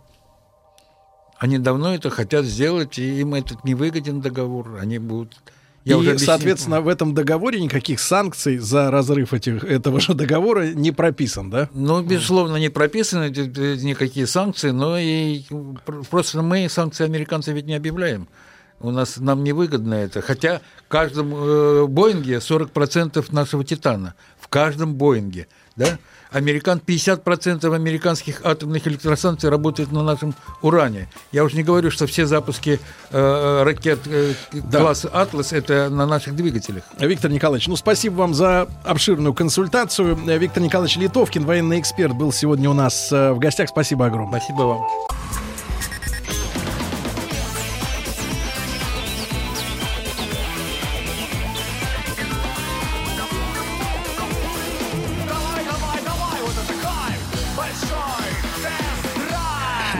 Они давно это хотят сделать, и им этот невыгоден договор. Они будут я и, уже соответственно, в этом договоре никаких санкций за разрыв этих, этого же договора не прописан, да? Ну, безусловно, не прописаны никакие санкции, но и просто мы санкции американцев ведь не объявляем. У нас нам невыгодно это. Хотя в каждом э, Боинге 40% нашего титана. В каждом Боинге. Да? Американ, 50% американских атомных электростанций работает на нашем уране. Я уже не говорю, что все запуски э, ракет э, да. класса «Атлас» — это на наших двигателях. Виктор Николаевич, ну спасибо вам за обширную консультацию. Виктор Николаевич Литовкин, военный эксперт, был сегодня у нас э, в гостях. Спасибо огромное. Спасибо вам.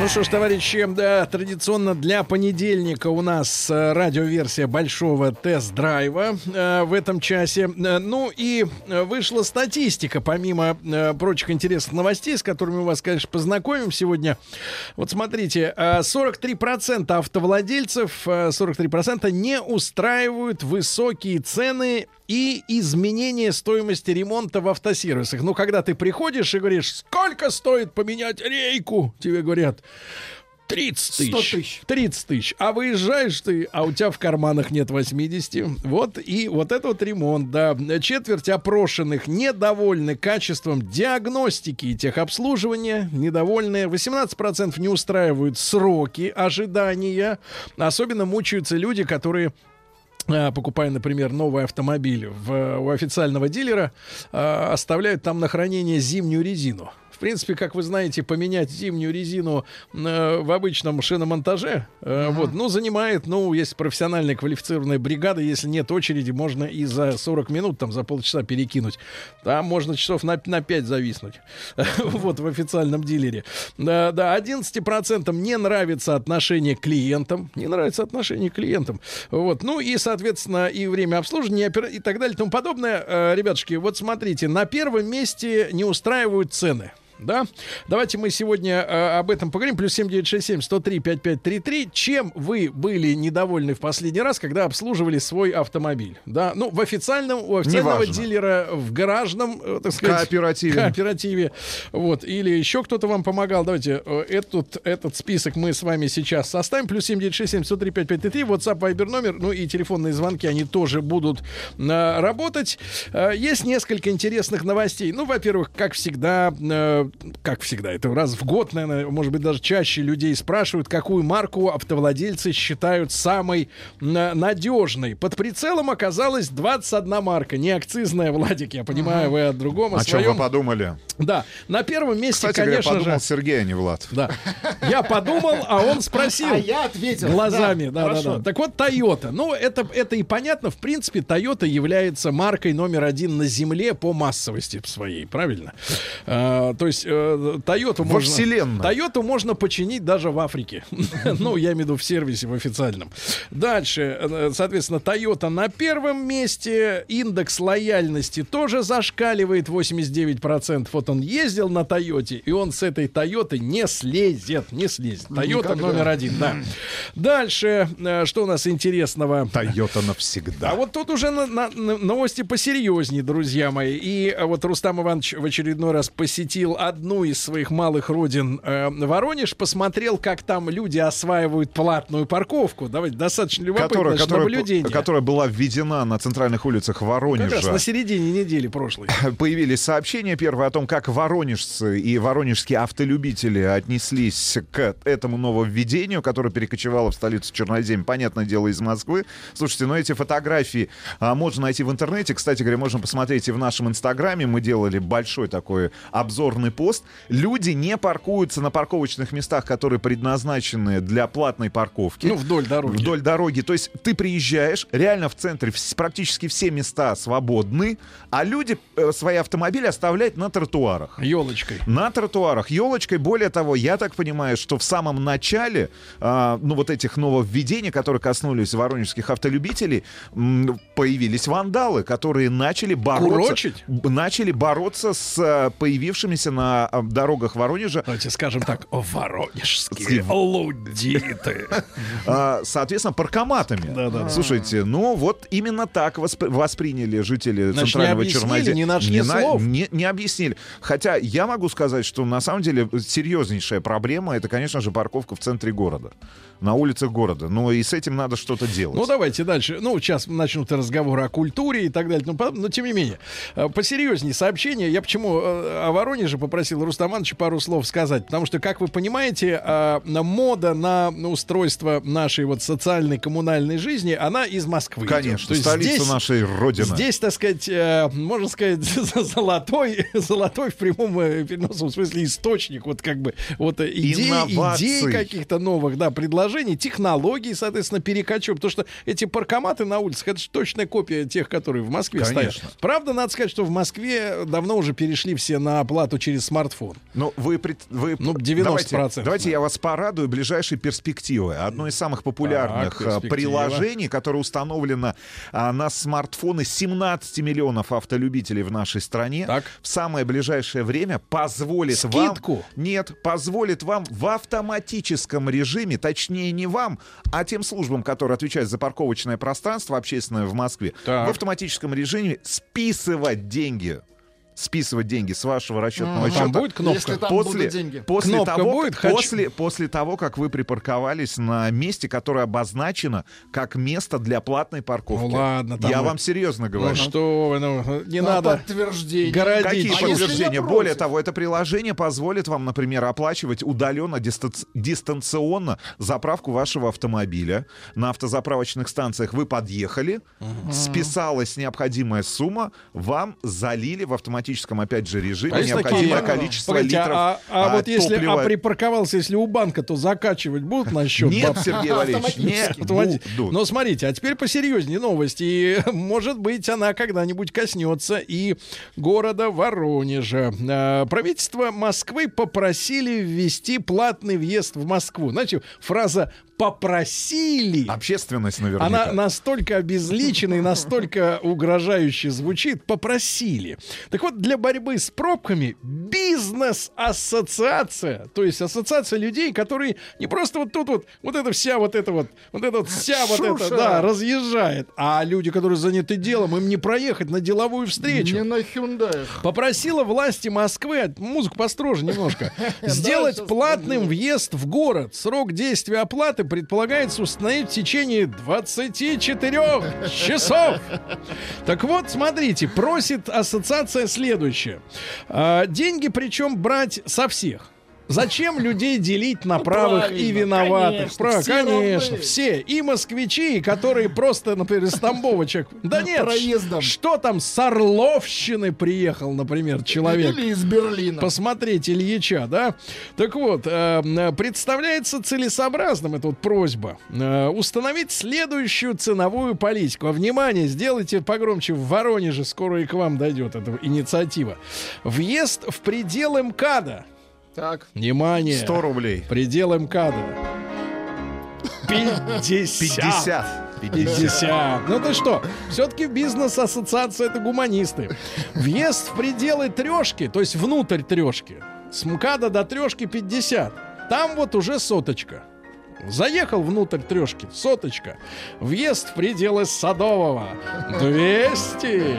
Ну что ж, товарищи, да, традиционно для понедельника у нас э, радиоверсия большого тест-драйва э, в этом часе. Э, ну и э, вышла статистика, помимо э, прочих интересных новостей, с которыми мы вас, конечно, познакомим сегодня. Вот смотрите, э, 43% автовладельцев, э, 43% не устраивают высокие цены и изменение стоимости ремонта в автосервисах. Ну, когда ты приходишь и говоришь, сколько стоит поменять рейку, тебе говорят, 30 тысяч. тысяч. 30 тысяч. А выезжаешь ты, а у тебя в карманах нет 80. Вот и вот этот вот ремонт, да. Четверть опрошенных недовольны качеством диагностики и техобслуживания. Недовольные. 18% не устраивают сроки ожидания. Особенно мучаются люди, которые покупая, например, новый автомобиль в, у официального дилера, э, оставляют там на хранение зимнюю резину принципе, как вы знаете, поменять зимнюю резину э, в обычном шиномонтаже, э, uh-huh. вот, ну, занимает, ну, есть профессиональная квалифицированная бригада, если нет очереди, можно и за 40 минут, там, за полчаса перекинуть. Там можно часов на, на 5 зависнуть. вот, в официальном дилере. Да, да, 11% не нравится отношение к клиентам. Не нравится отношение к клиентам. Вот, ну, и, соответственно, и время обслуживания, и так далее, и тому подобное. Э, ребятушки, вот смотрите, на первом месте не устраивают цены да? Давайте мы сегодня э, об этом поговорим. Плюс 7967 103 5533. Чем вы были недовольны в последний раз, когда обслуживали свой автомобиль? Да, ну, в официальном, у официального Неважно. дилера, в гаражном, э, так сказать, кооперативе. кооперативе. Вот, или еще кто-то вам помогал. Давайте э, этот, этот список мы с вами сейчас составим. Плюс 7967 103 5533. WhatsApp, Viber номер, ну и телефонные звонки, они тоже будут э, работать. Э, есть несколько интересных новостей. Ну, во-первых, как всегда, э, как всегда, это раз в год, наверное, может быть, даже чаще людей спрашивают, какую марку автовладельцы считают самой надежной. Под прицелом оказалась 21 марка, не акцизная, Владик, я понимаю, вы о другом, о, о своем. чем вы подумали? Да, на первом месте, Кстати, конечно я подумал же... Сергей, а не Влад. Да. Я подумал, а он спросил. А я ответил. Глазами, да, да, да. Так вот, Toyota. Ну, это, это и понятно. В принципе, Toyota является маркой номер один на Земле по массовости своей, правильно? А, то есть, э, Toyota Во можно... вселенной. Toyota можно починить даже в Африке. ну, я имею в виду в сервисе, в официальном. Дальше, э, соответственно, Toyota на первом месте. Индекс лояльности тоже зашкаливает 89%. Вот он ездил на Тойоте, и он с этой Тойоты не слезет. Не слезет. Тойота номер один, да. Дальше, э, что у нас интересного? Тойота навсегда. А вот тут уже на, на, на, новости посерьезнее, друзья мои. И э, вот Рустам Иванович в очередной раз посетил одну из своих малых родин э, Воронеж, посмотрел, как там люди осваивают платную парковку. Давайте достаточно любопытно которая, которая, наблюдение. которая была введена на центральных улицах Воронежа. Как раз на середине недели прошлой. Появились сообщения первые о том, как воронежцы и воронежские автолюбители отнеслись к этому нововведению, которое перекочевало в столицу Чернозем, понятное дело, из Москвы. Слушайте, но эти фотографии а, можно найти в интернете. Кстати говоря, можно посмотреть и в нашем инстаграме. Мы делали большой такой обзорный пост. Люди не паркуются на парковочных местах, которые предназначены для платной парковки. Ну, вдоль дороги. Вдоль дороги. То есть ты приезжаешь, реально в центре практически все места свободны, а люди э, свои автомобили оставляют на тротуарах. Елочкой. На тротуарах. Елочкой. Более того, я так понимаю, что в самом начале, а, ну, вот этих нововведений, которые коснулись воронежских автолюбителей, появились вандалы, которые начали бороться, Курочить? б- начали бороться с а, появившимися на дорогах Воронежа Давайте скажем так, воронежские лудиты. а, соответственно, паркоматами. Слушайте, ну вот именно так восп- восприняли жители Значит, центрального Черноземья. не нашли на- слов. не, не объяснили. Хотя я могу сказать, что на самом деле серьезнейшая проблема это, конечно же, парковка в центре города, на улицах города. Но и с этим надо что-то делать. Ну, давайте дальше. Ну, сейчас начнут разговоры о культуре и так далее. Но, но тем не менее, э, посерьезнее сообщение. Я почему э, о Воронеже попросил Рустамановича пару слов сказать. Потому что, как вы понимаете, э, мода на устройство нашей вот социальной коммунальной жизни, она из Москвы. Конечно, То есть столица здесь- нашей Родины. Здесь, так сказать, э, можно сказать, золотой, золотой в прямом и переносном смысле источник, вот как бы, вот э, идей, Инноваций. идей каких-то новых, да, предложений, технологий, соответственно, перекачивают. Потому что эти паркоматы на улицах, это же точная копия тех, которые в Москве Конечно. стоят. Правда, надо сказать, что в Москве давно уже перешли все на оплату через смартфон. Ну, вы, вы Ну, 90%, Давайте, давайте да. я вас порадую ближайшей перспективой. Одно из самых популярных Так, а, приложений, которое установлено а, на смартфоны 17 миллионов автолюбителей в нашей стране, Так. в самое ближайшее время позволит Скидку? вам... Нет, позволит вам в автоматическом режиме, точнее не вам, а тем службам, которые отвечают за парковочное пространство общественное в Москве, Так. в автоматическом режиме списывать деньги списывать деньги с вашего расчетного М, счета. там будет кнопка? Если там после, будут деньги. После, Кнопка того, будет? Хочу. после, после того, как вы припарковались на месте, которое обозначено как место для платной парковки. Ну ладно, там Я мы- вам серьезно говорю. Ну что вы, ну, не На надо подтверждение. городить. Какие А подтверждения? Более того, это приложение позволит вам, например, оплачивать удаленно, дистанц- дистанционно заправку вашего автомобиля. На автозаправочных станциях вы подъехали, списалась необходимая сумма, вам залили в автоматическом, опять же, режиме А необходимое такие- количество Погодите, литров а, а а, вот если топлива. а припарковался, если у банка, то закачивать будут на счет? Нет, бабки? Сергей Валерьевич, не Автомати- будут. Но смотрите, а теперь посерьезнее новость. И, может быть, она когда-нибудь коснется и города Воронежа. А, Правительство Москвы попросили ввести платный въезд в Москву. Знаете, фраза «попросили» Общественность наверняка. она настолько обезличена и настолько угрожающе звучит. Попросили. Так вот, для борьбы с пробками бизнес-ассоциация, то есть ассоциация людей, которые не просто вот тут вот, вот это вся вот это вот, вот это вот вся вот это, Шуша. да, разъезжает, а люди, которые заняты делом, им не проехать на деловую встречу. Не на Hyundai. Попросила власти Москвы, музыку построже немножко, сделать платным въезд в город. Срок действия оплаты предполагается установить в течение 24 часов. Так вот, смотрите, просит ассоциация следующее. А, деньги причем брать со всех. Зачем людей делить на правых и виноватых? конечно, Прав- все конечно, равны. все. И москвичи, которые просто, например, из Тамбовочек. Да нет, Проездом. что там с Орловщины приехал, например, человек. Или из Берлина. Посмотреть Ильича, да? Так вот, э, представляется целесообразным, вот просьба, э, установить следующую ценовую политику. А, внимание, сделайте погромче в Воронеже, скоро и к вам дойдет эта инициатива. Въезд в предел МКАДа. Так. Внимание. 100 рублей. Предел МКАДа. 50. 50. 50. Ну ты что, все-таки бизнес-ассоциация это гуманисты. Въезд в пределы трешки, то есть внутрь трешки, с МКАДа до трешки 50. Там вот уже соточка. Заехал внутрь трешки, соточка. Въезд в пределы Садового 200.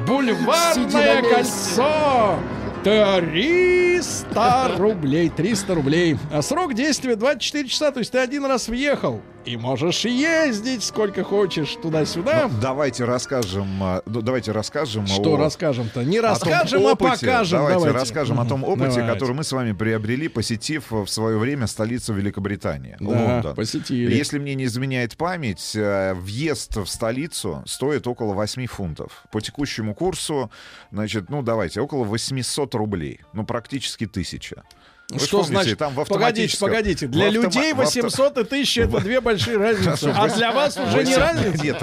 Бульварное кольцо 300 рублей. 300 рублей. А срок действия 24 часа. То есть ты один раз въехал. И можешь ездить сколько хочешь туда-сюда. Ну, давайте расскажем, а, ну, давайте расскажем. Что о- расскажем-то? Не о расскажем, а опыте. покажем. Давайте, Давайте. расскажем о том опыте, Давайте. который мы с вами приобрели, посетив в свое время столицу Великобритании, Да, Лондон. посетили. Если мне не изменяет память, э, въезд в столицу стоит около 8 фунтов. По текущему курсу, значит, ну давайте, около 800 рублей. Ну, практически 1000. Вы Что помните, значит? там в погодите, погодите. Для в автома- людей в авто- 800 и 1000 это две большие разницы. А для вас уже не разница? Нет,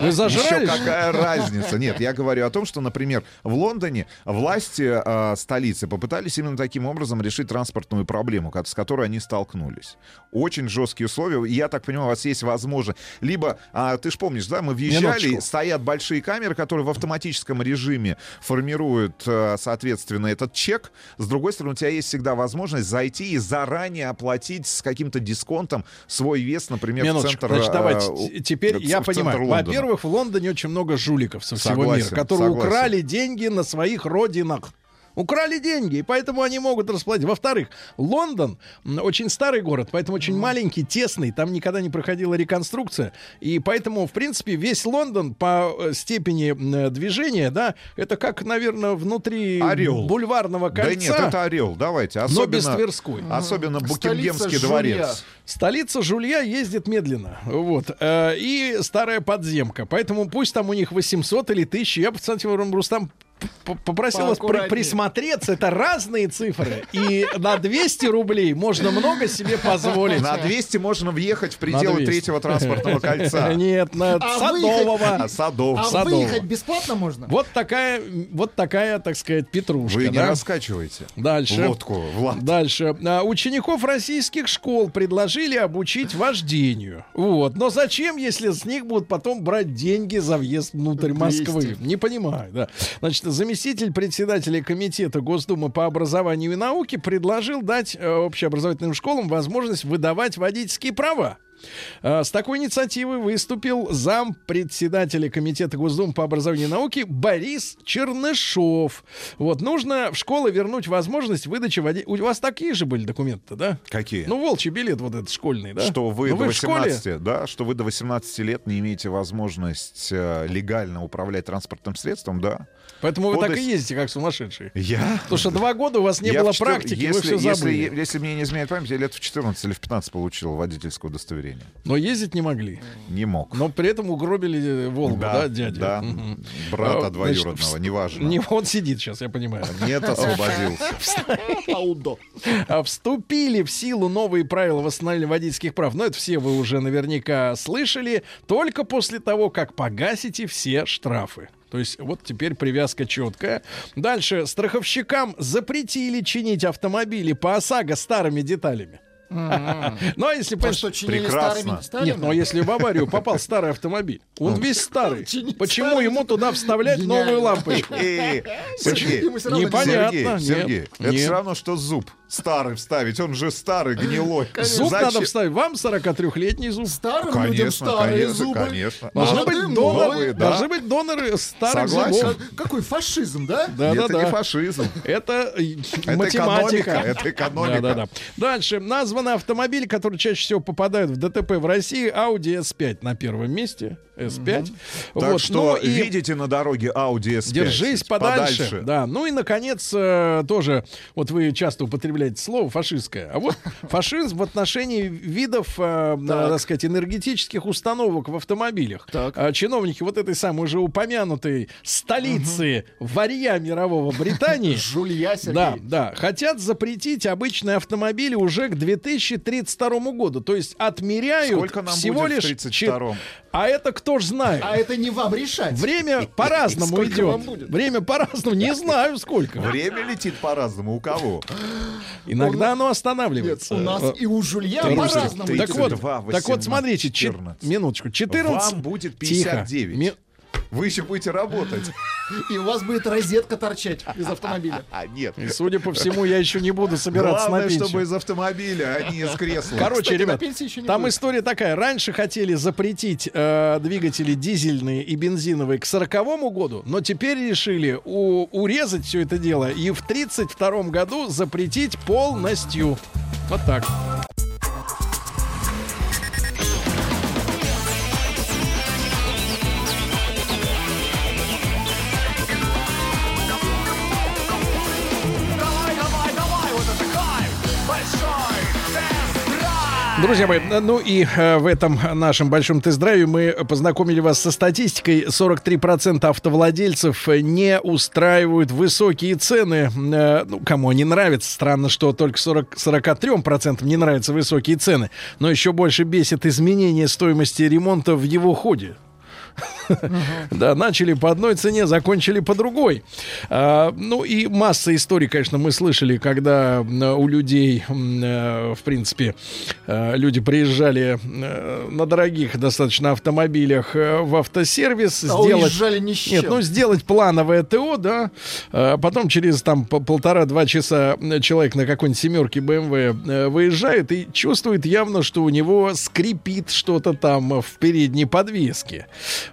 Вы зажрались? Еще какая разница? Нет, я говорю о том, что, например, в Лондоне власти э, столицы попытались именно таким образом решить транспортную проблему, с которой они столкнулись. Очень жесткие условия. И Я так понимаю, у вас есть возможность... Либо, а, ты ж помнишь, да, мы въезжали, Минуточку. стоят большие камеры, которые в автоматическом режиме формируют, э, соответственно, этот чек. С другой стороны, у тебя есть всегда возможность зайти и заранее оплатить с каким-то дисконтом свой вес, например, в Минуточку. центр... Значит, э, давайте. Т- Теперь в я центр понимаю. Во-первых, в Лондоне очень много жуликов со всего Согласен, мира, которые согласен. украли деньги на своих родинах. Украли деньги, и поэтому они могут расплатить. Во-вторых, Лондон очень старый город, поэтому очень маленький, тесный, там никогда не проходила реконструкция, и поэтому, в принципе, весь Лондон по э, степени м, движения, да, это как, наверное, внутри Орел. бульварного Да кольца. нет, это орел, давайте. но Особенно, без Тверской. Особенно Букингемский жулья. дворец. Столица жулья ездит медленно. Вот. Э, И старая подземка. Поэтому пусть там у них 800 или 1000. Я, кстати, Рустам попросил вас при- присмотреться. Это разные цифры. И на 200 рублей можно много себе позволить. На 200 можно въехать в пределы 200. третьего транспортного кольца. Нет, на А Садового. А Садов. А Садово. выехать бесплатно можно? Вот такая, вот такая, так сказать, петрушка. Вы не да? раскачиваете Дальше. лодку, Влад. Дальше. А, учеников российских школ предложили обучить вождению. Вот. Но зачем, если с них будут потом брать деньги за въезд внутрь Москвы? Не понимаю, да. Значит, заместитель председателя комитета Госдумы по образованию и науке предложил дать э, общеобразовательным школам возможность выдавать водительские права. А, С такой инициативой выступил зам председателя Комитета Госдумы по образованию и науке Борис Чернышов. Вот, нужно в школы вернуть возможность выдачи води... У вас такие же были документы, да? Какие? Ну, волчий билет вот этот школьный, да? Что вы Ну, до в школе? 18, да, что вы до 18 лет не имеете возможность э, легально управлять транспортным средством, да. Поэтому вы так и ездите, как сумасшедшие. Я? Потому что два года у вас не было практики, если, вы все забыли. Если, если мне не изменяет память, я лет в 14 или в 15 получил водительское удостоверение. Но ездить не могли. Не мог. Но при этом угробили э, Волгу, да, дядя? Да, брата А, двоюродного, значит, неважно. Не, он сидит сейчас, я понимаю. Нет, освободился. А Вступили в силу новые правила восстановления водительских прав. Но это все вы уже наверняка слышали. Только после того, как погасите все штрафы. То есть вот теперь привязка четкая. Дальше. Страховщикам запретили чинить автомобили по ОСАГО старыми деталями. Ну, а если... А что, чинили Прекрасно. старыми деталями? Нет, ну а если в аварию попал старый автомобиль, он весь старый. Почему ему туда вставлять новую лампочку? Непонятно. Сергей, это все равно, что зуб старый вставить, он же старый, гнилой. Зуб надо вставить. Вам 43-летний зуб. Старым Конечно, людям старые конечно, зубы. конечно. Должны Молодым быть доноры, новые, да. должны быть доноры старых Согласен. зубов. Как- Какой фашизм, да? Да, да, это да. не фашизм. Это, э, Это математика. экономика, это экономика. Да, да, да. Дальше. Названы автомобили, которые чаще всего попадают в ДТП в России. Audi S5 на первом месте. S5. Так Вот. что Ну и видите на дороге Audi S5. Держись подальше. Да. Ну и, наконец, э, тоже, вот вы часто употребляете слово фашистское. А вот фашизм в отношении видов, э, э, так сказать, энергетических установок в автомобилях. А Чиновники вот этой самой уже упомянутой столицы варья мирового Британии. Жулья, Сергей. Да, да. Хотят запретить обычные автомобили уже к 2032 году. То есть отмеряют Сколько нам всего будет лишь... 32-м? А это кто ж знает? А это не вам решать. Время по-разному идет. Время по-разному. Не знаю сколько. Время летит по-разному. У кого? Иногда оно останавливается. У нас и у Жулья Тридцать. по-разному. Так вот, 32, так вот, смотрите, чет- 14. минуточку, 14... Вам будет Тихо. 59. Вы еще будете работать. И у вас будет розетка торчать из автомобиля. А, нет. И, судя по всему, я еще не буду собираться Главное, на пенсию. чтобы из автомобиля, а не из кресла. Короче, Кстати, ребят, там будет. история такая. Раньше хотели запретить э, двигатели дизельные и бензиновые к 40 году, но теперь решили у- урезать все это дело и в 32 году запретить полностью. Вот так. Друзья мои, ну и э, в этом нашем большом тест-драйве мы познакомили вас со статистикой. 43% автовладельцев не устраивают высокие цены. Э, ну, кому они нравятся. Странно, что только 40, 43% не нравятся высокие цены. Но еще больше бесит изменение стоимости ремонта в его ходе. Да, начали по одной цене, закончили по другой. А, ну и масса историй, конечно, мы слышали, когда у людей, э, в принципе, э, люди приезжали э, на дорогих достаточно автомобилях в автосервис. А уезжали ни с Нет, ну сделать плановое ТО, да. А потом через там по- полтора-два часа человек на какой-нибудь семерке BMW выезжает и чувствует явно, что у него скрипит что-то там в передней подвеске.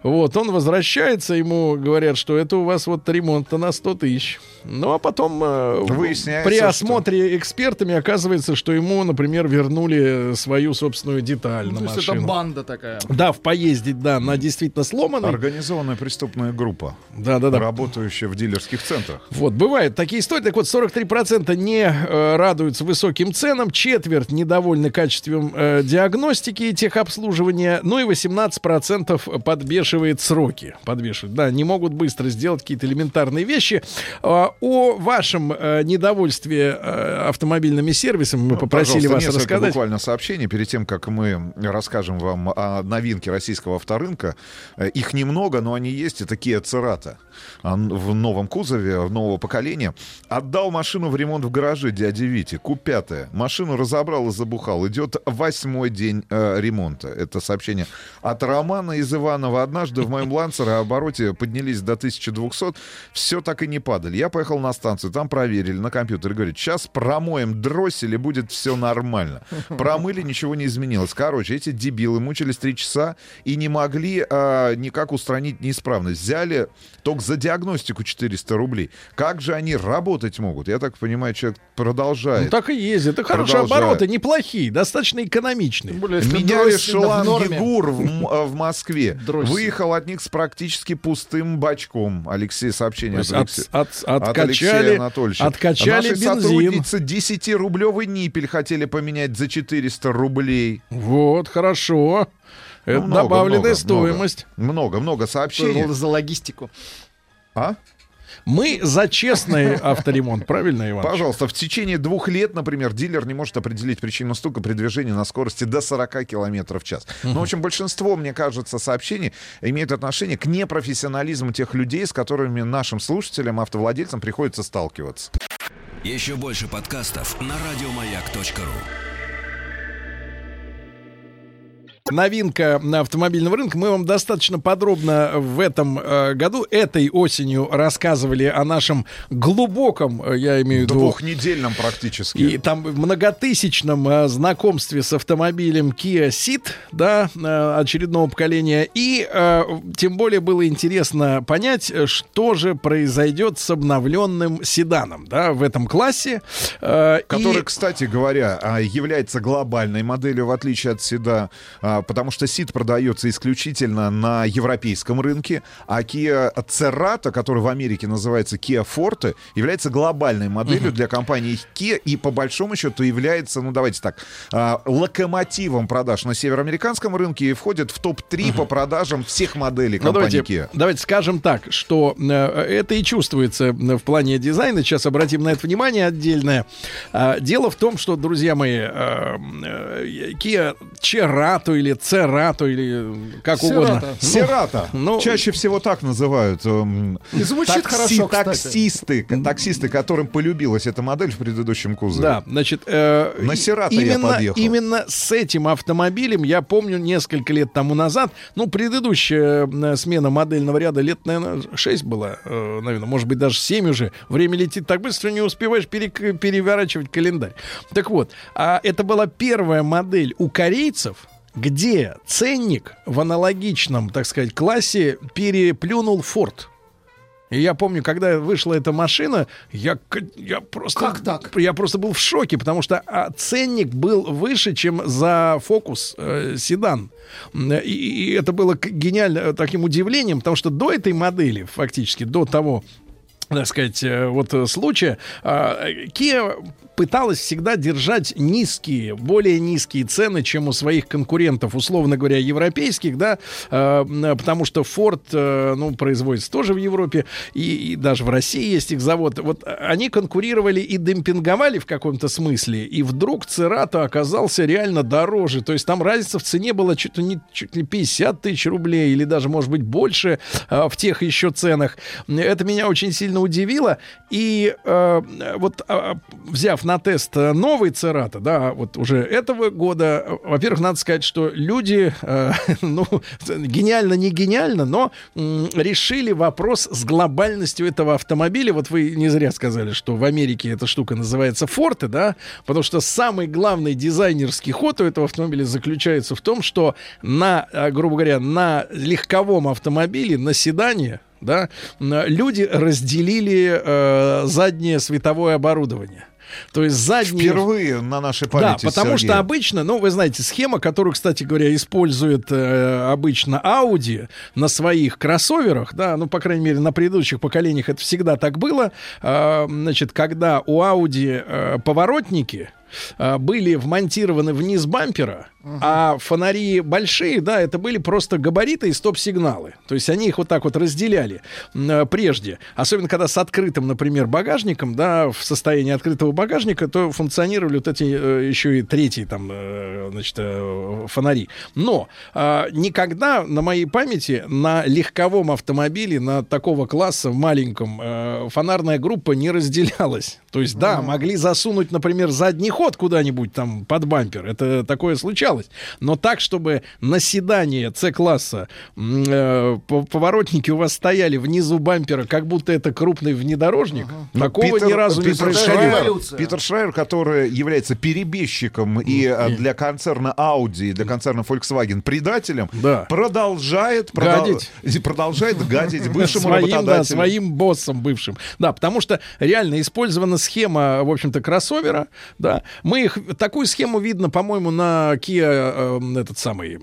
Вот, он возвращается, ему говорят, что это у вас вот ремонт на 100 тысяч. Ну, а потом э, Выясняется, при что- осмотре экспертами оказывается, что ему, например, вернули свою собственную деталь Ну, на То есть это машину. банда такая. Да, в поезде, да, она действительно сломана. Организованная преступная группа, Да, да, да. работающая в дилерских центрах. Вот, бывают такие истории. Так вот, 43% не э, радуются высоким ценам, четверть недовольны качеством э, диагностики и техобслуживания, ну и 18% подбешивает сроки. Подбешивает, да, не могут быстро сделать какие-то элементарные вещи. А, о вашем э, недовольстве э, автомобильными сервисами мы попросили Ну, Пожалуйста, вас рассказать. буквально сообщений перед тем, как мы расскажем вам о новинке российского авторынка. Э, Их немного, но они есть, и такие Церата в новом кузове, в нового поколения. Отдал машину в ремонт в гараже дяди Вити. Q5. Машину разобрал и забухал. Идет восьмой день э, ремонта. Это сообщение от Романа из Иванова. Однажды в моем лансере обороте поднялись до 1200. Все так и не падали. Я поехал на станцию, там проверили на компьютере. Говорит, сейчас промоем дроссель и будет все нормально. Промыли, ничего не изменилось. Короче, эти дебилы мучились три часа и не могли а, никак устранить неисправность. Взяли только за диагностику 400 рублей. Как же они работать могут? Я так понимаю, человек продолжает. Ну, так и есть. Это хорошие Продолжает. обороты, неплохие, достаточно экономичные. Меняли шланги ГУР в, в Москве. Выехал от них с практически пустым бачком. Алексей, сообщение от, Алексея. от- от- От Алексея откачали- Анатольевича. откачали Наши бензин. сотрудницы 10-рублевый ниппель хотели поменять за 400 рублей. Вот, хорошо. Это Ну, много, добавленная много, стоимость. Много, много сообщений. За логистику. А? Мы за честный авторемонт, правильно, Иван? Пожалуйста, в течение двух лет, например, дилер не может определить причину стука при движении на скорости до 40 км в час. Но, в общем, большинство, мне кажется, сообщений имеют отношение к непрофессионализму тех людей, с которыми нашим слушателям, автовладельцам приходится сталкиваться. Еще больше подкастов на радиомаяк.ру. новинка на автомобильного рынка. Мы вам достаточно подробно в этом э, году, этой осенью рассказывали о нашем глубоком, э, я имею в виду... Двухнедельном практически. И там многотысячном э, знакомстве с автомобилем Kia Ceed, да, э, очередного поколения. И э, тем более было интересно понять, что же произойдет с обновленным седаном, да, в этом классе. Э, Который, и... кстати говоря, а, является глобальной моделью, в отличие от Седа, а, потому что Сид продается исключительно на европейском рынке, а Kia Cerato, который в Америке называется Kia Forte, является глобальной моделью Мгм. для компании Kia и по большому счету является, ну давайте так, а, локомотивом продаж на североамериканском рынке и входит в топ-3 по продажам всех моделей Ну, компании давайте, Kia. давайте скажем так, что э, это и чувствуется э, в плане дизайна. Сейчас обратим на это внимание отдельное. А, дело в том, что, друзья мои, э, Kia Cerato или Cerato или как угодно. Серата. Ну, Чаще всего так называют. эм, И звучит хорошо, кстати. Таксисты, таксисты, которым полюбилась эта модель в предыдущем кузове. Да, значит, э, На Сирата я подъехал. именно с этим автомобилем я помню несколько лет тому назад, ну, предыдущая э, смена модельного ряда лет, наверное, 6 была, э, наверное, может быть, даже 7 уже. Время летит так быстро, не успеваешь перек- переворачивать календарь. Так вот, а это была первая модель у корейцев, где ценник в аналогичном, так сказать, классе переплюнул Форд. И я помню, когда вышла эта машина, я, я просто... Как так? Я просто был в шоке, потому что а, ценник был выше, чем за Фокус э, седан. И, и это было гениально э, таким удивлением, потому что до этой модели, фактически, до того так сказать, э, вот э, случая, а, Kia пыталась всегда держать низкие, более низкие цены, чем у своих конкурентов, условно говоря, европейских, да, э, потому что Ford, ну, производится тоже в Европе, и, и даже в России есть их завод. Вот они конкурировали и демпинговали в каком-то смысле, и вдруг Церато оказался реально дороже, то есть там разница в цене была чуть ли, не, чуть ли 50 тысяч рублей, или даже, может быть, больше в тех еще ценах. Это меня очень сильно удивило, и э, вот э, взяв на тест э, новый Церато, да, вот уже этого года, э, во-первых, надо сказать, что люди, э, ну, гениально, не гениально, но м, решили вопрос с глобальностью этого автомобиля. Вот вы не зря сказали, что в Америке эта штука называется Форте, да, потому что самый главный дизайнерский ход у этого автомобиля заключается в том, что на, э, грубо говоря, на легковом автомобиле, на седане, да, люди разделили э, заднее световое оборудование. То есть задние... Впервые на нашей Да, памяти. потому Сергей. что обычно, ну, вы знаете, схема, которую, кстати говоря, использует э, обычно Audi на своих кроссоверах, да, ну, по крайней мере, на предыдущих поколениях это всегда так было. Э, значит, когда у Audi э, поворотники были вмонтированы вниз бампера, а фонари большие, да, это были просто габариты и стоп-сигналы. То есть они их вот так вот разделяли э, прежде. Особенно когда с открытым, например, багажником, да, в состоянии открытого багажника, то функционировали вот эти э, еще и третьи там, э, значит, э, фонари. Но э, никогда на моей памяти на легковом автомобиле, на такого класса маленьком, э, фонарная группа не разделялась. То есть, да, могли засунуть, например, задний ход куда-нибудь там под бампер. Это такое случалось. Но так, чтобы на седане С-класса э, по- поворотники у вас стояли внизу бампера, как будто это крупный внедорожник, Ну, такого Питер- ни разу не Питер происходило. Шрайер, Питер Шрайер, который является перебежчиком и а, для концерна Audi, и для концерна Volkswagen предателем, продолжает, продол- Гадить. продолжает гадить бывшему своим, да, своим боссом бывшим. Да, потому что реально использована схема, в общем-то, кроссовера. Да, мы их такую схему видно, по-моему, на Kia э, этот самый.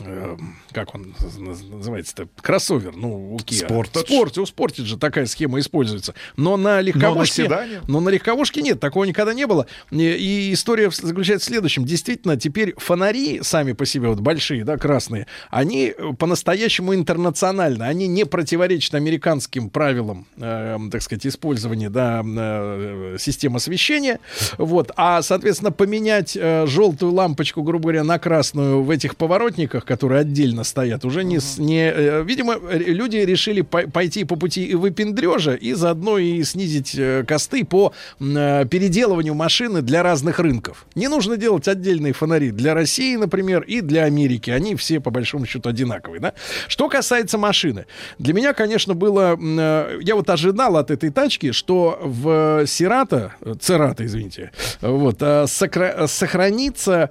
М, э, как он наз- называется-то? Кроссовер, ну, у Kia. Sportage. Спорте, у Sportage же такая схема используется. Но на легковушке... седане? но на легковушке нет, такого никогда не было. И, и история заключается в следующем. Действительно, теперь фонари сами по себе, вот большие, да, красные, они э, по-настоящему интернациональны. Они не противоречат американским правилам, э, так сказать, использования, да, э, систем освещения. Вот. А, соответственно, поменять э, желтую лампочку, грубо говоря, на красную в этих поворотниках машинах, которые отдельно стоят, уже не... с- не э, видимо, люди решили пой- пойти по пути выпендрежа, и заодно и снизить э, косты по э, переделыванию машины для разных рынков. Не нужно делать отдельные фонари для России, например, и для Америки. Они все, по большому счету, одинаковые. Да? Что касается машины. Для меня, конечно, было... э, Я вот ожидал от этой тачки, что в Сирата, Церата, извините, вот, э, сокра- сохранится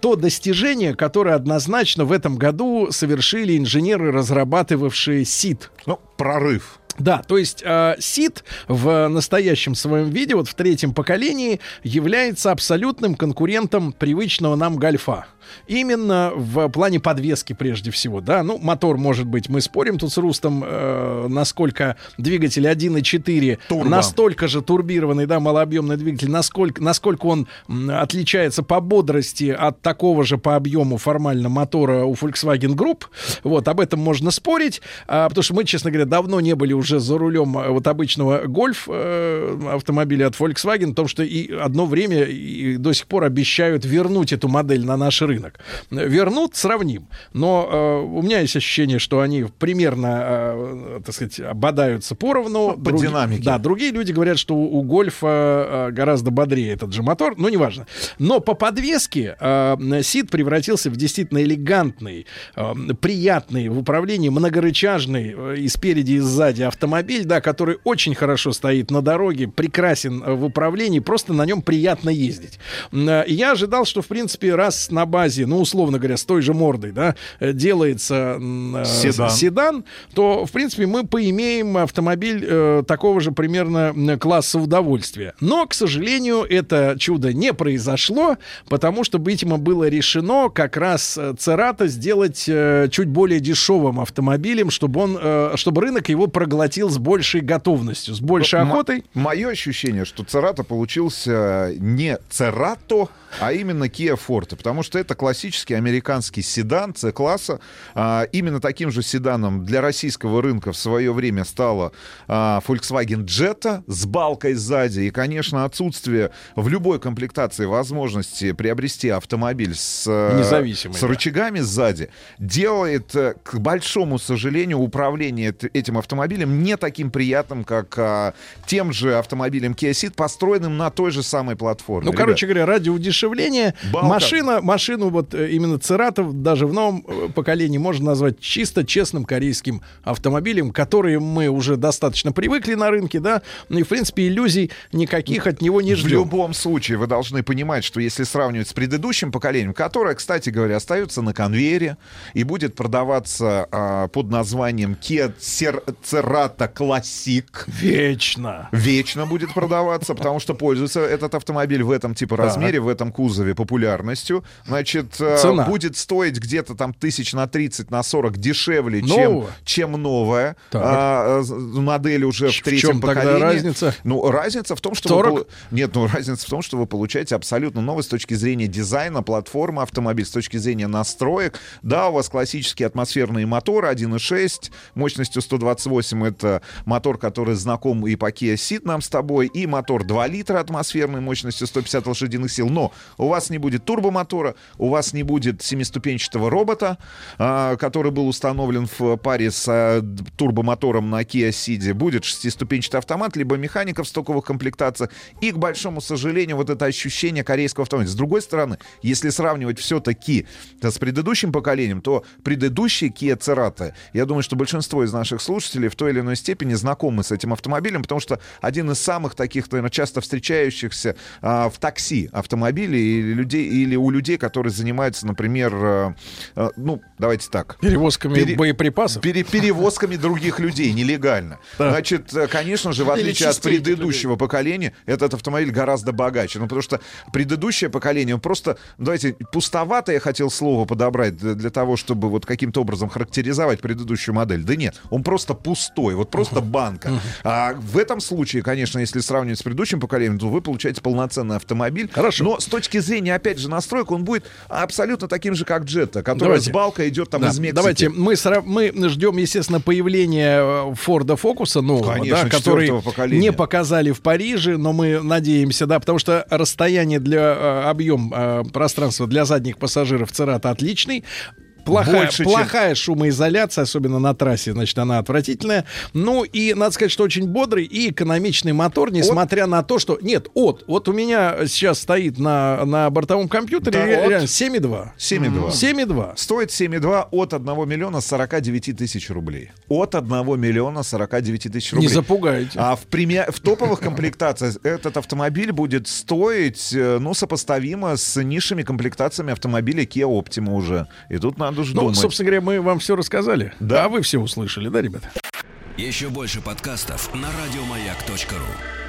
то достижение, которое однозначно в этом году совершили инженеры, разрабатывавшие СИД. Ну, прорыв. Да, то есть э, СИД в настоящем своем виде, вот в третьем поколении, является абсолютным конкурентом привычного нам гольфа. Именно в плане подвески прежде всего, да. Ну, мотор, может быть, мы спорим тут с Рустом, э, насколько двигатель 1.4 Турбо. настолько же турбированный, да, малообъемный двигатель, насколько, насколько он отличается по бодрости от такого же по объему формально мотора у Volkswagen Group. Вот, об этом можно спорить, а, потому что мы, честно говоря, давно не были уже за рулем э, вот обычного гольф э, автомобиля от Volkswagen, потому что и одно время и до сих пор обещают вернуть эту модель на наш рынок. Вернут, сравним. Но э, у меня есть ощущение, что они примерно, э, так сказать, бодаются поровну. по Други- динамике. Да, другие люди говорят, что у, у гольфа э, гораздо бодрее этот же мотор, но неважно. Но по подвеске э, Сид превратился в действительно элегантный, э, приятный в управлении, многорычажный э, и спереди, и сзади автомобиль, да, который очень хорошо стоит на дороге, прекрасен э, в управлении, просто на нем приятно ездить. Э, Я ожидал, что, в принципе, раз на базе, ну, условно говоря, с той же мордой, да, э, делается м, э, Седан. седан, то, в принципе, мы поимеем автомобиль э, такого же примерно м, класса удовольствия. Но, к сожалению, это чудо не произошло, потому что, видимо, было решено как раз э, Церата сделать э, чуть более дешевым автомобилем, чтобы он, э, чтобы рынок его проглотил с большей готовностью, с большей М- охотой. Мое ощущение, что Церата получился не Церато, а именно Kia Forte, потому что это классический американский седан C-класса. А, именно таким же седаном для российского рынка в свое время стала а, Volkswagen Jetta с балкой сзади. И, конечно, отсутствие в любой комплектации возможности приобрести автомобиль с, э, Независимый, с да. рычагами сзади делает, э, к большому сожалению, управление эт- этим автомобилем не таким приятным, как а, тем же автомобилем Kia Ceed, построенным на той же самой платформе. Ну, Ребят, короче говоря, ради удешевления Балка. машина, машину вот э, именно Цератов даже в новом э, поколении можно назвать чисто честным корейским автомобилем, которые мы уже достаточно привыкли на рынке, да, ну и, в принципе, иллюзий никаких от него не в ждем. любом случае вы должны понимать, что если сравнивать с предыдущим поколением, которое, кстати говоря, остается на конвейере и будет продаваться а, под названием Kia Cer- Cerato Classic, Вечно. вечно будет продаваться, потому что пользуется этот автомобиль в этом типа размере, в этом кузове популярностью. Значит, э, Цена. будет стоить где-то там тысяч на 30, на 40 дешевле, чем, Нового? чем новая Так. а, э, модель уже в в третьем чем тогда поколении. разница? Ну, разница в том, что... вы 40? полу- Нет, ну, разница в том, что вы получаете абсолютно новый с точки зрения дизайна, платформы автомобиль, с точки зрения настроек. Да, у вас классические атмосферные моторы 1.6, мощностью 128 это мотор, который знаком и по Kia Ceed нам с тобой, и мотор 2 литра атмосферной мощностью 150 лошадиных сил. Но у вас не будет турбомотора, у вас не будет семиступенчатого робота, а, который был установлен в паре с а, турбомотором на Kia Ceed. Будет шестиступенчатый автомат, либо механика в стоковых комплектациях. И, к большому сожалению, вот это ощущение корейского автомобиля. С другой стороны, если сравнивать все-таки с предыдущим поколением, то предыдущий Kia Cerato, я думаю, что большинство из наших слушателей в той или иной степени знакомы с этим автомобилем, потому что один из самых таких, наверное, часто встречающихся а, в такси автомобилей или, людей, или у людей, которые занимаются, например, а, а, ну, давайте так. Перевозками Пере- боеприпасов. Пере- перевозками других людей нелегально. Да. Значит, э, конечно же, в отличие от предыдущего поколения, этот автомобиль гораздо богаче. Ну, потому что предыдущее поколение, он просто, ну, давайте, пустовато я хотел слово подобрать для, для того, чтобы вот каким-то образом характеризовать предыдущую модель. Да нет, он просто пустой, вот просто банка. А в этом случае, конечно, если сравнивать с предыдущим поколением, то вы получаете полноценный автомобиль. Хорошо. Но с точки зрения, опять же, настроек, он будет абсолютно таким же, как Jetta, которая Давайте. с балкой идет там Да, из Мексики. Давайте мы, сра- мы ждем, естественно, появления э, Форда Фокуса нового, Конечно, да, который поколения. не показали в Париже, но мы надеемся, да, потому что расстояние для э, объем э, пространства для задних пассажиров Церата отличный. Плохая, Больше, чем- плохая шумоизоляция, особенно на трассе, значит, она отвратительная. Ну и надо сказать, что очень бодрый и экономичный мотор, несмотря на то, что... Нет, от. Вот у меня сейчас стоит на, на бортовом компьютере Да, ре- от. реально 7,2. 7,2. 7,2. Стоит 7,2 от 1 миллиона 49 тысяч рублей. От 1 миллиона 49 тысяч Не рублей. запугаете. А в, премия- в топовых комплектациях этот автомобиль будет стоить, э, ну, сопоставимо с низшими комплектациями автомобиля Kia Optima уже. И тут надо же Ну, думать. собственно говоря, мы вам все рассказали. Да. А вы все услышали, да, ребята? Еще больше подкастов на радиомаяк.ру.